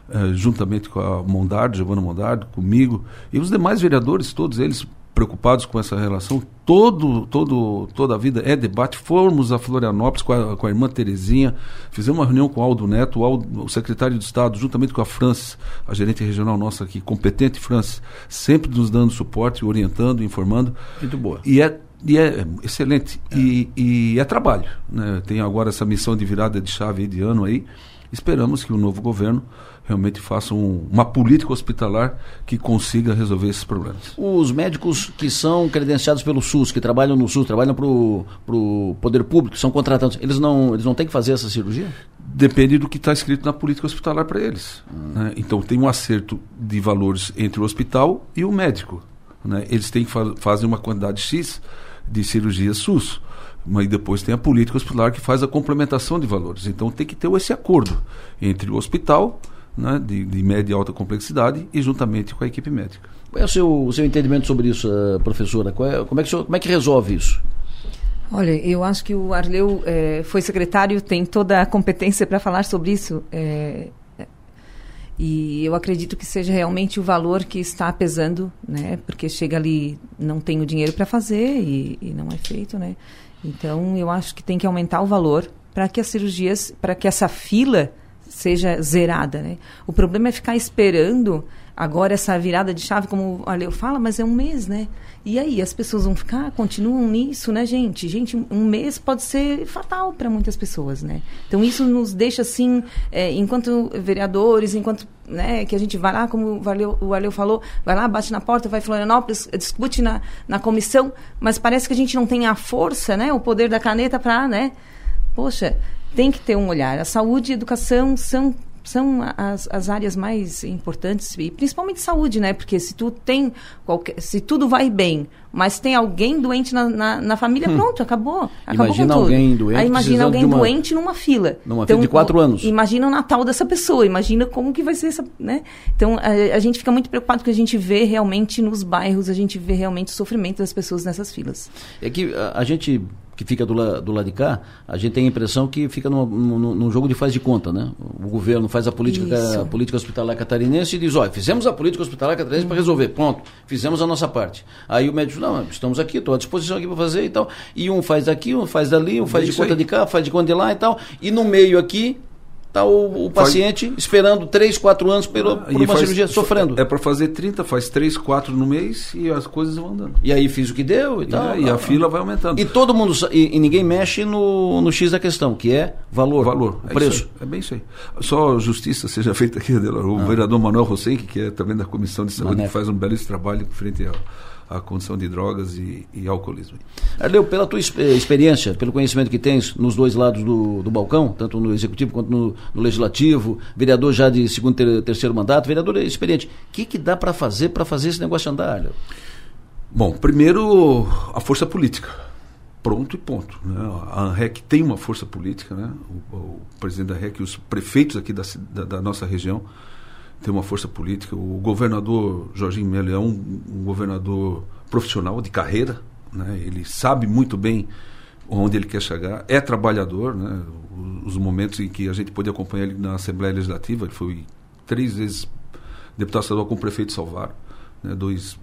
eh, juntamente com a Mondardo, Giovanna Mondardo, comigo, e os demais vereadores, todos eles preocupados com essa relação. Todo, todo, toda a vida é debate. Fomos a Florianópolis com a, com a irmã Terezinha, fizemos uma reunião com o Aldo Neto, o, Aldo, o secretário de Estado, juntamente com a Francis, a gerente regional nossa aqui, competente Francis, sempre nos dando suporte, orientando, informando. Muito boa. E é e é excelente. É. E, e, é trabalho. Né? Tem agora essa missão de virada de chave de ano aí. Esperamos que o novo governo realmente façam um, uma política hospitalar que consiga resolver esses problemas. Os médicos que são credenciados pelo SUS, que trabalham no SUS, trabalham para o poder público, são contratados, eles não, eles não têm que fazer essa cirurgia? Depende do que está escrito na política hospitalar para eles. Hum. Né? Então tem um acerto de valores entre o hospital e o médico. Né? Eles têm que fa fazer uma quantidade X de cirurgia SUS mas depois tem a política hospitalar que faz a complementação de valores. Então tem que ter esse acordo entre o hospital né, de, de, média e alta complexidade e juntamente com a equipe médica. Qual é o seu, o seu entendimento sobre isso, eh, professora? É, como, é que, como é que resolve isso? Olha, eu acho que o Arleu é, foi secretário, tem toda a competência para falar sobre isso. É, e eu acredito que seja realmente o valor que está pesando, né? Porque chega ali, não tem o dinheiro para fazer e, e, não é feito, né? Então, eu acho que tem que aumentar o valor para que as cirurgias, para que essa fila seja zerada. Né? O problema é ficar esperando agora essa virada de chave, como a Leo fala, mas é um mês, né? E aí, as pessoas vão ficar, continuam nisso, né, gente? Gente, um mês pode ser fatal para muitas pessoas, né? Então, isso nos deixa, assim, é, enquanto vereadores, enquanto né, que a gente vai lá, como o Arleu, o Arleu falou, vai lá, bate na porta, vai Florianópolis, discute na, na comissão, mas parece que a gente não tem a força, né, o poder da caneta para, né? Poxa, tem que ter um olhar. A saúde e a educação são são as, as áreas mais importantes e principalmente saúde, né? Porque se tu tem qualquer, se tudo vai bem, mas tem alguém doente na, na, na família, hum. pronto, acabou. acabou imagina alguém doente. Aí imagina alguém uma, doente numa fila. Numa então, fila de quatro anos. Imagina o Natal dessa pessoa, imagina como que vai ser essa, né? Então a, a gente fica muito preocupado porque a gente vê realmente nos bairros, a gente vê realmente o sofrimento das pessoas nessas filas. É que a, a gente que fica do, la, do lado de cá, a gente tem a impressão que fica num, num, num jogo de faz de conta, né? O governo faz a política, a política hospitalar catarinense e diz, olha, fizemos a política hospitalar catarinense uhum. para resolver, pronto, fizemos a nossa parte. Aí o médico, não, estamos aqui, estou à disposição aqui para fazer e tal. E um faz daqui, um faz dali, um faz é de conta aí. de cá, faz de conta de lá e tal. E no meio aqui, Está o, o, paciente faz... esperando 3, 4 anos ah, por uma faz, cirurgia, sofrendo. É para fazer 30, faz 3, 4 no mês e as coisas vão andando. E aí fiz o que deu e, tal. e a fila vai aumentando. E todo mundo, e, e, ninguém mexe no, no X da questão, que é valor. Valor. É preço. É bem isso aí. Só justiça seja feita aqui, o ah. vereador Manuel Rosenque, que é também da Comissão de Saúde, que faz um belíssimo trabalho frente ao a condição de drogas e, e alcoolismo. Arleu, pela tua eh, experiência, pelo conhecimento que tens nos dois lados do, do balcão, tanto no executivo quanto no, no legislativo, vereador já de segundo ter, terceiro mandato, vereador experiente, o que, que dá para fazer para fazer esse negócio andar, Arleu? Bom, primeiro a força política pronto e ponto. Né? A ANREC tem uma força política, né? o, o presidente da ANREC e os prefeitos aqui da, da, da, nossa região têm uma força política. O governador Jorginho Melo é um, um governador profissional, de carreira, né? ele sabe muito bem onde ele quer chegar, é trabalhador, né? os momentos em que a gente pôde acompanhar ele na Assembleia Legislativa, ele foi três vezes deputado estadual com prefeito Salvar, né? dois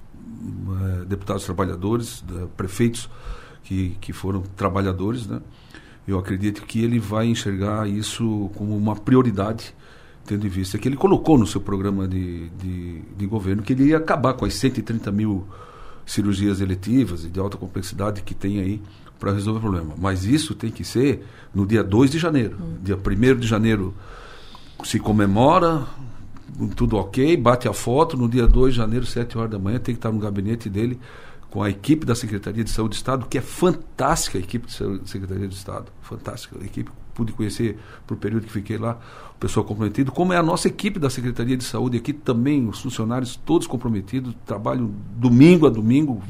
é, deputados trabalhadores, prefeitos que, que foram trabalhadores, né? Eu acredito que ele vai enxergar isso como uma prioridade, tendo em vista que ele colocou no seu programa de, de, de governo que ele ia acabar com as 130 mil cirurgias eletivas e de alta complexidade que tem aí para resolver o problema. Mas isso tem que ser no dia 2 de janeiro. Hum. Dia 1 de janeiro se comemora, tudo ok, bate a foto, no dia 2 de janeiro, 7 horas da manhã, tem que estar no gabinete dele com a equipe da Secretaria de Saúde do Estado, que é fantástica a equipe da Secretaria do Estado, fantástica a equipe, pude conhecer por período que fiquei lá, o pessoal comprometido, como é a nossa equipe da Secretaria de Saúde aqui também, os funcionários todos comprometidos, trabalham domingo a domingo,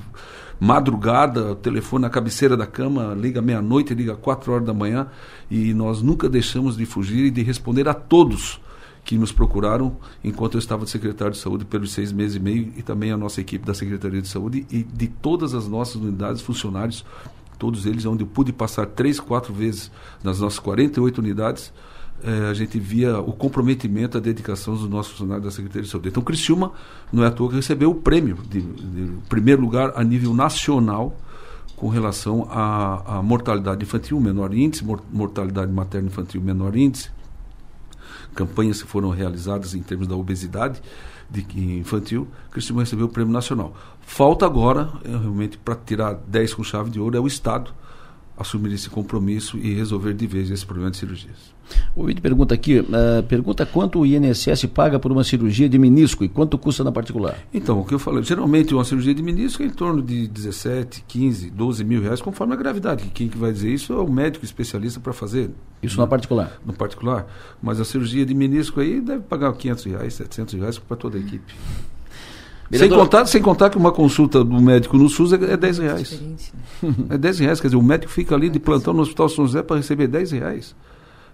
madrugada, telefone na cabeceira da cama, liga meia-noite, liga quatro horas da manhã, e nós nunca deixamos de fugir e de responder a todos que nos procuraram enquanto eu estava de secretário de saúde pelos seis meses e meio e também a nossa equipe da Secretaria de Saúde e de todas as nossas unidades, funcionários, todos eles, onde eu pude passar três, quatro vezes nas nossas 48 unidades, eh, a gente via o comprometimento, a dedicação dos nossos funcionários da Secretaria de Saúde. Então, Criciúma, não é à toa que recebeu o prêmio de, de primeiro lugar a nível nacional com relação à, à mortalidade infantil, menor índice, mortalidade materna infantil, menor índice, campanhas que foram realizadas em termos da obesidade de infantil, Cristiano recebeu o prêmio nacional. Falta agora, é, realmente, para tirar 10 com chave de ouro, é o Estado assumir esse compromisso e resolver de vez esse problema de cirurgias. O Ouvinte pergunta aqui, uh, pergunta quanto o INSS paga por uma cirurgia de menisco e quanto custa na particular? Então, o que eu falei, geralmente uma cirurgia de menisco é em torno de 17, 15, 12 mil reais, conforme a gravidade. Quem que vai dizer isso é o médico especialista para fazer. Isso na particular? No particular. Mas a cirurgia de menisco aí deve pagar 500 reais, 700 reais para toda a equipe. Sem contar, sem contar que uma consulta do médico no SUS é, é 10 reais. Né? [LAUGHS] É 10 reais, quer dizer, o médico fica ali de plantão no Hospital São José para receber 10 reais.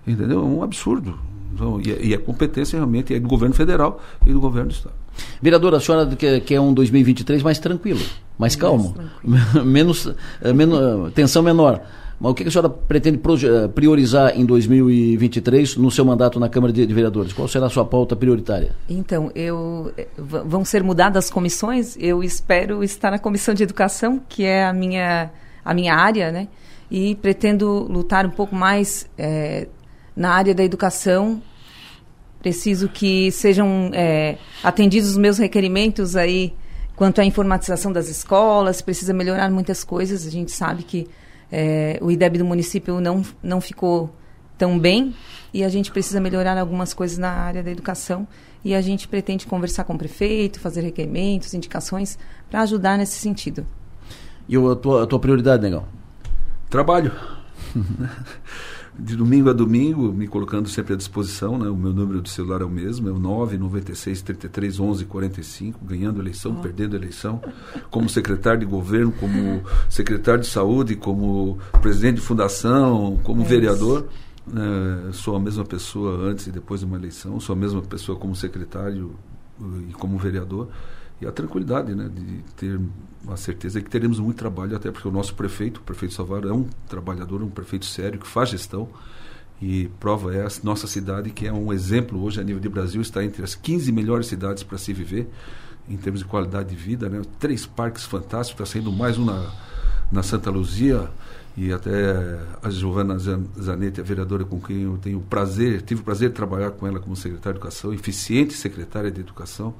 Entendeu? É um absurdo. Então, e, e, a competência realmente é do governo federal e do governo do Estado. Vereadora, a senhora quer, quer um 2023 mais tranquilo, mais calmo, mais tranquilo. [LAUGHS] menos, menos, tensão menor. Mas o que a senhora pretende eh, priorizar em 2023 no seu mandato na Câmara de, Vereadores? Qual será a sua pauta prioritária? Então, eu vão ser mudadas as comissões. Eu espero estar na Comissão de Educação, que é a minha, a minha área, né? E pretendo lutar um pouco mais é, na área da educação. Preciso que sejam é, atendidos os meus requerimentos aí quanto à informatização das escolas. Precisa melhorar muitas coisas. A gente sabe que é, o IDEB do município não, não ficou tão bem e a gente precisa melhorar algumas coisas na área da educação e a gente pretende conversar com o prefeito, fazer requerimentos, indicações para ajudar nesse sentido. E a tua, a tua prioridade, Negão? Trabalho. [LAUGHS] de domingo a domingo, me colocando sempre à disposição, né? O meu número de celular é o mesmo, é o 996 33 11 45, ganhando eleição, oh. perdendo eleição, como secretário de governo, como secretário de saúde, como presidente de fundação, como é vereador. É, sou a mesma pessoa antes e depois de uma eleição, sou a mesma pessoa como secretário e como vereador e a tranquilidade né, de ter a certeza que teremos muito trabalho, até porque o nosso prefeito, o prefeito Salvador, é um trabalhador, um prefeito sério, que faz gestão. E prova é a nossa cidade, que é um exemplo hoje a nível de Brasil, está entre as 15 melhores cidades para se viver, em termos de qualidade de vida. Né? Três parques fantásticos, está saindo mais um na, na Santa Luzia, e até a Giovana Zanetti, a vereadora com quem eu tenho prazer, tive o prazer de trabalhar com ela como secretária de Educação, eficiente secretária de Educação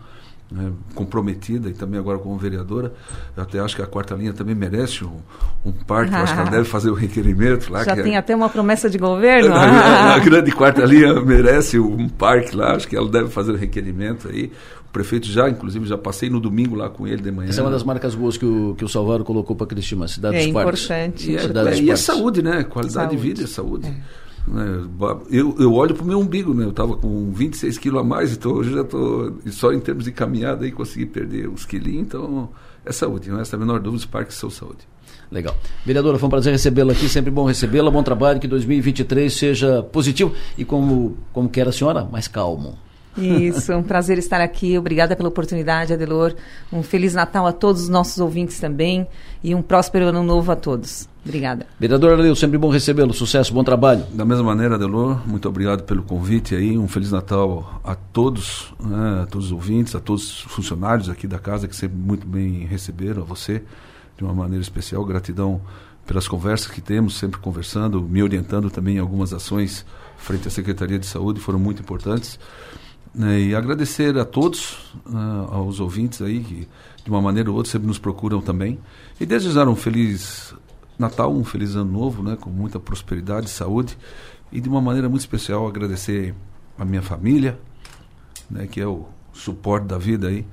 né, comprometida e também agora como vereadora. Eu até acho que a quarta linha também merece um, um parque, acho que ela [LAUGHS] deve fazer o requerimento lá. Já tem é, até uma promessa de governo? [LAUGHS] A, a, [LAUGHS] grande quarta linha merece um parque lá, acho que ela deve fazer o requerimento aí. O prefeito já, inclusive, já passei no domingo lá com ele de manhã. Essa é uma das marcas boas que o, que o Salvador colocou para Cristina, cidade é dos importante. E, é, é, e a saúde, né? Qualidade saúde. de vida é saúde. É. Né? Eu, eu olho para o meu umbigo, né? Eu estava com 26 quilos a mais, então hoje já estou, só em termos de caminhada aí, consegui perder uns quilinhos, então é saúde, não é essa a menor dúvida, os parques são saúde. Legal. Vereadora, foi um prazer recebê-la aqui, sempre bom recebê-la, bom trabalho, que 2023 seja positivo e como, como quer a senhora, mais calmo. Isso, um prazer estar aqui. Obrigada pela oportunidade, Adelor. Um Feliz Natal a todos os nossos ouvintes também e um próspero ano novo a todos. Obrigada. Vereador Aleu, sempre bom recebê-lo. Sucesso, bom trabalho. Da mesma maneira, Adelor, muito obrigado pelo convite aí. Um Feliz Natal a todos, né, a todos os ouvintes, a todos os funcionários aqui da casa que sempre muito bem receberam, a você de uma maneira especial. Gratidão pelas conversas que temos, sempre conversando, me orientando também em algumas ações frente à Secretaria de Saúde, foram muito importantes. Né, e agradecer a todos, uh, aos ouvintes aí, que de uma maneira ou outra sempre nos procuram também. E desejar um feliz Natal, um feliz ano novo, né, com muita prosperidade, saúde. E de uma maneira muito especial agradecer a minha família, né, que é o suporte da vida aí,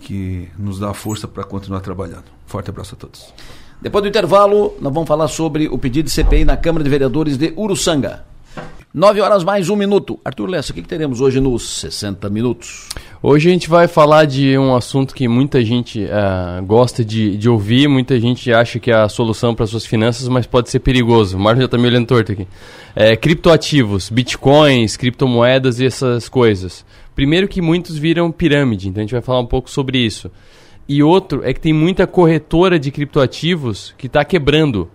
que nos dá a força para continuar trabalhando. Forte abraço a todos. Depois do intervalo, nós vamos falar sobre o pedido de CPI na Câmara de Vereadores de Uruçanga. 9 horas mais um minuto. Arthur Lessa, o que, que, teremos hoje nos 60 minutos? Hoje a gente vai falar de um assunto que muita gente uh, gosta de, de, ouvir, muita gente acha que é a solução para suas finanças, mas pode ser perigoso. O Marcos já está me olhando torto aqui. É, criptoativos, bitcoins, criptomoedas e essas coisas. Primeiro que muitos viram pirâmide, então a gente vai falar um pouco sobre isso. E outro é que tem muita corretora de criptoativos que está quebrando.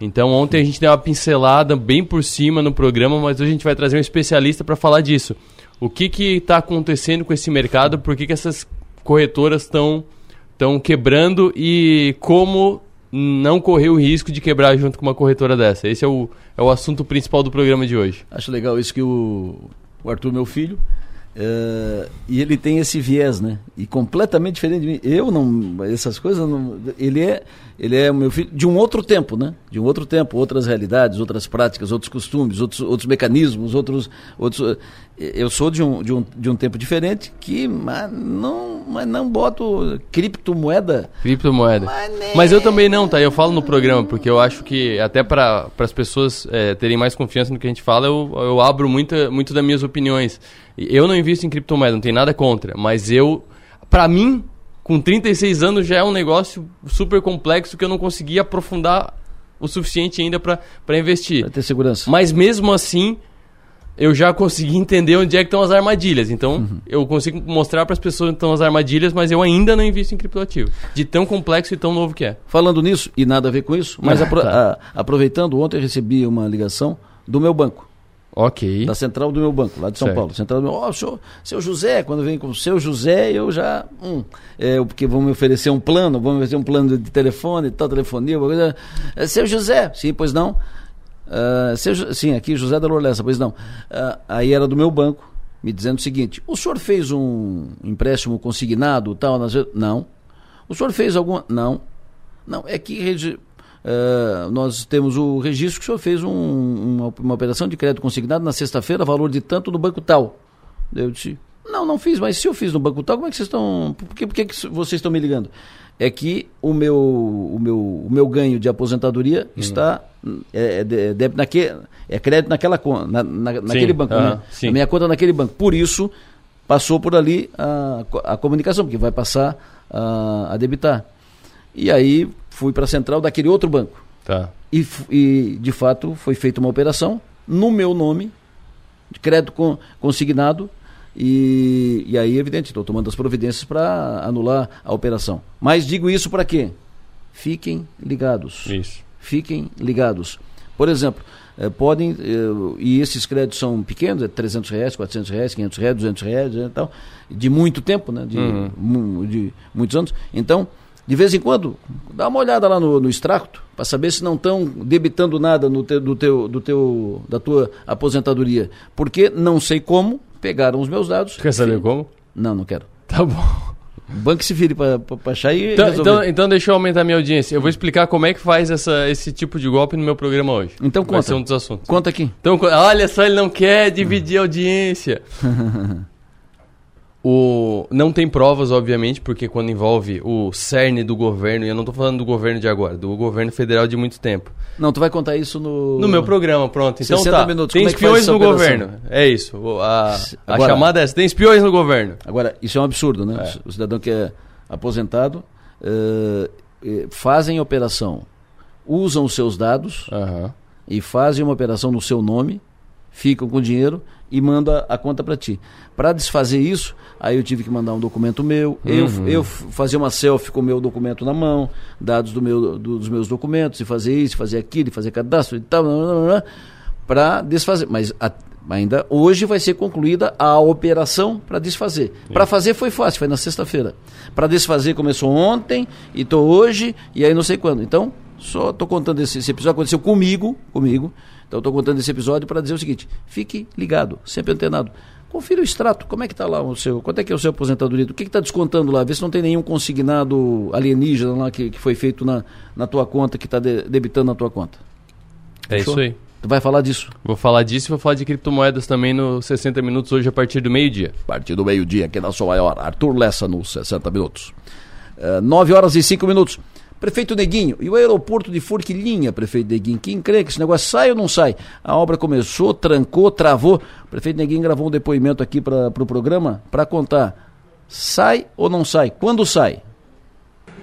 Então ontem a gente deu uma pincelada bem por cima no programa, mas hoje a gente vai trazer um especialista para falar disso. O que está acontecendo com esse mercado, por que, que essas corretoras estão estão quebrando e como não correr o risco de quebrar junto com uma corretora dessa. Esse é o, é o assunto principal do programa de hoje. Acho legal isso que o, o Arthur, meu filho, Uh, e ele tem esse viés, né? E completamente diferente de mim. Eu não, essas coisas, não, ele é, ele é meu filho de um outro tempo, né? De um outro tempo, outras realidades, outras práticas, outros costumes, outros, outros mecanismos, outros, outros. Eu sou de um, de um, de um tempo diferente que, mas não, mas não boto criptomoeda. Criptomoeda. Mas, mas eu também não, tá? Eu falo no programa porque eu acho que até para as pessoas é, terem mais confiança no que a gente fala, eu, eu abro muita, muito das minhas opiniões. Eu não invisto em criptomoeda, não tenho nada contra, mas eu, para mim, com 36 anos já é um negócio super complexo que eu não consegui aprofundar o suficiente ainda para investir. Pra ter segurança. Mas mesmo assim, eu já consegui entender onde é que estão as armadilhas. Então, uhum. eu consigo mostrar para as pessoas onde estão as armadilhas, mas eu ainda não invisto em criptoativo. De tão complexo e tão novo que é. Falando nisso, e nada a ver com isso, mas apro tá. a, aproveitando, ontem eu recebi uma ligação do meu banco. Ok. Da central do meu banco, lá de São certo. Paulo. Central do meu. Ó, oh, seu, seu José, quando vem com o seu José, eu já. Hum, é, porque vão me oferecer um plano, vão me oferecer um plano de telefone, tal, telefonia, coisa. É, seu José, sim, pois não. Uh, seu, sim, aqui José da Lorlessa, pois não. Uh, aí era do meu banco, me dizendo o seguinte: o senhor fez um empréstimo consignado, tal? Não. O senhor fez alguma. Não. Não, é que Uh, nós temos o registro que o senhor fez um, uma, uma, operação de crédito consignado na sexta-feira, valor de tanto no banco tal. Eu disse, não, não fiz, mas se eu fiz no banco tal, como é que vocês estão. Por que, por que, que vocês estão me ligando? É que o meu, o meu, o meu ganho de aposentadoria hum. está. É, é, é, naque, é crédito naquela, na, na, naquele sim, banco, uh, né? Sim. A minha conta naquele banco. Por isso, passou por ali a, a comunicação, porque vai passar a, a debitar. E aí fui para a central daquele outro banco. Tá. E, e, de fato, foi feita uma operação no meu nome, de crédito com, consignado, e, e aí, evidente, estou tomando as providências para anular a operação. Mas digo isso para quê? Fiquem ligados. Isso. Fiquem ligados. Por exemplo, eh, podem, eh, e esses créditos são pequenos, é 300 reais, 400 reais, 500 reais, 200 reais, e tal, de muito tempo, né, de, uhum. de muitos anos. Então, de vez em quando, dá uma olhada lá no, no extrato para saber se não estão debitando nada no te, do teu, do teu, da tua aposentadoria. Porque não sei como, pegaram os meus dados. Quer saber como? Não, não quero. Tá bom. O banco se vire para achar e então, então, então, deixa eu aumentar a minha audiência. Eu vou explicar como é que faz essa, esse tipo de golpe no meu programa hoje. Então conta. Vai ser um dos assuntos. Conta aqui. Então, olha só, ele não quer dividir a audiência. [LAUGHS] O, não tem provas, obviamente, porque quando envolve o cerne do governo, e eu não estou falando do governo de agora, do governo federal de muito tempo. Não, tu vai contar isso no. No meu programa, pronto. Então tá. Minutos. Tem Como é espiões é no operação? governo. É isso. A, agora, a chamada é essa: tem espiões no governo. Agora, isso é um absurdo, né? É. O cidadão que é aposentado uh, fazem operação, usam os seus dados uhum. e fazem uma operação no seu nome, ficam com o dinheiro e manda a conta para ti. Para desfazer isso, aí eu tive que mandar um documento meu, uhum. eu, eu fazer uma selfie com o meu documento na mão, dados do meu, do, dos meus documentos, e fazer isso, fazer aquilo, e fazer cadastro e tal, para desfazer. Mas a, ainda hoje vai ser concluída a operação para desfazer. Para fazer foi fácil, foi na sexta-feira. Para desfazer começou ontem, e estou hoje, e aí não sei quando. Então, só estou contando esse, esse episódio, aconteceu comigo, comigo, então estou contando esse episódio para dizer o seguinte: fique ligado, sempre antenado. Confira o extrato, como é que está lá o seu, quanto é que é o seu aposentadoria, o que está descontando lá, vê se não tem nenhum consignado alienígena lá que, que foi feito na, na tua conta, que está de, debitando na tua conta. É Fechou? isso aí. Tu vai falar disso? Vou falar disso e vou falar de criptomoedas também no 60 Minutos hoje a partir do meio-dia. A partir do meio-dia, aqui na sua maior. Arthur Lessa nos 60 Minutos. Uh, eh, 9 horas e 5 minutos. Prefeito Neguinho, e o aeroporto de Forquilinha, prefeito Neguinho, quem crê que esse negócio sai ou não sai? A obra começou, trancou, travou. O prefeito Neguinho gravou um depoimento aqui para o pro programa para contar. Sai ou não sai? Quando sai?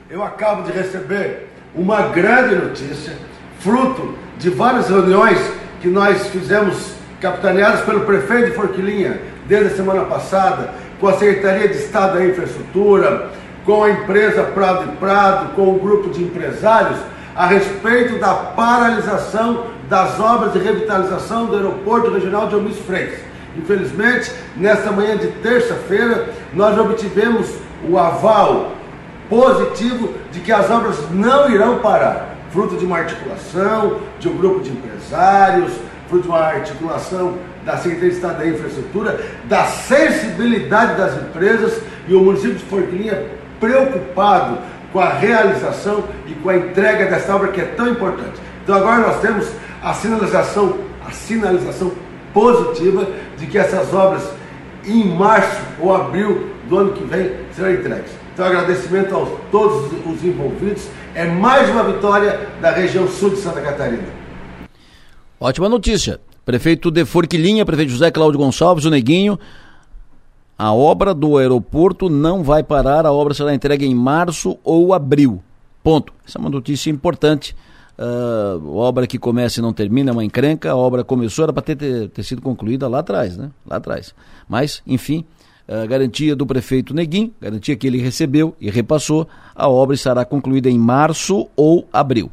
Eu acabo de receber uma grande notícia, fruto de várias reuniões que nós fizemos, capitaneadas pelo prefeito de Forquilinha, desde a semana passada, com a Secretaria de Estado da Infraestrutura, com a empresa Prado e Prado, com o grupo de empresários, a respeito da paralisação das obras de revitalização do aeroporto regional de Almir Freitas. Infelizmente, nesta manhã de terça-feira, nós obtivemos o aval positivo de que as obras não irão parar, fruto de uma articulação de um grupo de empresários, fruto de uma articulação da Secretaria de Estado da Infraestrutura, da sensibilidade das empresas e o município de Forquilinha preocupado com a realização e com a entrega dessa obra que é tão importante. Então agora nós temos a sinalização, a sinalização positiva de que essas obras em março ou abril do ano que vem serão entregues. Então agradecimento a todos os envolvidos. É mais uma vitória da região sul de Santa Catarina. Ótima notícia. Prefeito de Forquilinha, prefeito José Cláudio Gonçalves, o Neguinho, a obra do aeroporto não vai parar, a obra será entregue em março ou abril. Ponto. Essa é uma notícia importante. Uh, obra que começa e não termina é uma encrenca. A obra começou, era para ter, ter, ter, sido concluída lá atrás, né? Lá atrás. Mas, enfim, uh, garantia do prefeito Neguim, garantia que ele recebeu e repassou, a obra estará concluída em março ou abril.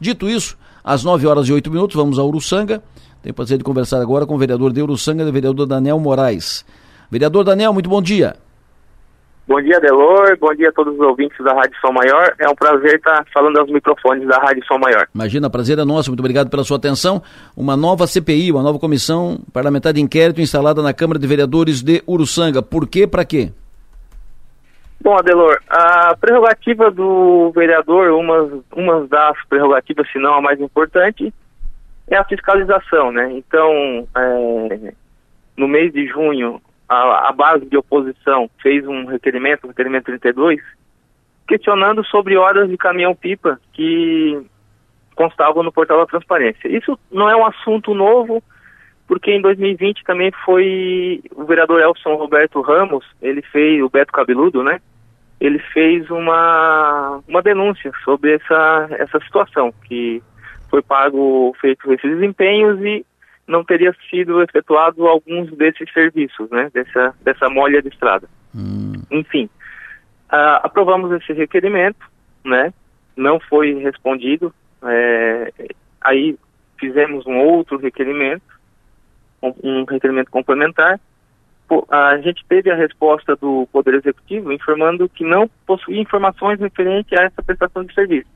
Dito isso, às 9 horas e 8 minutos, vamos a Uruçanga. Tenho prazer de conversar agora com o vereador de Uruçanga, o vereador Daniel Moraes. Vereador Daniel, muito bom dia. Bom dia, Delor. Bom dia a todos os ouvintes da Rádio Som Maior. É um prazer estar falando aos microfones da Rádio Som Maior. Imagina, prazer é nosso. Muito obrigado pela sua atenção. Uma nova CPI, uma nova comissão parlamentar de inquérito instalada na Câmara de Vereadores de Uruçanga. Por quê? Para quê? Bom, Adelor, a prerrogativa do vereador, uma, uma das prerrogativas, se não a mais importante, é a fiscalização, né? Então, é, no mês de junho, a, a base de oposição fez um requerimento, o requerimento 32, questionando sobre horas de caminhão-pipa que constavam no portal da transparência. Isso não é um assunto novo, porque em 2020 também foi o vereador Elson Roberto Ramos, ele fez, o Beto Cabeludo, né? Ele fez uma, uma denúncia sobre essa, essa situação, que foi pago, feito esses desempenhos e não teria sido efetuado alguns desses serviços, né, dessa, dessa molha de estrada. Hum. Enfim, uh, aprovamos esse requerimento, né, não foi respondido, é, aí fizemos um outro requerimento, um, um requerimento complementar, a gente teve a resposta do Poder Executivo informando que não possuía informações referentes a essa prestação de serviço,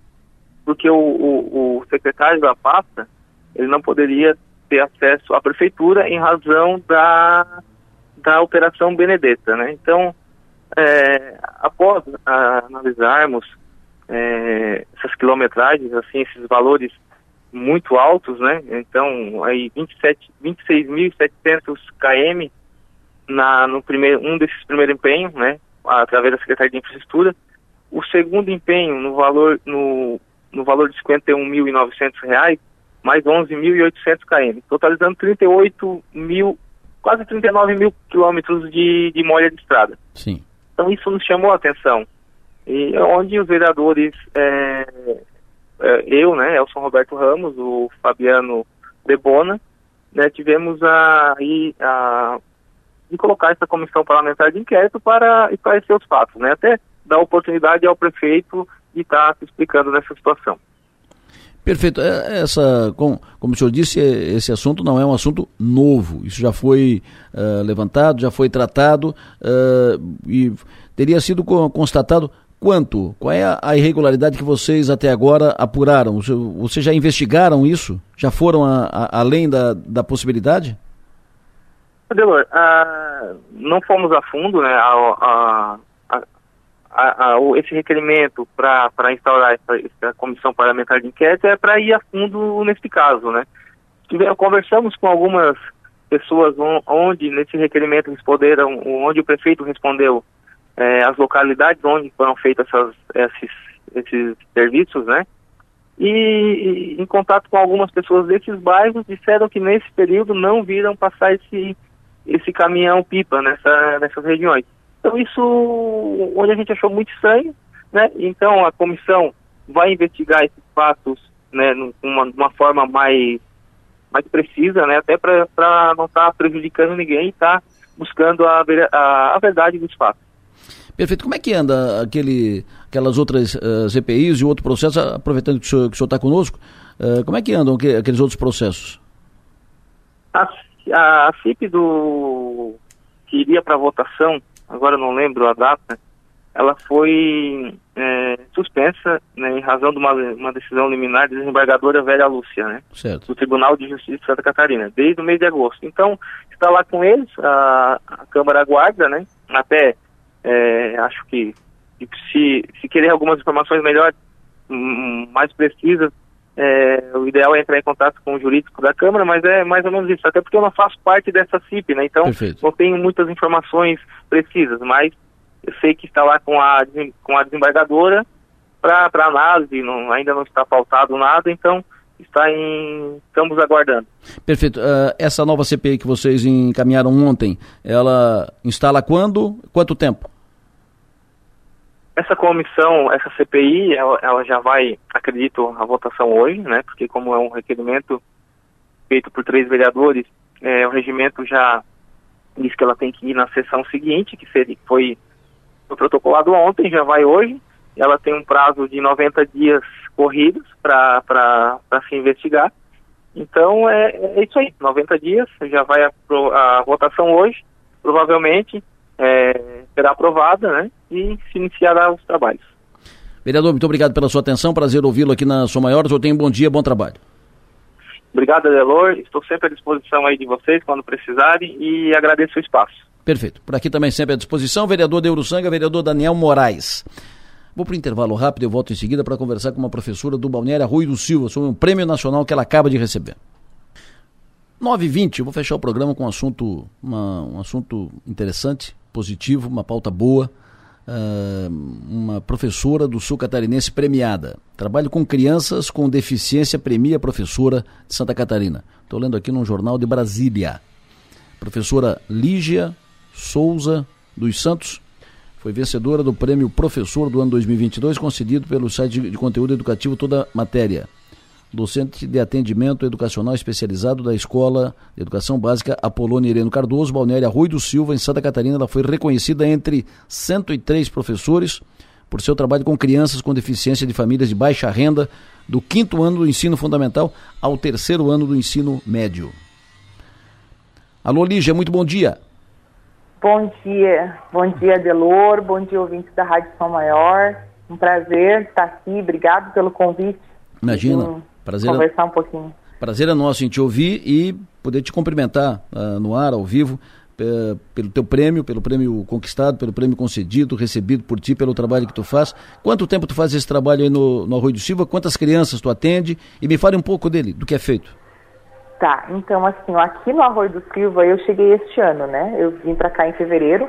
porque o, o, o secretário da pasta ele não poderia ter acesso à prefeitura em razão da, da Operação Benedetta, né? Então, é, após a, analisarmos é, essas quilometragens, assim, esses valores muito altos, né? Então, aí 26.700 km na, no primeiro, um desses primeiros empenhos, né? Através da Secretaria de Infraestrutura. O segundo empenho, no valor, no, no valor de R$ 51.900, mais 11.800 km, totalizando 38 mil, quase 39 mil quilômetros de, de molha de estrada. Sim. Então isso nos chamou a atenção. e onde os vereadores, é, é, eu, né, Elson Roberto Ramos, o Fabiano Debona, né, tivemos a, a, a de colocar essa comissão parlamentar de inquérito para esclarecer os fatos, né, até dar oportunidade ao prefeito de estar se explicando nessa situação. Perfeito. É, essa, como, o senhor disse, é, esse assunto não é um assunto novo. Isso já foi uh, levantado, já foi tratado uh, e teria sido constatado quanto? Qual é a irregularidade que vocês até agora apuraram? Vocês já investigaram isso? Já foram a, a, além da, da possibilidade? Adelor, uh, não fomos a fundo, né? A, a, a, esse requerimento para instaurar essa, essa, comissão parlamentar de inquérito é para ir a fundo nesse caso, né? Conversamos com algumas pessoas onde nesse requerimento responderam, onde o prefeito respondeu é, as localidades onde foram feitos esses, esses serviços, né? E, e, em contato com algumas pessoas desses bairros disseram que nesse período não viram passar esse, esse caminhão pipa nessa, nessas regiões. Então isso, onde a gente achou muito estranho, né? Então a comissão vai investigar esses fatos, né, numa, uma forma mais, mais precisa, né? Até para não estar tá prejudicando ninguém e estar tá buscando a, a, a verdade dos fatos. Perfeito. Como é que anda aquele, aquelas outras uh, eh, CPIs e outro processo, aproveitando que o senhor está conosco, uh, como é que andam aqueles outros processos? A, a CIP do que iria para votação agora não lembro a data, ela foi é, suspensa né, em razão de uma, uma decisão liminar de desembargadora Velha Lúcia, né, certo. do Tribunal de Justiça de Santa Catarina, desde o mês de agosto. Então, está lá com eles, a, a Câmara aguarda, né, até é, acho que, que se, se querer algumas informações melhores, mais precisas, é, o ideal é entrar em contato com o jurídico da Câmara, mas é mais ou menos isso, até porque eu não faço parte dessa CIP, né? Então Perfeito. não tenho muitas informações precisas, mas eu sei que está lá com a, com a desembargadora para análise, não, ainda não está pautado nada, então está em. estamos aguardando. Perfeito. Uh, essa nova CPI que vocês encaminharam ontem, ela instala quando? Quanto tempo? Essa comissão, essa CPI, ela, ela, já vai, acredito, a votação hoje, né? Porque como é um requerimento feito por três vereadores, é, o regimento já diz que ela tem que ir na sessão seguinte, que foi, foi protocolado ontem, já vai hoje. Ela tem um prazo de 90 dias corridos para se investigar. Então é, é, isso aí, 90 dias, já vai a, a votação hoje, provavelmente é, será aprovada, né? E se iniciará os trabalhos. Vereador, muito obrigado pela sua atenção, prazer ouvi-lo aqui na Sua Maior. Eu tenho um bom dia, bom trabalho. Obrigado, Adelor. Estou sempre à disposição aí de vocês quando precisarem e agradeço o espaço. Perfeito. Por aqui também sempre à disposição, vereador Deuruçanga, vereador Daniel Moraes. Vou para o intervalo rápido, eu volto em seguida para conversar com uma professora do Balneário Rui do Silva sobre um prêmio nacional que ela acaba de receber. 9h20, eu vou fechar o programa com um assunto, uma, um assunto interessante, positivo, uma pauta boa. Uh, uma professora do sul catarinense premiada. Trabalho com crianças com deficiência, premia professora de Santa Catarina. Estou lendo aqui num jornal de Brasília. Professora Lígia Souza dos Santos foi vencedora do prêmio Professor do ano 2022, concedido pelo site de conteúdo educativo Toda Matéria docente de atendimento educacional especializado da Escola de Educação Básica Apolônia Ireno Cardoso, Balneária Rui do Silva, em Santa Catarina. Ela foi reconhecida entre 103 professores por seu trabalho com crianças com deficiência de famílias de baixa renda, do quinto ano do ensino fundamental ao terceiro ano do ensino médio. Alô, Lígia, muito bom dia. Bom dia, bom dia, Delor, bom dia, ouvintes da Rádio São Maior. Um prazer estar aqui, obrigado pelo convite. Imagina. Prazer é conversar um pouquinho. Prazer é nosso em te ouvir e poder te cumprimentar uh, no ar, ao vivo, pelo teu prêmio, pelo prêmio conquistado, pelo prêmio concedido, recebido por ti, pelo trabalho que tu faz. Quanto tempo tu faz esse trabalho aí no, no Arroio do Silva? Quantas crianças tu atende? E me fale um pouco dele, do que é feito. Tá, então assim, aqui no Arroio do Silva eu cheguei este ano, né? Eu vim para cá em fevereiro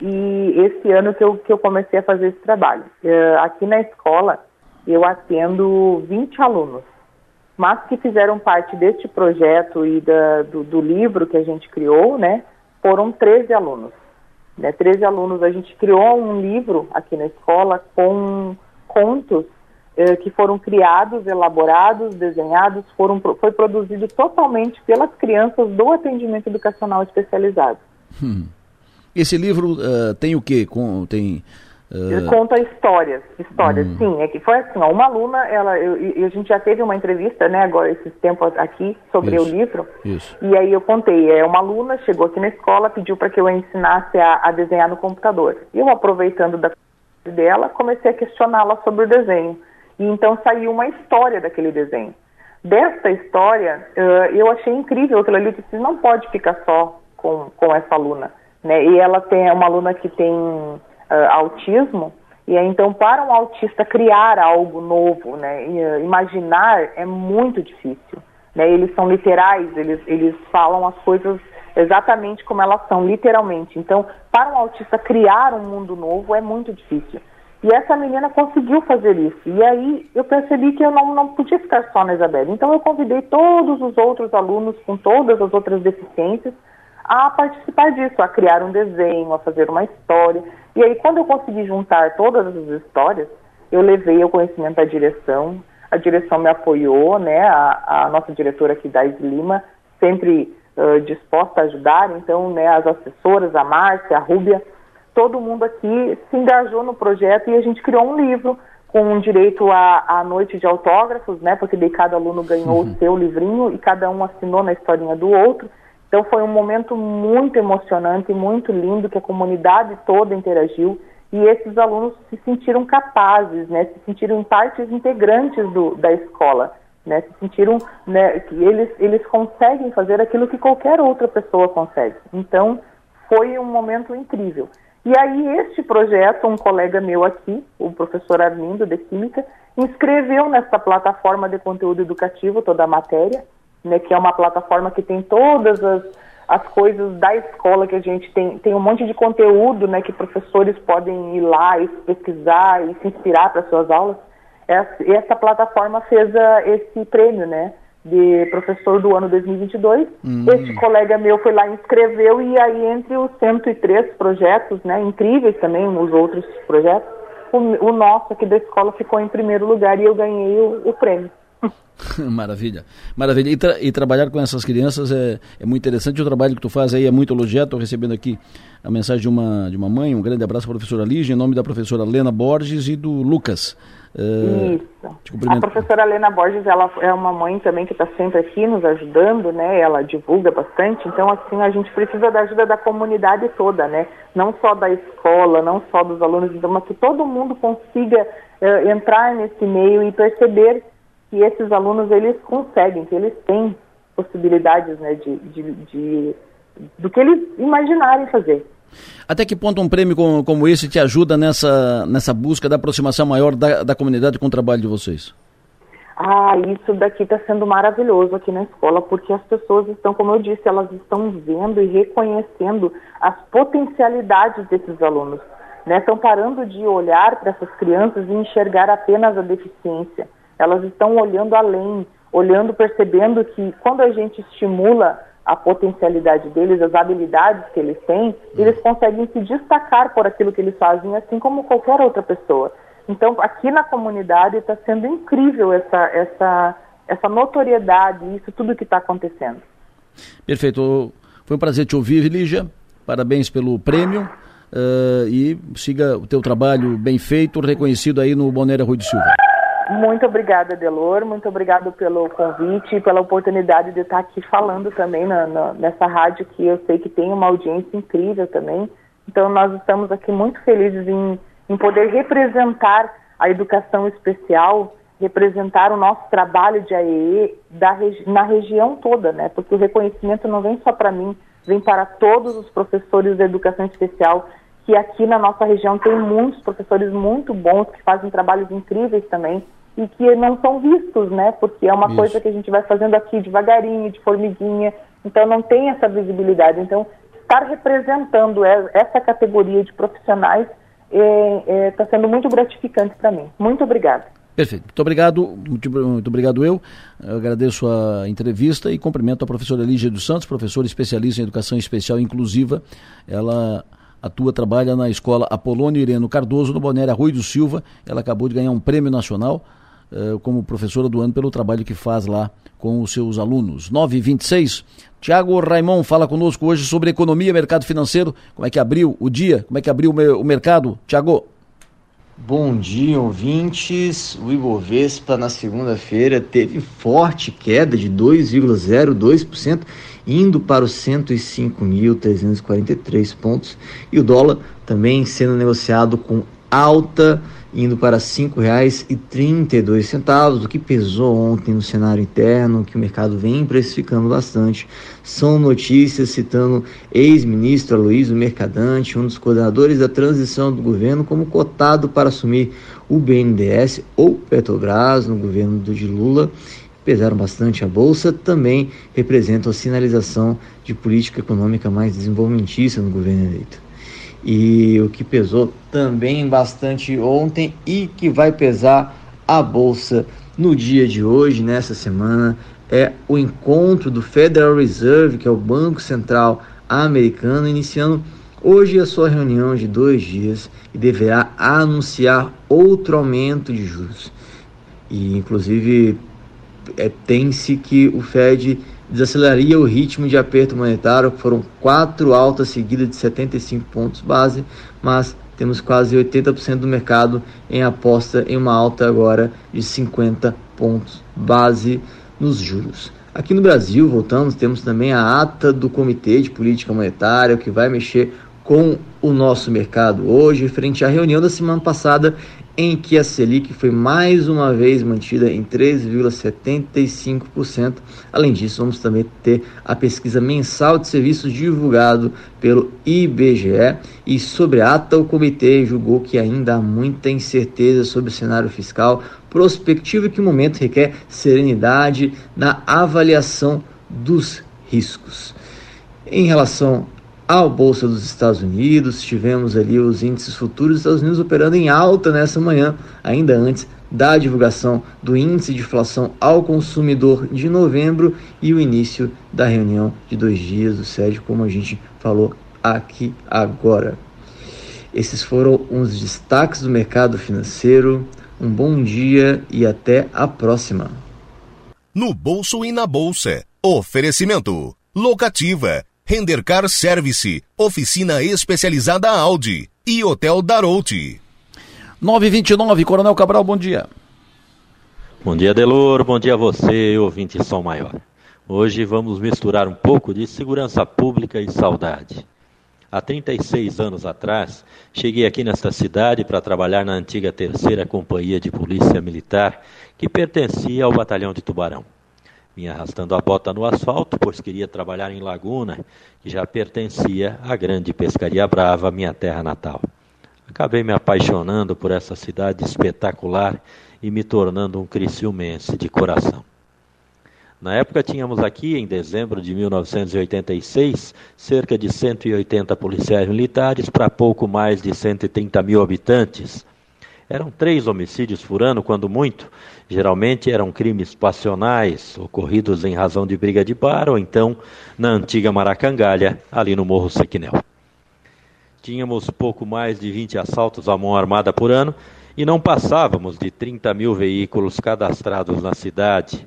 e esse ano que eu, que eu comecei a fazer esse trabalho. Uh, aqui na escola eu atendo 20 alunos mas que fizeram parte deste projeto e da, do, do, livro que a gente criou, né, foram 13 alunos. né, 13 alunos. A gente criou um livro aqui na escola com contos eh, que foram criados, elaborados, desenhados, foram, foi produzido totalmente pelas crianças do atendimento educacional especializado. Hum. Esse livro uh, tem o quê? Com, tem ele conta histórias, histórias, hum. sim. É que foi assim, ó, uma aluna, ela, eu, eu, a gente já teve uma entrevista, né, agora esses tempos aqui sobre isso, o livro. Isso. E aí eu contei, é uma aluna chegou aqui na escola, pediu para que eu ensinasse a, a, desenhar no computador. E eu aproveitando da dela, comecei a questioná-la sobre o desenho. E então saiu uma história daquele desenho. Desta história, uh, eu achei incrível aquilo ali, que não pode ficar só com, com essa aluna, né? E ela tem é uma aluna que tem uh, autismo, e então para um autista criar algo novo, né, e, uh, imaginar é muito difícil. Né, eles são literais, eles, eles falam as coisas exatamente como elas são, literalmente. Então, para um autista criar um mundo novo é muito difícil. E essa menina conseguiu fazer isso. E aí eu percebi que eu não, não podia ficar só na Isabela. Então eu convidei todos os outros alunos com todas as outras deficiências a participar disso, a criar um desenho, a fazer uma história. E aí, quando eu consegui juntar todas as histórias, eu levei o conhecimento da direção, a direção me apoiou, né, a, a nossa diretora aqui, Dais Lima, sempre uh, disposta a ajudar, então, né, as assessoras, a Márcia, a Rúbia, todo mundo aqui se engajou no projeto e a gente criou um livro com direito à, à noite de autógrafos, né, porque daí cada aluno ganhou uhum. o seu livrinho e cada um assinou na historinha do outro. Então foi um momento muito emocionante, muito lindo, que a comunidade toda interagiu e esses alunos se sentiram capazes, né, se sentiram partes integrantes do, da escola, né, se sentiram né, que eles, eles conseguem fazer aquilo que qualquer outra pessoa consegue. Então foi um momento incrível. E aí este projeto, um colega meu aqui, o professor Armindo de Química, inscreveu nessa plataforma de conteúdo educativo toda a matéria né, que é uma plataforma que tem todas as, as coisas da escola que a gente tem, tem um monte de conteúdo, né, que professores podem ir lá e pesquisar e se inspirar para suas aulas. Essa, essa plataforma fez a, esse prêmio, né, de professor do ano 2022. Hum. Este colega meu foi lá e inscreveu e aí entre os 103 projetos, né, incríveis também os outros projetos, o, o nosso aqui da escola ficou em primeiro lugar e eu ganhei o, o prêmio. [LAUGHS] Maravilha, maravilha. E, tra e, trabalhar com essas crianças é, é muito interessante. O trabalho que tu faz aí é muito elogiado. Estou recebendo aqui a mensagem de uma, de uma mãe. Um grande abraço para a professora Lígia, em nome da professora Lena Borges e do Lucas. Uh, Isso. A professora Lena Borges, ela é uma mãe também que está sempre aqui nos ajudando, né? Ela divulga bastante. Então, assim, a gente precisa da ajuda da comunidade toda, né? Não só da escola, não só dos alunos, mas que todo mundo consiga uh, entrar nesse meio e perceber que esses alunos eles conseguem, que eles têm possibilidades né, de, de, de do que eles imaginarem fazer. Até que ponto um prêmio como, como, esse te ajuda nessa, nessa busca da aproximação maior da, da comunidade com o trabalho de vocês? Ah, isso daqui está sendo maravilhoso aqui na escola, porque as pessoas estão, como eu disse, elas estão vendo e reconhecendo as potencialidades desses alunos. Né? Estão parando de olhar para essas crianças e enxergar apenas a deficiência elas estão olhando além, olhando, percebendo que quando a gente estimula a potencialidade deles, as habilidades que eles têm, eles conseguem se destacar por aquilo que eles fazem, assim como qualquer outra pessoa. Então, aqui na comunidade está sendo incrível essa, essa, essa notoriedade, isso tudo que está acontecendo. Perfeito. Foi um prazer te ouvir, Lígia. Parabéns pelo prêmio. Uh, e siga o teu trabalho bem feito, reconhecido aí no Bonéria Rui de Silva. Muito obrigada, Delor. Muito obrigado pelo convite e pela oportunidade de estar aqui falando também na, na, nessa rádio que eu sei que tem uma audiência incrível também. Então, nós estamos aqui muito felizes em, em poder representar a educação especial, representar o nosso trabalho de AEE da, na região toda, né? Porque o reconhecimento não vem só para mim, vem para todos os professores da educação especial que aqui na nossa região tem muitos professores muito bons que fazem trabalhos incríveis também e que não são vistos, né? Porque é uma Isso. coisa que a gente vai fazendo aqui devagarinho, de formiguinha, então não tem essa visibilidade. Então, estar representando essa categoria de profissionais está é, é, tá sendo muito gratificante para mim. Muito obrigada. Perfeito. Muito obrigado, muito, muito, obrigado eu. eu. Agradeço a entrevista e cumprimento a professora Lígia dos Santos, professora especialista em educação especial inclusiva. Ela atua, trabalha na escola Apolônio Ireno Cardoso, no Bonéria Rui do Silva. Ela acabou de ganhar um prêmio nacional como professora do ano pelo trabalho que faz lá com os seus alunos. 926. Tiago Raimon fala conosco hoje sobre economia, mercado financeiro. Como é que abriu o dia? Como é que abriu o mercado? Tiago. Bom dia, ouvintes. O Ibovespa na segunda-feira teve forte queda de 2,02%, indo para os 105.343 pontos, e o dólar também sendo negociado com alta indo para R$ 5,32, o que pesou ontem no cenário interno, que o mercado vem precificando bastante. São notícias citando ex-ministro Aloysio Mercadante, um dos coordenadores da transição do governo, como cotado para assumir o BNDES ou Petrobras no governo do de Lula. Pesaram bastante a bolsa, também representam a sinalização de política econômica mais desenvolvimentista no governo eleito e o que pesou também bastante ontem e que vai pesar a bolsa no dia de hoje, nessa semana, é o encontro do Federal Reserve, que é o Banco Central americano, iniciando hoje a sua reunião de dois dias e deverá anunciar outro aumento de juros. E, inclusive, é, tem-se que o Fed desaceleraria o ritmo de aperto monetário, foram quatro altas seguidas de 75 pontos base, mas temos quase 80% do mercado em aposta em uma alta agora de 50 pontos base nos juros. Aqui no Brasil, voltamos, temos também a ata do Comitê de Política Monetária, que vai mexer com o nosso mercado hoje, frente à reunião da semana passada em que a Selic foi mais uma vez mantida em 3,75%. Além disso, vamos também ter a pesquisa mensal de serviços divulgado pelo IBGE e sobre a ata o comitê julgou que ainda há muita incerteza sobre o cenário fiscal prospectivo que o momento requer serenidade na avaliação dos riscos. Em relação à Bolsa dos Estados Unidos. Tivemos ali os índices futuros dos Estados Unidos operando em alta nessa manhã, ainda antes da divulgação do índice de inflação ao consumidor de novembro e o início da reunião de dois dias do SED, como a gente falou aqui agora. Esses foram os destaques do mercado financeiro. Um bom dia e até a próxima. No bolso e na bolsa. Oferecimento. Locativa Rendercar Service, oficina especializada Audi e Hotel Darouti. 929, Coronel Cabral, bom dia. Bom dia, Delor, bom dia a você, ouvinte Som Maior. Hoje vamos misturar um pouco de segurança pública e saudade. Há 36 anos atrás, cheguei aqui nesta cidade para trabalhar na antiga terceira companhia de polícia militar que pertencia ao batalhão de Tubarão. Vinha arrastando a bota no asfalto, pois queria trabalhar em Laguna, que já pertencia à grande pescaria brava, minha terra natal. Acabei me apaixonando por essa cidade espetacular e me tornando um criciumense de coração. Na época tínhamos aqui, em dezembro de 1986, cerca de 180 policiais militares para pouco mais de 130 mil habitantes, eram três homicídios por ano, quando muito. Geralmente eram crimes passionais, ocorridos em razão de briga de bar ou então na antiga Maracangalha, ali no Morro Sequinel. Tínhamos pouco mais de 20 assaltos à mão armada por ano e não passávamos de 30 mil veículos cadastrados na cidade.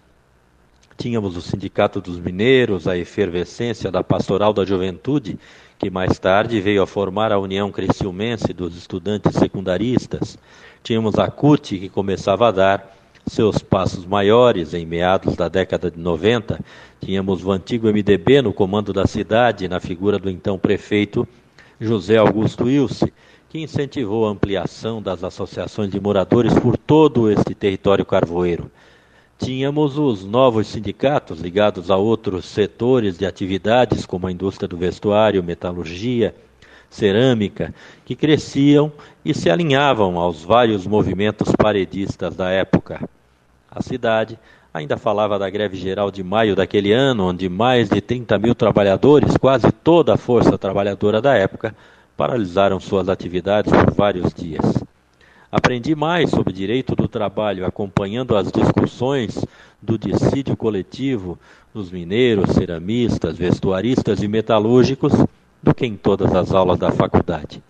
Tínhamos o Sindicato dos Mineiros, a efervescência da Pastoral da Juventude, que mais tarde veio a formar a União Criciumense dos Estudantes Secundaristas. Tínhamos a CUT, que começava a dar seus passos maiores em meados da década de 90. Tínhamos o antigo MDB no comando da cidade, na figura do então prefeito José Augusto Ilse, que incentivou a ampliação das associações de moradores por todo este território carvoeiro. Tínhamos os novos sindicatos ligados a outros setores de atividades, como a indústria do vestuário, metalurgia, cerâmica, que cresciam e se alinhavam aos vários movimentos paredistas da época. A cidade ainda falava da greve geral de maio daquele ano, onde mais de 30 mil trabalhadores, quase toda a força trabalhadora da época, paralisaram suas atividades por vários dias. Aprendi mais sobre direito do trabalho acompanhando as discussões do dissídio coletivo dos mineiros, ceramistas, vestuaristas e metalúrgicos do que em todas as aulas da faculdade.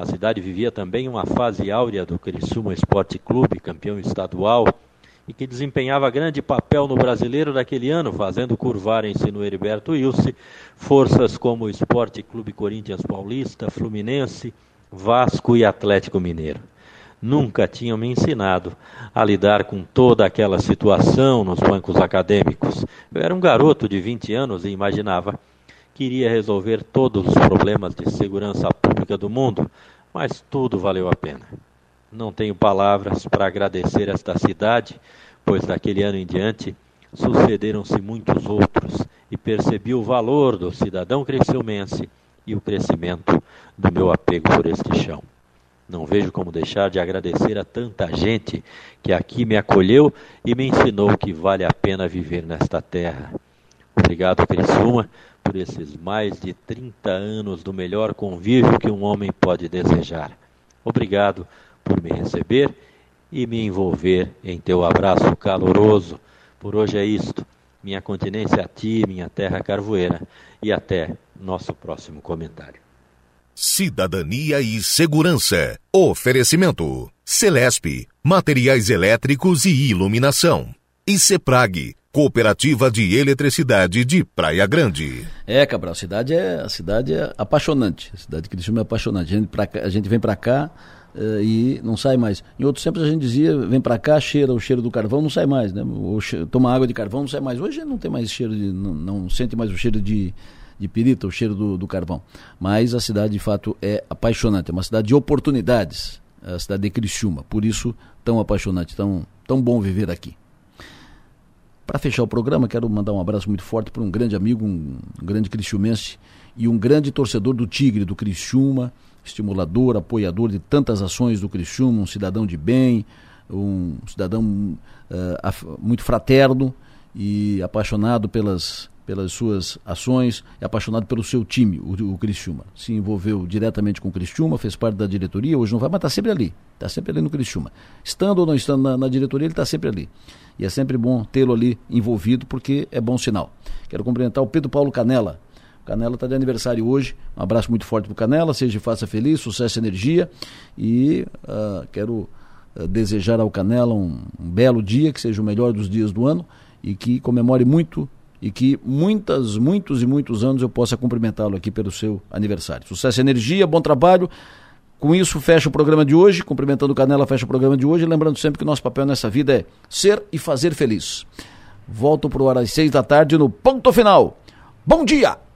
A cidade vivia também uma fase áurea do Criciúma Esporte Clube, campeão estadual, e que desempenhava grande papel no brasileiro daquele ano, fazendo curvarem-se no Heriberto Wilson forças como o Esporte Clube Corinthians Paulista, Fluminense, Vasco e Atlético Mineiro. Nunca tinham me ensinado a lidar com toda aquela situação nos bancos acadêmicos. Eu era um garoto de 20 anos e imaginava que iria resolver todos os problemas de segurança pública do mundo, mas tudo valeu a pena. Não tenho palavras para agradecer esta cidade, pois daquele ano em diante sucederam-se muitos outros e percebi o valor do cidadão criciumense e o crescimento do meu apego por este chão. Não vejo como deixar de agradecer a tanta gente que aqui me acolheu e me ensinou que vale a pena viver nesta terra. Obrigado, Criciúma, por esses mais de 30 anos do melhor convívio que um homem pode desejar. Obrigado por me receber e me envolver em teu abraço caloroso. Por hoje é isto. Minha continência a ti, minha terra carvoeira, e até nosso próximo comentário. Cidadania e Segurança. Oferecimento: Celesp, Materiais Elétricos e Iluminação. E Cooperativa de Eletricidade de Praia Grande. É, Cabral, a cidade é, a cidade é apaixonante. A cidade de Criciúma é apaixonante. A gente, pra, a gente vem para cá uh, e não sai mais. Em outros tempos a gente dizia, vem para cá, cheira o cheiro do carvão, não sai mais, né? Ou cheiro, toma água de carvão, não sai mais. Hoje não tem mais cheiro de, não, não sente mais o cheiro de, de pirita, o cheiro do, do carvão. Mas a cidade de fato é apaixonante, é uma cidade de oportunidades, a cidade de Criciúma. Por isso tão apaixonante, tão, tão bom viver aqui. Para fechar o programa, quero mandar um abraço muito forte para um grande amigo, um, grande criciumense e um grande torcedor do Tigre, do Criciúma, estimulador, apoiador de tantas ações do Criciúma, um cidadão de bem, um cidadão uh, muito fraterno e apaixonado pelas, pelas suas ações, é apaixonado pelo seu time, o, o Criciúma. Se envolveu diretamente com o Criciúma, fez parte da diretoria, hoje não vai, mas está sempre ali, está sempre ali no Criciúma. Estando ou não estando na, na diretoria, ele está sempre ali. E é sempre bom tê-lo ali envolvido, porque é bom sinal. Quero cumprimentar o Pedro Paulo Canela. Canela está de aniversário hoje. Um abraço muito forte para Canela. Seja faça feliz, sucesso e energia. E uh, quero uh, desejar ao Canela um, um belo dia, que seja o melhor dos dias do ano e que comemore muito e que muitas, muitos e muitos anos eu possa cumprimentá-lo aqui pelo seu aniversário. Sucesso e energia, bom trabalho. Com isso, fecha o programa de hoje. Cumprimentando o Canela, fecha o programa de hoje. Lembrando sempre que o nosso papel nessa vida é ser e fazer feliz. Volto para o ar às seis da tarde no ponto final. Bom dia!